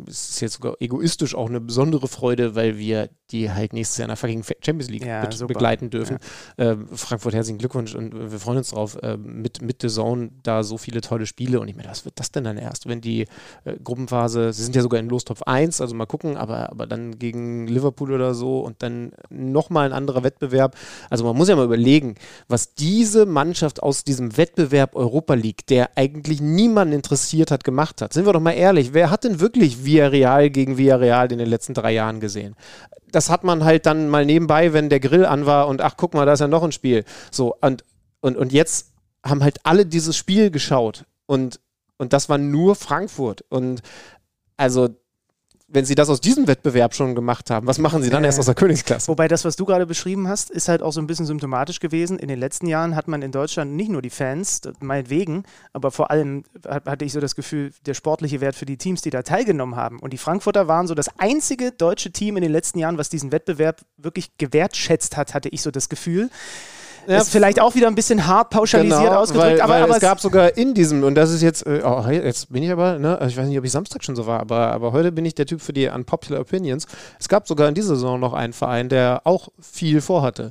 es ist jetzt sogar egoistisch auch eine besondere Freude, weil wir die halt nächstes Jahr in der fucking Champions League ja, be begleiten dürfen. Ja. Ähm, Frankfurt, herzlichen Glückwunsch und wir freuen uns drauf, äh, mit, mit The Zone da so viele tolle Spiele und ich meine, was wird das denn dann erst, wenn die äh, Gruppenphase, sie sind ja sogar in Lostopf 1, also mal gucken, aber, aber dann gegen Liverpool oder so und dann nochmal ein anderer Wettbewerb. Also man muss ja mal überlegen, was diese Mannschaft aus diesem Wettbewerb Europa League, der eigentlich niemanden interessiert hat, gemacht hat. Sind wir doch mal ehrlich, wer hat denn wirklich Villarreal gegen Villarreal in den letzten drei Jahren gesehen? Das hat man halt dann mal nebenbei, wenn der Grill an war und ach, guck mal, da ist ja noch ein Spiel. So, und, und, und jetzt haben halt alle dieses Spiel geschaut und, und das war nur Frankfurt. Und also wenn sie das aus diesem Wettbewerb schon gemacht haben, was machen sie dann äh, erst aus der Königsklasse? Wobei das, was du gerade beschrieben hast, ist halt auch so ein bisschen symptomatisch gewesen. In den letzten Jahren hat man in Deutschland nicht nur die Fans, meinetwegen, aber vor allem hatte ich so das Gefühl, der sportliche Wert für die Teams, die da teilgenommen haben. Und die Frankfurter waren so das einzige deutsche Team in den letzten Jahren, was diesen Wettbewerb wirklich gewertschätzt hat, hatte ich so das Gefühl. Ja, ist vielleicht auch wieder ein bisschen hart pauschalisiert genau, ausgedrückt, weil, aber, weil aber es gab sogar in diesem, und das ist jetzt, äh, oh, jetzt bin ich aber, ne, also ich weiß nicht, ob ich Samstag schon so war, aber, aber heute bin ich der Typ für die Unpopular Opinions. Es gab sogar in dieser Saison noch einen Verein, der auch viel vorhatte.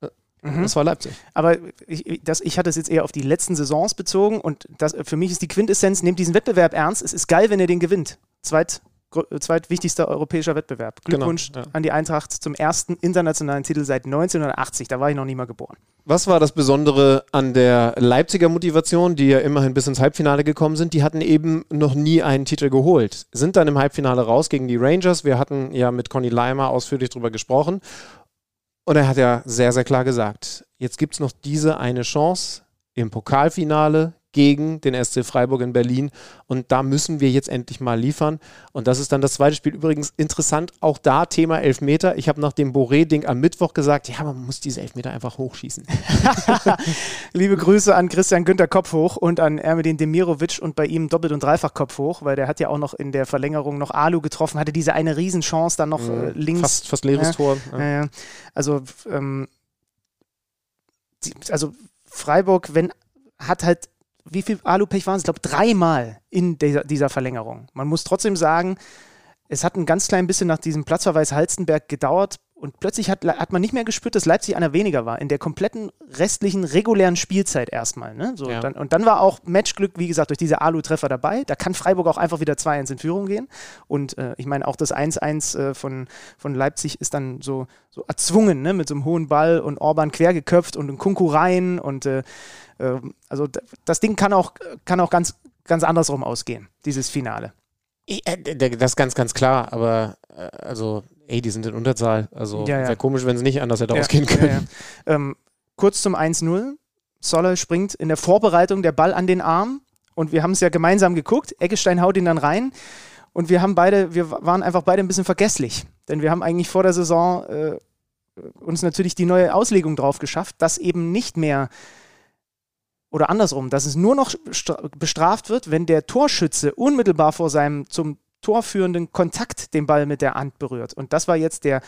Äh, mhm. Das war Leipzig. Aber ich, das, ich hatte es jetzt eher auf die letzten Saisons bezogen und das, für mich ist die Quintessenz, nehmt diesen Wettbewerb ernst. Es ist geil, wenn ihr den gewinnt. Zweit, zweitwichtigster europäischer Wettbewerb. Genau, Glückwunsch genau, ja. an die Eintracht zum ersten internationalen Titel seit 1980. Da war ich noch nie mal geboren. Was war das Besondere an der Leipziger Motivation, die ja immerhin bis ins Halbfinale gekommen sind? Die hatten eben noch nie einen Titel geholt, sind dann im Halbfinale raus gegen die Rangers. Wir hatten ja mit Conny Leimer ausführlich darüber gesprochen. Und er hat ja sehr, sehr klar gesagt, jetzt gibt es noch diese eine Chance im Pokalfinale gegen den SC Freiburg in Berlin. Und da müssen wir jetzt endlich mal liefern. Und das ist dann das zweite Spiel. Übrigens interessant, auch da Thema Elfmeter. Ich habe nach dem Boré-Ding am Mittwoch gesagt, ja, man muss diese Elfmeter einfach hochschießen. Liebe Grüße an Christian Günther Kopf hoch und an Ermedin Demirovic und bei ihm doppelt und dreifach Kopf hoch, weil der hat ja auch noch in der Verlängerung noch Alu getroffen, hatte diese eine Riesenchance dann noch mhm. äh, links. Fast, fast leeres ja, Tor. Ja. Also, ähm, also Freiburg, wenn hat halt wie viel Alupech waren es? Ich glaube, dreimal in dieser, dieser Verlängerung. Man muss trotzdem sagen, es hat ein ganz klein bisschen nach diesem Platzverweis Halstenberg gedauert und plötzlich hat, hat man nicht mehr gespürt, dass Leipzig einer weniger war in der kompletten restlichen regulären Spielzeit erstmal. Ne? So, ja. dann, und dann war auch Matchglück, wie gesagt, durch diese Alu-Treffer dabei. Da kann Freiburg auch einfach wieder 2-1 in Führung gehen. Und äh, ich meine, auch das 1-1 äh, von, von Leipzig ist dann so, so erzwungen, ne? mit so einem hohen Ball und Orban quergeköpft und ein Kunku rein und äh, also das Ding kann auch, kann auch ganz, ganz andersrum ausgehen, dieses Finale. Äh, das ist ganz, ganz klar, aber äh, also, ey, die sind in Unterzahl. Also ja, ja. wäre komisch, wenn es nicht anders hätte ja, ausgehen können. Ähm, kurz zum 1-0. Solle springt in der Vorbereitung der Ball an den Arm und wir haben es ja gemeinsam geguckt. Eggestein haut ihn dann rein und wir haben beide, wir waren einfach beide ein bisschen vergesslich, denn wir haben eigentlich vor der Saison äh, uns natürlich die neue Auslegung drauf geschafft, dass eben nicht mehr oder andersrum, dass es nur noch bestraft wird, wenn der Torschütze unmittelbar vor seinem zum Tor führenden Kontakt den Ball mit der Hand berührt. Und das war jetzt der,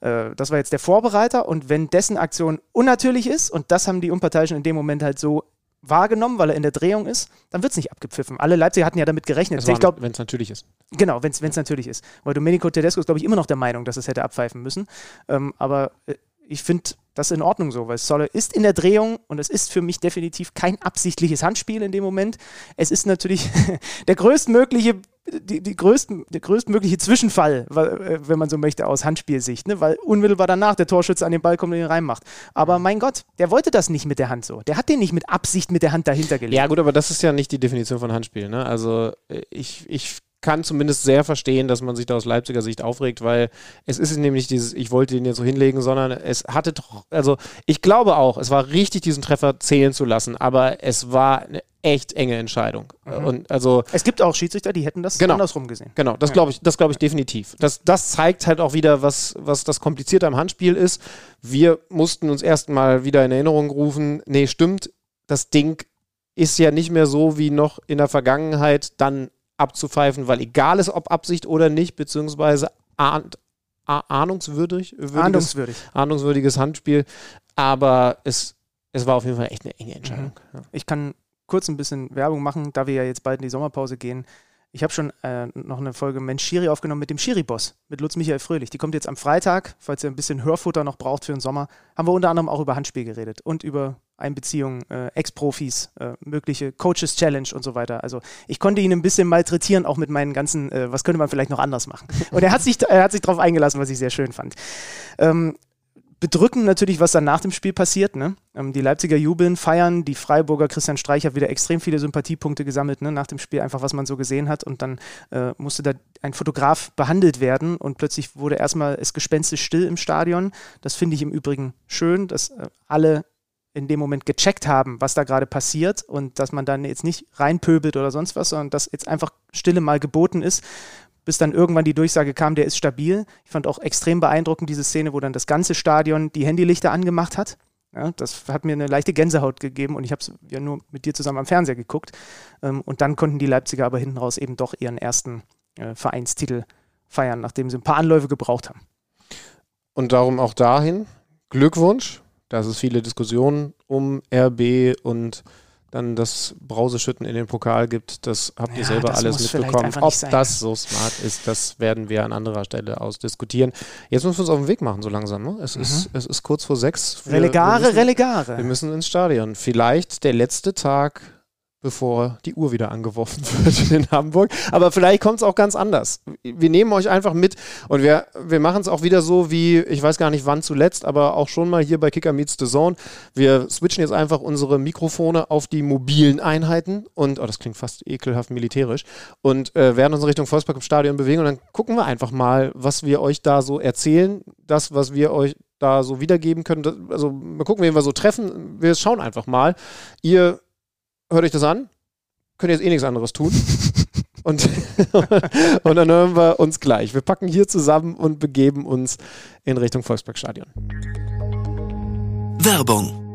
äh, das war jetzt der Vorbereiter. Und wenn dessen Aktion unnatürlich ist, und das haben die Unparteiischen in dem Moment halt so wahrgenommen, weil er in der Drehung ist, dann wird es nicht abgepfiffen. Alle Leipziger hatten ja damit gerechnet. Wenn es natürlich ist. Genau, wenn es natürlich ist. Weil Domenico Tedesco ist, glaube ich, immer noch der Meinung, dass es hätte abpfeifen müssen. Ähm, aber äh, ich finde das ist in Ordnung so, weil Solle ist in der Drehung und es ist für mich definitiv kein absichtliches Handspiel in dem Moment. Es ist natürlich der größtmögliche, die, die größten, der größtmögliche Zwischenfall, äh, wenn man so möchte, aus Handspielsicht, ne? weil unmittelbar danach der Torschütze an den Ball kommt und ihn reinmacht. Aber mein Gott, der wollte das nicht mit der Hand so. Der hat den nicht mit Absicht mit der Hand dahinter gelegt. Ja, gut, aber das ist ja nicht die Definition von Handspiel. Ne? Also äh, ich, ich kann zumindest sehr verstehen, dass man sich da aus Leipziger Sicht aufregt, weil es ist nämlich dieses, ich wollte den jetzt so hinlegen, sondern es hatte doch, also ich glaube auch, es war richtig, diesen Treffer zählen zu lassen, aber es war eine echt enge Entscheidung. Mhm. Und also es gibt auch Schiedsrichter, die hätten das genau, andersrum gesehen. Genau, das glaube ich, das glaube ich definitiv. Das, das zeigt halt auch wieder, was, was das Komplizierte am Handspiel ist. Wir mussten uns erstmal wieder in Erinnerung rufen, nee, stimmt, das Ding ist ja nicht mehr so wie noch in der Vergangenheit dann abzupfeifen, weil egal ist, ob Absicht oder nicht, beziehungsweise ahnt, ahnungswürdig, Ahndungswürdig. ahnungswürdiges Handspiel. Aber es, es war auf jeden Fall echt eine enge Entscheidung. Ja. Ich kann kurz ein bisschen Werbung machen, da wir ja jetzt bald in die Sommerpause gehen. Ich habe schon äh, noch eine Folge Mensch Schiri aufgenommen mit dem Schiri-Boss, mit Lutz Michael Fröhlich. Die kommt jetzt am Freitag, falls ihr ein bisschen Hörfutter noch braucht für den Sommer. Haben wir unter anderem auch über Handspiel geredet und über Einbeziehung, äh, Ex-Profis, äh, mögliche Coaches Challenge und so weiter. Also ich konnte ihn ein bisschen malträtieren, auch mit meinen ganzen, äh, was könnte man vielleicht noch anders machen. Und er hat sich, er hat sich darauf eingelassen, was ich sehr schön fand. Ähm, bedrücken natürlich, was dann nach dem Spiel passiert. Ne? Ähm, die Leipziger jubeln, feiern, die Freiburger Christian Streich hat wieder extrem viele Sympathiepunkte gesammelt ne? nach dem Spiel, einfach was man so gesehen hat. Und dann äh, musste da ein Fotograf behandelt werden und plötzlich wurde erstmal es gespenstisch still im Stadion. Das finde ich im Übrigen schön, dass äh, alle in dem Moment gecheckt haben, was da gerade passiert und dass man dann jetzt nicht reinpöbelt oder sonst was, sondern dass jetzt einfach Stille mal geboten ist, bis dann irgendwann die Durchsage kam, der ist stabil. Ich fand auch extrem beeindruckend diese Szene, wo dann das ganze Stadion die Handylichter angemacht hat. Ja, das hat mir eine leichte Gänsehaut gegeben und ich habe es ja nur mit dir zusammen am Fernseher geguckt. Ähm, und dann konnten die Leipziger aber hinten raus eben doch ihren ersten äh, Vereinstitel feiern, nachdem sie ein paar Anläufe gebraucht haben. Und darum auch dahin Glückwunsch dass es viele Diskussionen um RB und dann das Brauseschütten in den Pokal gibt. Das habt ihr Ja, selber alles mitbekommen. Ob das so smart ist, das werden wir an anderer Stelle ausdiskutieren. Jetzt müssen wir uns auf den Weg machen, so langsam. Ne? Es, ist, es ist kurz vor sechs. Wir- Relegare, wir müssen, Relegare. Wir müssen ins Stadion. Vielleicht der letzte Tag bevor die Uhr wieder angeworfen wird in Hamburg. Aber vielleicht kommt es auch ganz anders. Wir nehmen euch einfach mit und wir, wir machen es auch wieder so wie, ich weiß gar nicht wann zuletzt, aber auch schon mal hier bei Kicker Meets the Zone. Wir switchen jetzt einfach unsere Mikrofone auf die mobilen Einheiten und, oh, das klingt fast ekelhaft militärisch, und äh, werden uns in Richtung Volkspark im Stadion bewegen und dann gucken wir einfach mal, was wir euch da so erzählen, das, was wir euch da so wiedergeben können. Also mal gucken, wen wir so treffen. Wir schauen einfach mal. Ihr hört euch das an, könnt jetzt eh nichts anderes tun. Und, und dann hören wir uns gleich. Wir packen hier zusammen und begeben uns in Richtung Volksparkstadion. Werbung.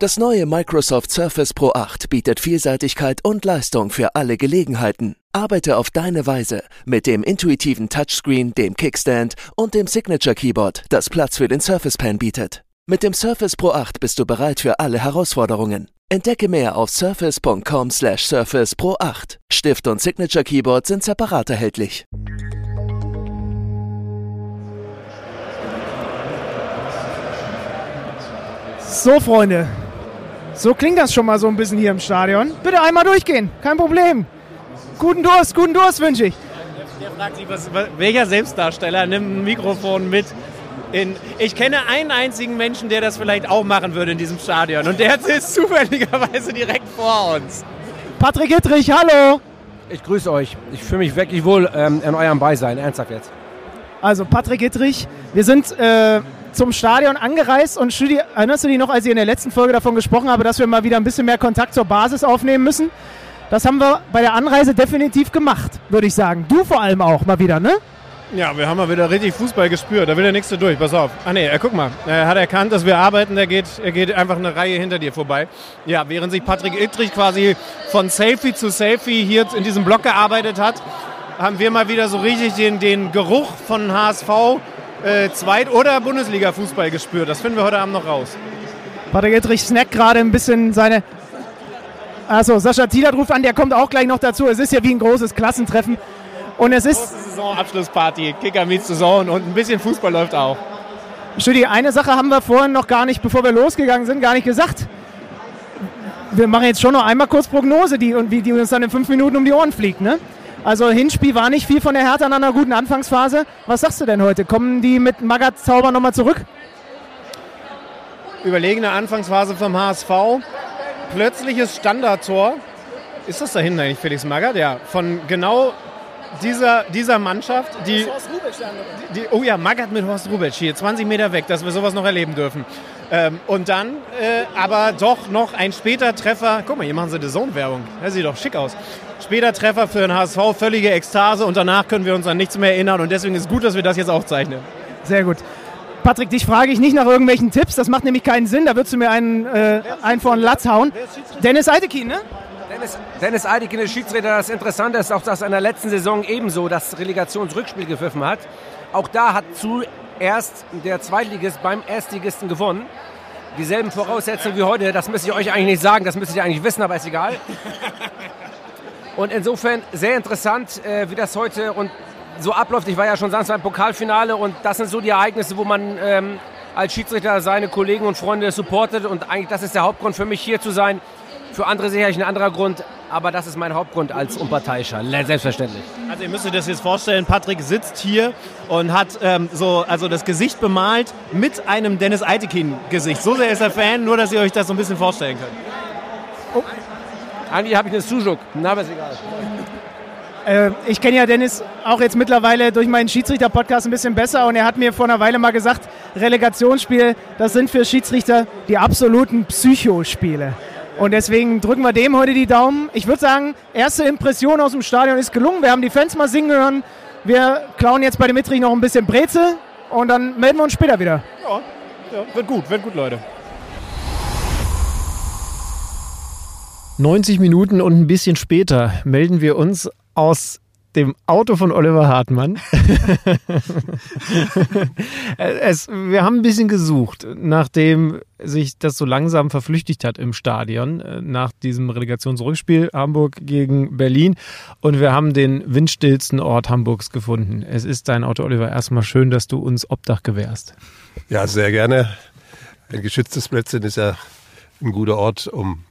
Das neue Microsoft Surface Pro 8 bietet Vielseitigkeit und Leistung für alle Gelegenheiten. Arbeite auf deine Weise mit dem intuitiven Touchscreen, dem Kickstand und dem Signature Keyboard, das Platz für den Surface Pen bietet. Mit dem Surface Pro 8 bist du bereit für alle Herausforderungen. Entdecke mehr auf surface.com slash surface pro 8. Stift und Signature Keyboard sind separat erhältlich. So, Freunde. So klingt das schon mal so ein bisschen hier im Stadion. Bitte einmal durchgehen, kein Problem. Guten Durst, guten Durst wünsche ich. Der fragt sich, was, was, welcher Selbstdarsteller nimmt ein Mikrofon mit? In, ich kenne einen einzigen Menschen, der das vielleicht auch machen würde in diesem Stadion. Und der ist zufälligerweise direkt vor uns. Patrick Hittrich, hallo. Ich grüße euch. Ich fühle mich wirklich wohl ähm, in eurem Beisein. Ernsthaft jetzt. Also Patrick Hittrich, wir sind äh, zum Stadion angereist und Studi erinnerst du dich noch, als ich in der letzten Folge davon gesprochen habe, dass wir mal wieder ein bisschen mehr Kontakt zur Basis aufnehmen müssen? Das haben wir bei der Anreise definitiv gemacht, würde ich sagen. Du vor allem auch mal wieder, ne? Ja, wir haben mal wieder richtig Fußball gespürt. Da will der Nächste durch. Pass auf. Ah nee, äh, guck mal. Er hat erkannt, dass wir arbeiten. Der geht, er geht einfach eine Reihe hinter dir vorbei. Ja, während sich Patrick Ittrich quasi von Selfie zu Selfie hier in diesem Block gearbeitet hat, haben wir mal wieder so richtig den, den Geruch von HSV äh, Zweit- oder Bundesliga-Fußball gespürt. Das finden wir heute Abend noch raus. Patrick Hittrich snackt gerade ein bisschen seine... Achso, Sascha Thielert ruft an, der kommt auch gleich noch dazu. Es ist ja wie ein großes Klassentreffen. Und es ist... Große Saisonabschlussparty, Kicker meets Saison und ein bisschen Fußball läuft auch. Studi, eine Sache haben wir vorhin noch gar nicht, bevor wir losgegangen sind, gar nicht gesagt. Wir machen jetzt schon noch einmal kurz Prognose, die, die uns dann in fünf Minuten um die Ohren fliegt. Ne? Also Hinspiel war nicht viel von der Hertha an einer guten Anfangsphase. Was sagst du denn heute? Kommen die mit Magath-Zauber nochmal zurück? Überlegene Anfangsphase vom HSV. Plötzliches Standardtor. Ist das da hinten eigentlich Felix Magath? Ja, von genau dieser, dieser Mannschaft, die, die, oh ja, Magath mit Horst Rubic hier, 20 Meter weg, dass wir sowas noch erleben dürfen. Ähm, und dann äh, aber doch noch ein später Treffer. Guck mal, hier machen sie die Zone-Werbung. Das sieht doch schick aus. Später Treffer für den HSV, völlige Ekstase und danach können wir uns an nichts mehr erinnern und deswegen ist es gut, dass wir das jetzt aufzeichnen. Sehr gut. Patrick, dich frage ich nicht nach irgendwelchen Tipps, das macht nämlich keinen Sinn, da würdest du mir einen, äh, einen vor den Latz hauen. Dennis Eitekin, ne? Dennis, Dennis Eidikin ist Schiedsrichter. Das Interessante ist auch, dass er in der letzten Saison ebenso das Relegationsrückspiel gepfiffen hat. Auch da hat zuerst der Zweitligist beim Erstligisten gewonnen. Dieselben Voraussetzungen wie heute, das müsste ich euch eigentlich nicht sagen, das müsstet ihr eigentlich wissen, aber ist egal. Und insofern sehr interessant, äh, wie das heute und so abläuft. Ich war ja schon Samstag im Pokalfinale und das sind so die Ereignisse, wo man ähm, als Schiedsrichter seine Kollegen und Freunde supportet und eigentlich das ist der Hauptgrund für mich hier zu sein. Für andere sicherlich ein anderer Grund, aber das ist mein Hauptgrund als Unparteiischer, selbstverständlich. Also ihr müsst euch das jetzt vorstellen, Patrick sitzt hier und hat ähm, so also das Gesicht bemalt mit einem Dennis Eitekin-Gesicht. So sehr ist er Fan, nur dass ihr euch das so ein bisschen vorstellen könnt. Oh. Eigentlich habe ich eine Sujuk, na, aber ist egal. Äh, ich kenne ja Dennis auch jetzt mittlerweile durch meinen Schiedsrichter-Podcast ein bisschen besser und er hat mir vor einer Weile mal gesagt, Relegationsspiele, das sind für Schiedsrichter die absoluten Psychospiele. Und deswegen drücken wir dem heute die Daumen. Ich würde sagen, erste Impression aus dem Stadion ist gelungen. Wir haben die Fans mal singen hören. Wir klauen jetzt bei dem Mittrich noch ein bisschen Breze und dann melden wir uns später wieder. Ja, ja wird gut, wird gut, Leute. 90 Minuten und ein bisschen später melden wir uns aus dem Auto von Oliver Hartmann. es, wir haben ein bisschen gesucht, nachdem sich das so langsam verflüchtigt hat im Stadion, äh, nach diesem Relegationsrückspiel Hamburg gegen Berlin. Und wir haben den windstillsten Ort Hamburgs gefunden. Es ist dein Auto, Oliver. Erstmal schön, dass du uns Obdach gewährst. Ja, sehr gerne. Ein geschütztes Plätzchen ist ja ein guter Ort, um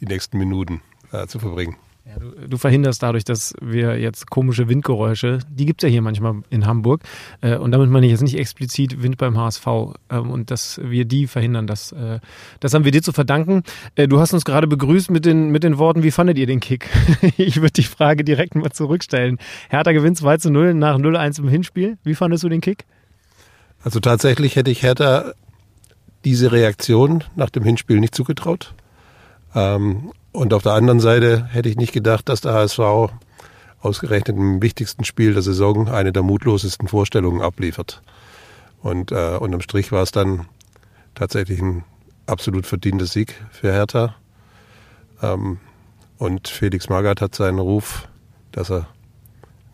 die nächsten Minuten äh, zu verbringen. Ja, du, du, verhinderst dadurch, dass wir jetzt komische Windgeräusche, die gibt es ja hier manchmal in Hamburg, äh, und damit meine ich jetzt nicht explizit Wind beim HSV, ähm, und dass wir die verhindern, das, äh, das haben wir dir zu verdanken. Äh, du hast uns gerade begrüßt mit den, mit den Worten, wie fandet ihr den Kick? ich würde die Frage direkt mal zurückstellen. Hertha gewinnt 2 zu 0 nach 0-1 im Hinspiel. Wie fandest du den Kick? Also tatsächlich hätte ich Hertha diese Reaktion nach dem Hinspiel nicht zugetraut. Ähm, und auf der anderen Seite hätte ich nicht gedacht, dass der HSV ausgerechnet im wichtigsten Spiel der Saison eine der mutlosesten Vorstellungen abliefert. Und äh, unterm Strich war es dann tatsächlich ein absolut verdienter Sieg für Hertha. Ähm, und Felix Magath hat seinen Ruf, dass er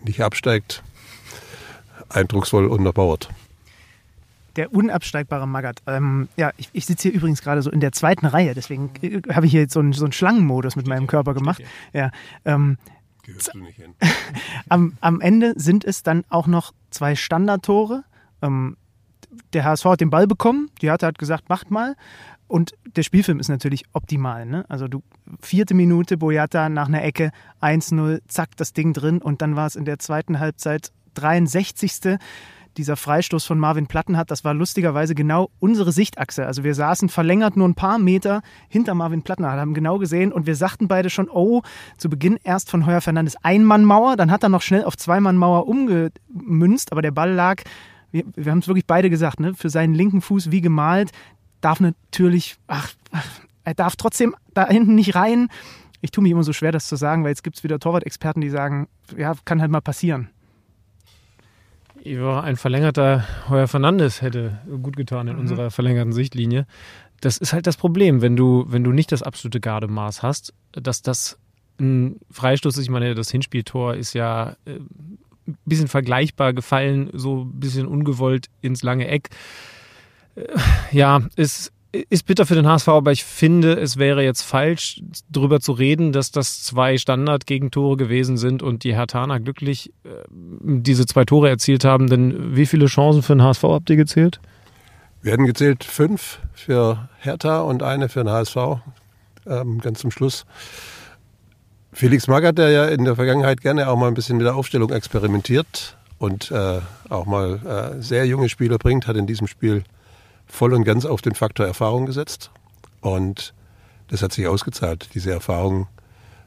nicht absteigt, eindrucksvoll unterbauert der unabsteigbare Magath. Ähm, ja, ich, ich sitze hier übrigens gerade so in der zweiten Reihe, deswegen äh, habe ich hier jetzt so einen, so einen Schlangenmodus mit meinem Körper gemacht. Ja, ähm, Gehörst du nicht hin. am, am Ende sind es dann auch noch zwei Standardtore. Ähm, der HSV hat den Ball bekommen, die Hertha hat gesagt, macht mal. Und der Spielfilm ist natürlich optimal. Ne? Also du vierte Minute, Boyata nach einer Ecke, 1-0, zack, das Ding drin. Und dann war es in der zweiten Halbzeit 63 dieser Freistoß von Marvin Platten hat, das war lustigerweise genau unsere Sichtachse. Also wir saßen verlängert nur ein paar Meter hinter Marvin Platten, haben genau gesehen und wir sagten beide schon, oh, zu Beginn erst von Heuer Fernandes Ein-Mann-Mauer, dann hat er noch schnell auf Zwei-Mann-Mauer umgemünzt, aber der Ball lag, wir, wir haben es wirklich beide gesagt, ne, für seinen linken Fuß wie gemalt, darf natürlich, ach, er darf trotzdem da hinten nicht rein. Ich tue mich immer so schwer, das zu sagen, weil jetzt gibt es wieder Torwart-Experten, die sagen, ja, kann halt mal passieren. Ja, ein verlängerter Heuer Fernandes hätte gut getan in mhm. unserer verlängerten Sichtlinie. Das ist halt das Problem, wenn du, wenn du nicht das absolute Gardemaß hast, dass das ein Freistoß ist. Ich meine, das Hinspieltor ist ja äh, ein bisschen vergleichbar gefallen, so ein bisschen ungewollt ins lange Eck. Äh, ja, ist ist bitter für den HSV, aber ich finde, es wäre jetzt falsch, darüber zu reden, dass das zwei Standard-Gegentore gewesen sind und die Hertaner glücklich äh, diese zwei Tore erzielt haben. Denn wie viele Chancen für den HSV habt ihr gezählt? Wir hatten gezählt fünf für Hertha und eine für den HSV, ähm, ganz zum Schluss. Felix Magath, der ja in der Vergangenheit gerne auch mal ein bisschen mit der Aufstellung experimentiert und äh, auch mal äh, sehr junge Spieler bringt, hat in diesem Spiel voll und ganz auf den Faktor Erfahrung gesetzt. Und das hat sich ausgezahlt. Diese Erfahrungen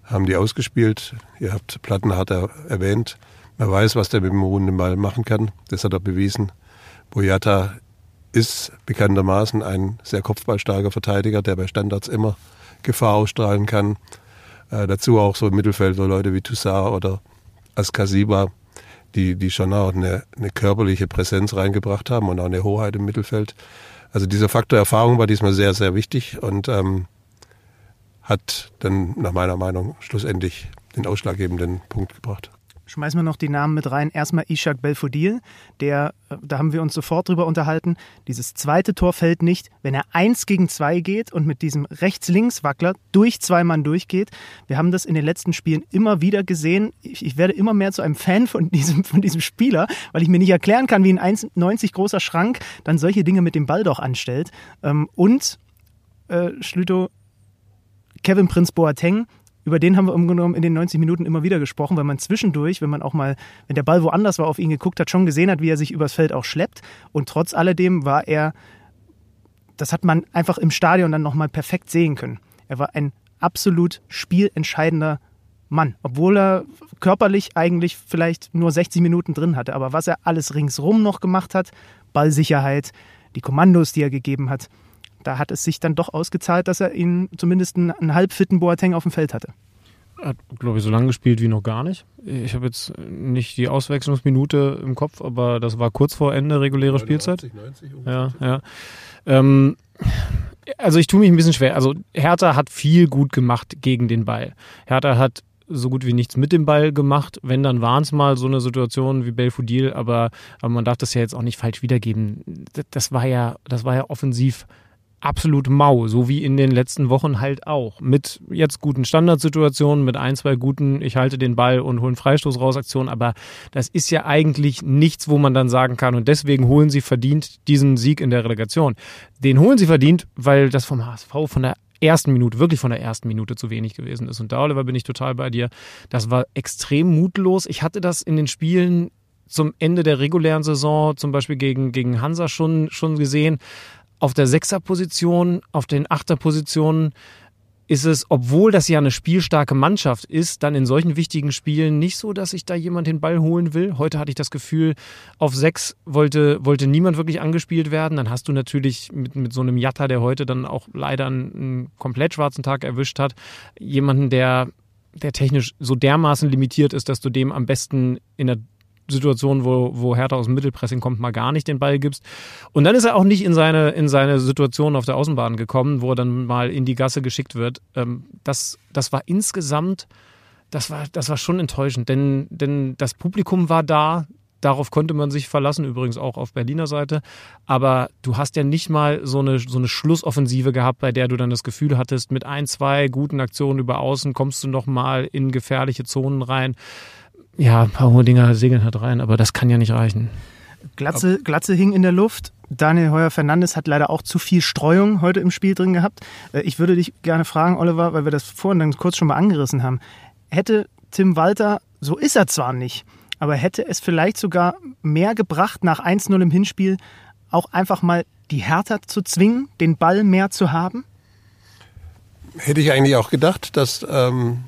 haben die ausgespielt. Ihr habt Plattenhardt erwähnt. Man weiß, was der mit dem ruhenden Ball machen kann. Das hat er bewiesen. Boyata ist bekanntermaßen ein sehr kopfballstarker Verteidiger, der bei Standards immer Gefahr ausstrahlen kann. Äh, dazu auch so im Mittelfeld so Leute wie Toussaint oder Askasiba, die, die schon auch eine, eine körperliche Präsenz reingebracht haben und auch eine Hoheit im Mittelfeld. Also dieser Faktor Erfahrung war diesmal sehr, sehr wichtig und ähm, hat dann nach meiner Meinung schlussendlich den ausschlaggebenden Punkt gebracht. Schmeißen wir noch die Namen mit rein. Erstmal Ishak Belfodil, der, äh, da haben wir uns sofort drüber unterhalten. Dieses zweite Tor fällt nicht, wenn er eins gegen zwei geht und mit diesem Rechts-Links-Wackler durch zwei Mann durchgeht. Wir haben das in den letzten Spielen immer wieder gesehen. Ich, ich werde immer mehr zu einem Fan von diesem, von diesem Spieler, weil ich mir nicht erklären kann, wie ein 1,90 großer Schrank dann solche Dinge mit dem Ball doch anstellt. Ähm, und äh, Schlüto, Kevin Prinz Boateng, über den haben wir im Grunde genommen in den 90 Minuten immer wieder gesprochen, weil man zwischendurch, wenn man auch mal, wenn der Ball woanders war, auf ihn geguckt hat, schon gesehen hat, wie er sich übers Feld auch schleppt. Und trotz alledem war er, das hat man einfach im Stadion dann nochmal perfekt sehen können. Er war ein absolut spielentscheidender Mann, obwohl er körperlich eigentlich vielleicht nur 60 Minuten drin hatte. Aber was er alles ringsrum noch gemacht hat, Ballsicherheit, die Kommandos, die er gegeben hat, da hat es sich dann doch ausgezahlt, dass er ihn zumindest einen, einen halbfitten Boateng auf dem Feld hatte. Hat, glaube ich, so lange gespielt wie noch gar nicht. Ich habe jetzt nicht die Auswechslungsminute im Kopf, aber das war kurz vor Ende reguläre Spielzeit. 90 ja, ja. Ähm, also ich tue mich ein bisschen schwer. Also Hertha hat viel gut gemacht gegen den Ball. Hertha hat so gut wie nichts mit dem Ball gemacht. Wenn, dann waren es mal so eine Situation wie Belfodil, aber, aber man darf das ja jetzt auch nicht falsch wiedergeben. Das, das war ja, das war ja offensiv absolut mau, so wie in den letzten Wochen halt auch. Mit jetzt guten Standardsituationen, mit ein, zwei guten, ich halte den Ball und hole einen Freistoß raus Aktionen, aber das ist ja eigentlich nichts, wo man dann sagen kann und deswegen holen sie verdient diesen Sieg in der Relegation. Den holen sie verdient, weil das vom HSV von der ersten Minute, wirklich von der ersten Minute zu wenig gewesen ist. Und da, Oliver, bin ich total bei dir. Das war extrem mutlos. Ich hatte das in den Spielen zum Ende der regulären Saison, zum Beispiel gegen, gegen Hansa schon, schon gesehen auf der Sechserposition, auf den Achterpositionen ist es, obwohl das ja eine spielstarke Mannschaft ist, dann in solchen wichtigen Spielen nicht so, dass sich da jemand den Ball holen will. Heute hatte ich das Gefühl, auf sechs wollte, wollte niemand wirklich angespielt werden. Dann hast du natürlich mit, mit so einem Jatta, der heute dann auch leider einen, einen komplett schwarzen Tag erwischt hat, jemanden, der, der technisch so dermaßen limitiert ist, dass du dem am besten in der Situation, wo, wo Hertha aus dem Mittelpressing kommt, mal gar nicht den Ball gibst. Und dann ist er auch nicht in seine, in seine Situation auf der Außenbahn gekommen, wo er dann mal in die Gasse geschickt wird. Ähm, das, das war insgesamt, das war, das war schon enttäuschend, denn, denn das Publikum war da, Darauf konnte man sich verlassen, übrigens auch auf Berliner Seite. Aber du hast ja nicht mal so eine, so eine Schlussoffensive gehabt, bei der du dann das Gefühl hattest, mit ein, zwei guten Aktionen über außen kommst du noch mal in gefährliche Zonen rein. Ja, ein paar hohe Dinger segeln halt rein, aber das kann ja nicht reichen. Glatze, Glatze hing in der Luft. Daniel Heuer Fernandes hat leider auch zu viel Streuung heute im Spiel drin gehabt. Äh, ich würde dich gerne fragen, Oliver, weil wir das vorhin dann kurz schon mal angerissen haben. Hätte Tim Walter, so ist er zwar nicht, aber hätte es vielleicht sogar mehr gebracht, nach 1-0 im Hinspiel auch einfach mal die Hertha zu zwingen, den Ball mehr zu haben? Hätte ich eigentlich auch gedacht, dass, ähm,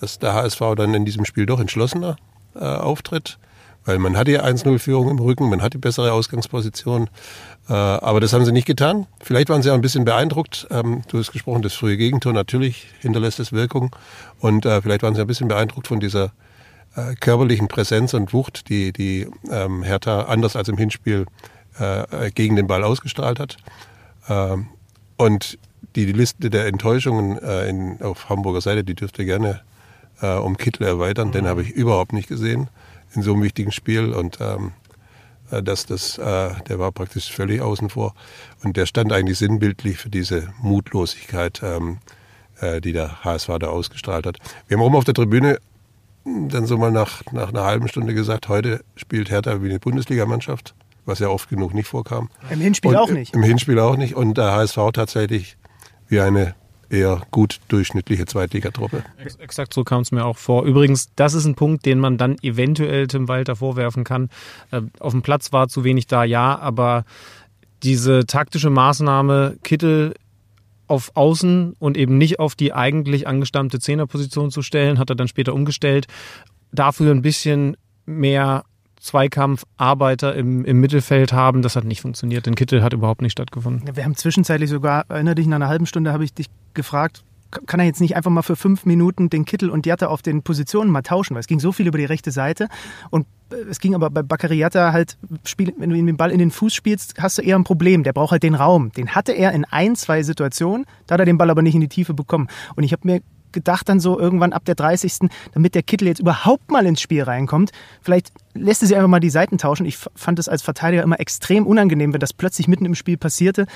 dass der HSV dann in diesem Spiel doch entschlossener äh, auftritt. Weil man hat die 1-0-Führung im Rücken, man hat die bessere Ausgangsposition. Äh, aber das haben sie nicht getan. Vielleicht waren sie auch ein bisschen beeindruckt. Ähm, du hast gesprochen, das frühe Gegentor, natürlich hinterlässt es Wirkung. Und äh, vielleicht waren sie ein bisschen beeindruckt von dieser äh, körperlichen Präsenz und Wucht, die, die ähm, Hertha anders als im Hinspiel äh, gegen den Ball ausgestrahlt hat. Ähm, und die, die Liste der Enttäuschungen äh, in, auf Hamburger Seite, die dürfte gerne äh, um Kittel erweitern. Den habe ich überhaupt nicht gesehen in so einem wichtigen Spiel und ähm, äh, das, das, äh, der war praktisch völlig außen vor und der stand eigentlich sinnbildlich für diese Mutlosigkeit, ähm, äh, die der HSV da ausgestrahlt hat. Wir haben oben auf der Tribüne dann so mal nach, nach einer halben Stunde gesagt, heute spielt Hertha wie eine Bundesligamannschaft, was ja oft genug nicht vorkam. Im Hinspiel und, auch nicht. Im Hinspiel auch nicht und der HSV tatsächlich wie eine eher gut durchschnittliche Zweitligatruppe. Exakt so kam es mir auch vor. Übrigens, das ist ein Punkt, den man dann eventuell Tim Walter vorwerfen kann. Äh, auf dem Platz war zu wenig da, ja, aber diese taktische Maßnahme, Kittel auf Außen und eben nicht auf die eigentlich angestammte Zehnerposition zu stellen, hat er dann später umgestellt. Dafür ein bisschen mehr Zweikampfarbeiter im, im Mittelfeld haben. Das hat nicht funktioniert. Denn Kittel hat überhaupt nicht stattgefunden. Wir haben zwischenzeitlich sogar, erinnere dich, nach einer halben Stunde habe ich dich gefragt, kann er jetzt nicht einfach mal für fünf Minuten den Kittel und Jatta auf den Positionen mal tauschen, weil es ging so viel über die rechte Seite und äh, es ging aber bei Bakary Jatta halt, wenn du ihm den Ball in den Fuß spielst, hast du eher ein Problem. Der braucht halt den Raum. Den hatte er in ein, zwei Situationen, da hat er den Ball aber nicht in die Tiefe bekommen. Und ich habe mir gedacht dann so irgendwann ab der 30. damit der Kittel jetzt überhaupt mal ins Spiel reinkommt. Vielleicht lässt er sich einfach mal die Seiten tauschen. Ich fand es als Verteidiger immer extrem unangenehm, wenn das plötzlich mitten im Spiel passierte.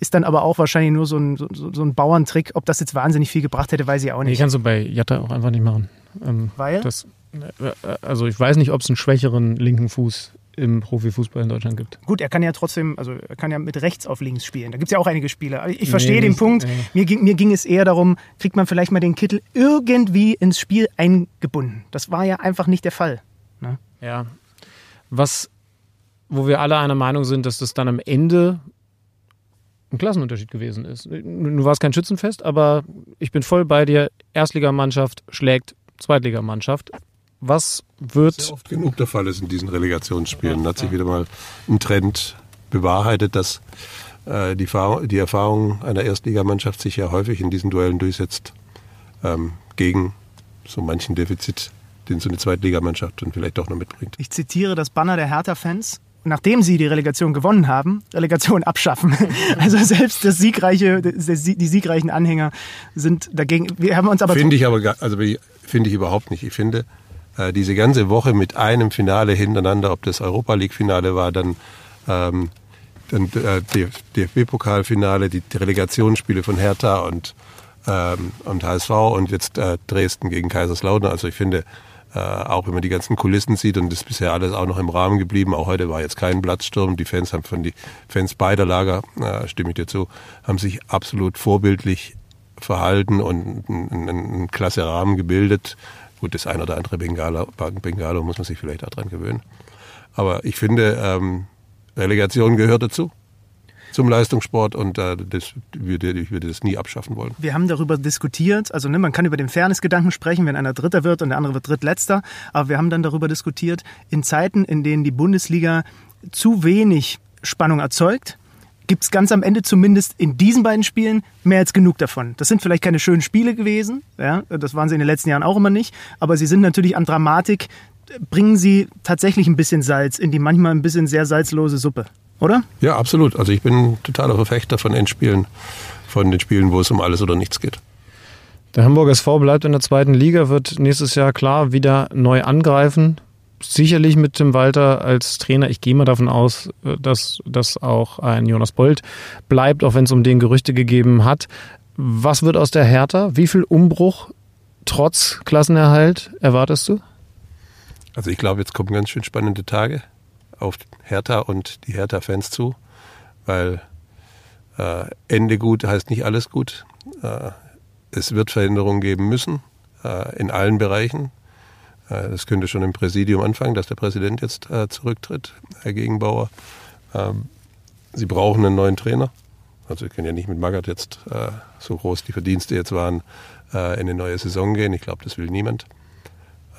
Ist dann aber auch wahrscheinlich nur so ein, so, so ein Bauerntrick. Ob das jetzt wahnsinnig viel gebracht hätte, weiß ich auch nicht. Nee, kannst du bei Jatta auch einfach nicht machen. Ähm, Weil? Das, äh, also ich weiß nicht, ob es einen schwächeren linken Fuß im Profifußball in Deutschland gibt. Gut, er kann ja trotzdem, also er kann ja mit rechts auf links spielen. Da gibt es ja auch einige Spieler. Ich verstehe Nee, den nicht- Punkt. nee. Mir, ging, mir ging es eher darum, kriegt man vielleicht mal den Kittel irgendwie ins Spiel eingebunden. Das war ja einfach nicht der Fall. Ne? Ja. Was, wo wir alle einer Meinung sind, dass das dann am Ende ein Klassenunterschied gewesen ist. Du warst kein Schützenfest, aber ich bin voll bei dir. Erstligamannschaft schlägt Zweitligamannschaft. Was wird oft genug der Fall ist in diesen Relegationsspielen. Da hat sich wieder mal ein Trend bewahrheitet, dass äh, die, die Erfahrung einer Erstligamannschaft sich ja häufig in diesen Duellen durchsetzt ähm, gegen so manchen Defizit, den so eine Zweitligamannschaft dann vielleicht doch noch mitbringt. Ich zitiere das Banner der Hertha-Fans. Nachdem sie die Relegation gewonnen haben, Relegation abschaffen. Also selbst das siegreiche, die siegreichen Anhänger sind dagegen. Wir haben uns aber Finde ich aber, also finde ich überhaupt nicht. Ich finde, äh, diese ganze Woche mit einem Finale hintereinander, ob das Europa League Finale war, dann, ähm, dann äh, DFB-Pokalfinale, die, Relegationsspiele von Hertha und, ähm, und HSV und jetzt äh, Dresden gegen Kaiserslautern. Also ich finde, äh, auch wenn man die ganzen Kulissen sieht und ist bisher alles auch noch im Rahmen geblieben, auch heute war jetzt kein Platzsturm. Die Fans haben von die Fans beider Lager, äh, stimme ich dir zu, haben sich absolut vorbildlich verhalten und einen, einen klasse Rahmen gebildet. Gut, das ein oder andere Bengalo, Bengalo muss man sich vielleicht auch dran gewöhnen. Aber ich finde, ähm, Relegation gehört dazu zum Leistungssport und äh, das würde, ich würde das nie abschaffen wollen. Wir haben darüber diskutiert, also ne, man kann über den Fairness-Gedanken sprechen, wenn einer Dritter wird und der andere wird Drittletzter, aber wir haben dann darüber diskutiert, in Zeiten, in denen die Bundesliga zu wenig Spannung erzeugt, gibt es ganz am Ende zumindest in diesen beiden Spielen mehr als genug davon. Das sind vielleicht keine schönen Spiele gewesen, ja, das waren sie in den letzten Jahren auch immer nicht, aber sie sind natürlich an Dramatik, bringen sie tatsächlich ein bisschen Salz in die manchmal ein bisschen sehr salzlose Suppe, oder? Ja, absolut. Also ich bin totaler Verfechter von Endspielen, von den Spielen, wo es um alles oder nichts geht. Der Hamburger SV bleibt in der zweiten Liga, wird nächstes Jahr klar wieder neu angreifen. Sicherlich mit Tim Walter als Trainer. Ich gehe mal davon aus, äh, dass, dass auch ein Jonas Bold bleibt, auch wenn es um den Gerüchte gegeben hat. Was wird aus der Hertha? Wie viel Umbruch trotz Klassenerhalt erwartest du? Also ich glaube, jetzt kommen ganz schön spannende Tage auf Hertha und die Hertha-Fans zu, weil äh, Ende gut heißt nicht alles gut. Äh, es wird Veränderungen geben müssen äh, in allen Bereichen. Äh, das könnte schon im Präsidium anfangen, dass der Präsident jetzt äh, zurücktritt, Herr Gegenbauer. Ähm, sie brauchen einen neuen Trainer. Also wir können ja nicht mit Magath jetzt, äh, so groß die Verdienste jetzt waren, äh, in eine neue Saison gehen. Ich glaube, das will niemand.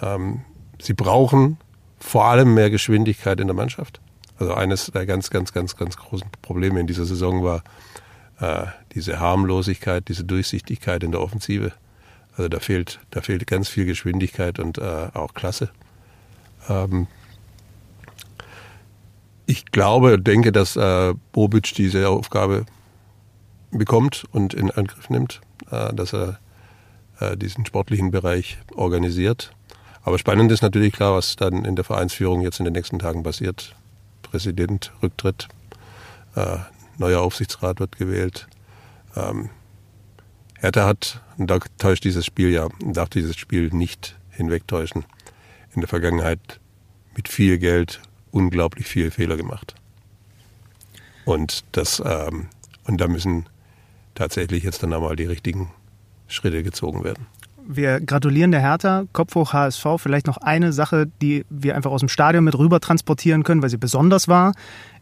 Ähm, sie brauchen vor allem mehr Geschwindigkeit in der Mannschaft. Also eines der ganz, ganz, ganz, ganz großen Probleme in dieser Saison war äh, diese Harmlosigkeit, diese Durchsichtigkeit in der Offensive. Also da fehlt, da fehlt ganz viel Geschwindigkeit und äh, auch Klasse. Ähm, ich glaube und denke, dass äh, Bobic diese Aufgabe bekommt und in Angriff nimmt, äh, dass er äh, diesen sportlichen Bereich organisiert. Aber spannend ist natürlich klar, was dann in der Vereinsführung jetzt in den nächsten Tagen passiert. Präsident rücktritt, äh, neuer Aufsichtsrat wird gewählt. Ähm, Hertha hat, und da täuscht dieses Spiel ja, darf dieses Spiel nicht hinwegtäuschen, in der Vergangenheit mit viel Geld unglaublich viele Fehler gemacht. Und das, ähm, und da müssen tatsächlich jetzt dann einmal die richtigen Schritte gezogen werden. Wir gratulieren der Hertha, Kopf hoch HSV. Vielleicht noch eine Sache, die wir einfach aus dem Stadion mit rüber transportieren können, weil sie besonders war.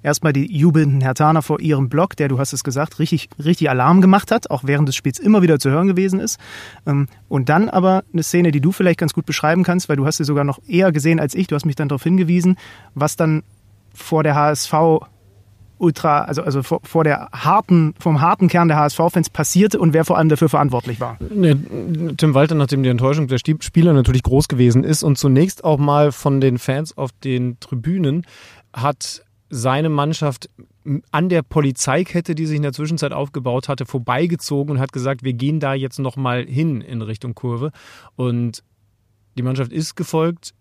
Erstmal die jubelnden Hertaner vor ihrem Block, der, du hast es gesagt, richtig, richtig Alarm gemacht hat, auch während des Spiels immer wieder zu hören gewesen ist. Ähm, Und dann aber eine Szene, die du vielleicht ganz gut beschreiben kannst, weil du hast sie sogar noch eher gesehen als ich. Du hast mich dann darauf hingewiesen, was dann vor der HSV Ultra, also, also vor, vor der harten, vom harten Kern der HSV-Fans passierte und wer vor allem dafür verantwortlich war. Nee, Tim Walter, nachdem die Enttäuschung der Spieler natürlich groß gewesen ist und zunächst auch mal von den Fans auf den Tribünen, hat seine Mannschaft an der Polizeikette, die sich in der Zwischenzeit aufgebaut hatte, vorbeigezogen und hat gesagt, wir gehen da jetzt nochmal hin in Richtung Kurve. Und die Mannschaft ist gefolgt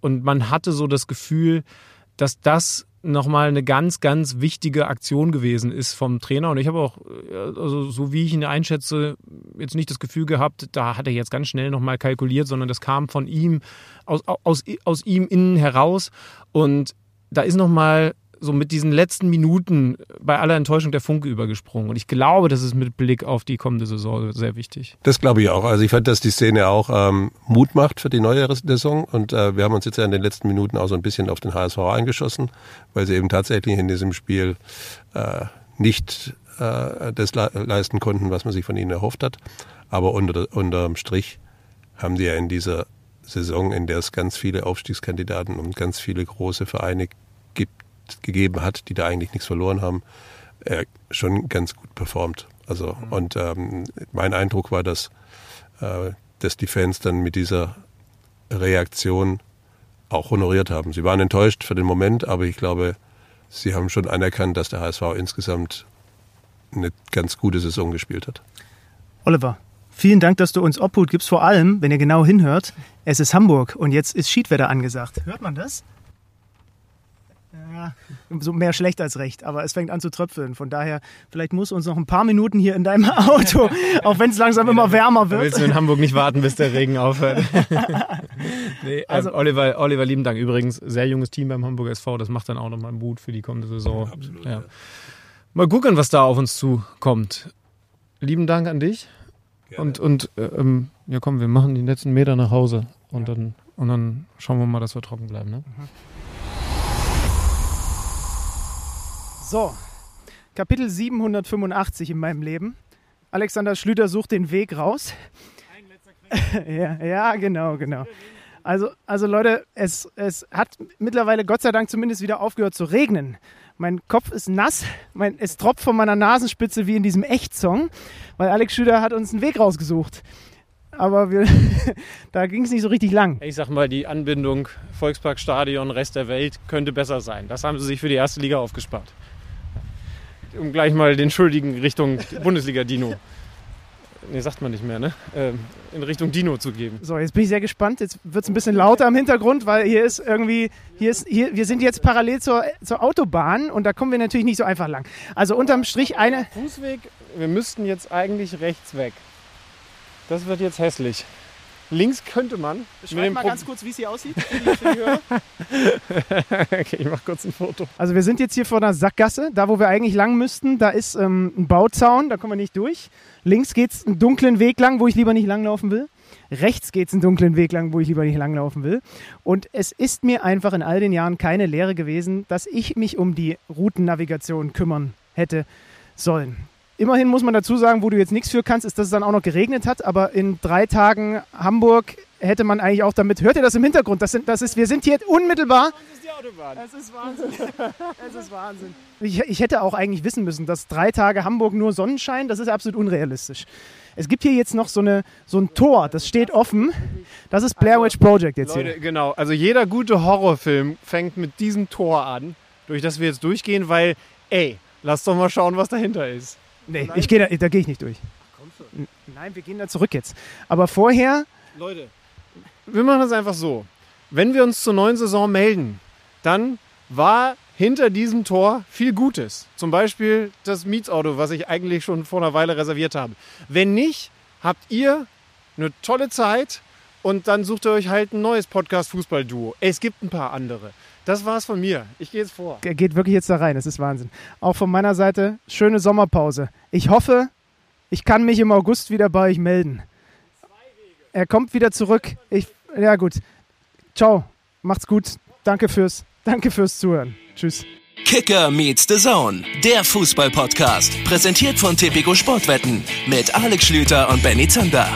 und man hatte so das Gefühl, dass das nochmal eine ganz, ganz wichtige Aktion gewesen ist vom Trainer. Und ich habe auch, äh, also so wie ich ihn einschätze, jetzt nicht das Gefühl gehabt, da hat er jetzt ganz schnell nochmal kalkuliert, sondern das kam von ihm, aus, aus, aus ihm innen heraus. Und da ist nochmal so mit diesen letzten Minuten bei aller Enttäuschung der Funke übergesprungen. Und ich glaube, das ist mit Blick auf die kommende Saison sehr wichtig. Das glaube ich auch. Also ich fand, dass die Szene auch ähm, Mut macht für die neue Saison. Und äh, wir haben uns jetzt ja in den letzten Minuten auch so ein bisschen auf den HSV eingeschossen, weil sie eben tatsächlich in diesem Spiel äh, nicht äh, das le leisten konnten, was man sich von ihnen erhofft hat. Aber unter, unterm Strich haben die ja in dieser Saison, in der es ganz viele Aufstiegskandidaten und ganz viele große Vereine gegeben hat, die da eigentlich nichts verloren haben, äh, schon ganz gut performt. Also mhm. und ähm, mein Eindruck war, dass, äh, dass die Fans dann mit dieser Reaktion auch honoriert haben. Sie waren enttäuscht für den Moment, aber ich glaube, sie haben schon anerkannt, dass der HSV insgesamt eine ganz gute Saison gespielt hat. Oliver, vielen Dank, dass du uns Obhut gibst. Vor allem, wenn ihr genau hinhört, es ist Hamburg und jetzt ist Schiedwetter angesagt. Hört man das? Ja, so mehr schlecht als recht, aber es fängt an zu tröpfeln. Von daher, vielleicht muss uns noch ein paar Minuten hier in deinem Auto, auch wenn es langsam immer wärmer wird. Willst du in Hamburg nicht warten, bis der Regen aufhört? nee, also, ähm, Oliver, Oliver, lieben Dank. Übrigens, sehr junges Team beim Hamburger SV, das macht dann auch nochmal Mut für die kommende Saison. Ja, absolut. Ja. Mal gucken, was da auf uns zukommt. Lieben Dank an dich. Gerne. Und, und äh, ähm, ja komm, wir machen die letzten Meter nach Hause und, ja. dann, und dann schauen wir mal, dass wir trocken bleiben. Ne? Mhm. So, Kapitel 785 in meinem Leben. Alexander Schlüter sucht den Weg raus. ja, ja, genau, genau. Also, also Leute, es, es hat mittlerweile Gott sei Dank zumindest wieder aufgehört zu regnen. Mein Kopf ist nass, mein, es tropft von meiner Nasenspitze wie in diesem Echtsong, weil Alex Schüler hat uns einen Weg rausgesucht. Aber wir, da ging es nicht so richtig lang. Ich sag mal, die Anbindung Volksparkstadion, Rest der Welt könnte besser sein. Das haben sie sich für die erste Liga aufgespart um gleich mal den Schuldigen Richtung Bundesliga-Dino. Nee, sagt man nicht mehr, ne? Ähm, in Richtung Dino zu geben. So, jetzt bin ich sehr gespannt. Jetzt wird es ein bisschen lauter im Hintergrund, weil hier ist irgendwie, hier ist, hier, wir sind jetzt parallel zur, zur Autobahn und da kommen wir natürlich nicht so einfach lang. Also unterm Strich eine. Fußweg, wir müssten jetzt eigentlich rechts weg. Das wird jetzt hässlich. Links könnte man. Beschreib mal ganz kurz, wie es hier aussieht. okay, ich mach kurz ein Foto. Also wir sind jetzt hier vor einer Sackgasse, da wo wir eigentlich lang müssten. Da ist ähm, ein Bauzaun, da kommen wir nicht durch. Links geht es einen dunklen Weg lang, wo ich lieber nicht langlaufen will. Rechts geht es einen dunklen Weg lang, wo ich lieber nicht langlaufen will. Und es ist mir einfach in all den Jahren keine Lehre gewesen, dass ich mich um die Routennavigation kümmern hätte sollen. Immerhin muss man dazu sagen, wo du jetzt nichts für kannst, ist, dass es dann auch noch geregnet hat. Aber in drei Tagen Hamburg hätte man eigentlich auch damit. Hört ihr das im Hintergrund? Das, sind, das ist, wir sind hier unmittelbar. Das ist die Autobahn. Es ist Wahnsinn. es ist Wahnsinn. Ich, ich hätte auch eigentlich wissen müssen, dass drei Tage Hamburg nur Sonnenschein, das ist absolut unrealistisch. Es gibt hier jetzt noch so, eine, so ein Tor, das steht offen. Das ist Blair Witch Project jetzt Leute, hier. Genau, also jeder gute Horrorfilm fängt mit diesem Tor an, durch das wir jetzt durchgehen, weil, ey, lass doch mal schauen, was dahinter ist. Nee, ich geh da, da gehe ich nicht durch. Nein, wir gehen da zurück jetzt. Aber vorher. Leute, wir machen das einfach so. Wenn wir uns zur neuen Saison melden, dann war hinter diesem Tor viel Gutes. Zum Beispiel das Mietsauto, was ich eigentlich schon vor einer Weile reserviert habe. Wenn nicht, habt ihr eine tolle Zeit und dann sucht ihr euch halt ein neues Podcast-Fußball-Duo. Es gibt ein paar andere. Das war's von mir. Ich gehe jetzt vor. Er geht wirklich jetzt da rein. Das ist Wahnsinn. Auch von meiner Seite schöne Sommerpause. Ich hoffe, ich kann mich im August wieder bei euch melden. Er kommt wieder zurück. Ich, ja gut. Ciao. Macht's gut. Danke fürs, danke fürs Zuhören. Tschüss. Kicker meets the Zone, der Fußball-Podcast, präsentiert von Tipico Sportwetten mit Alex Schlüter und Benny Zander.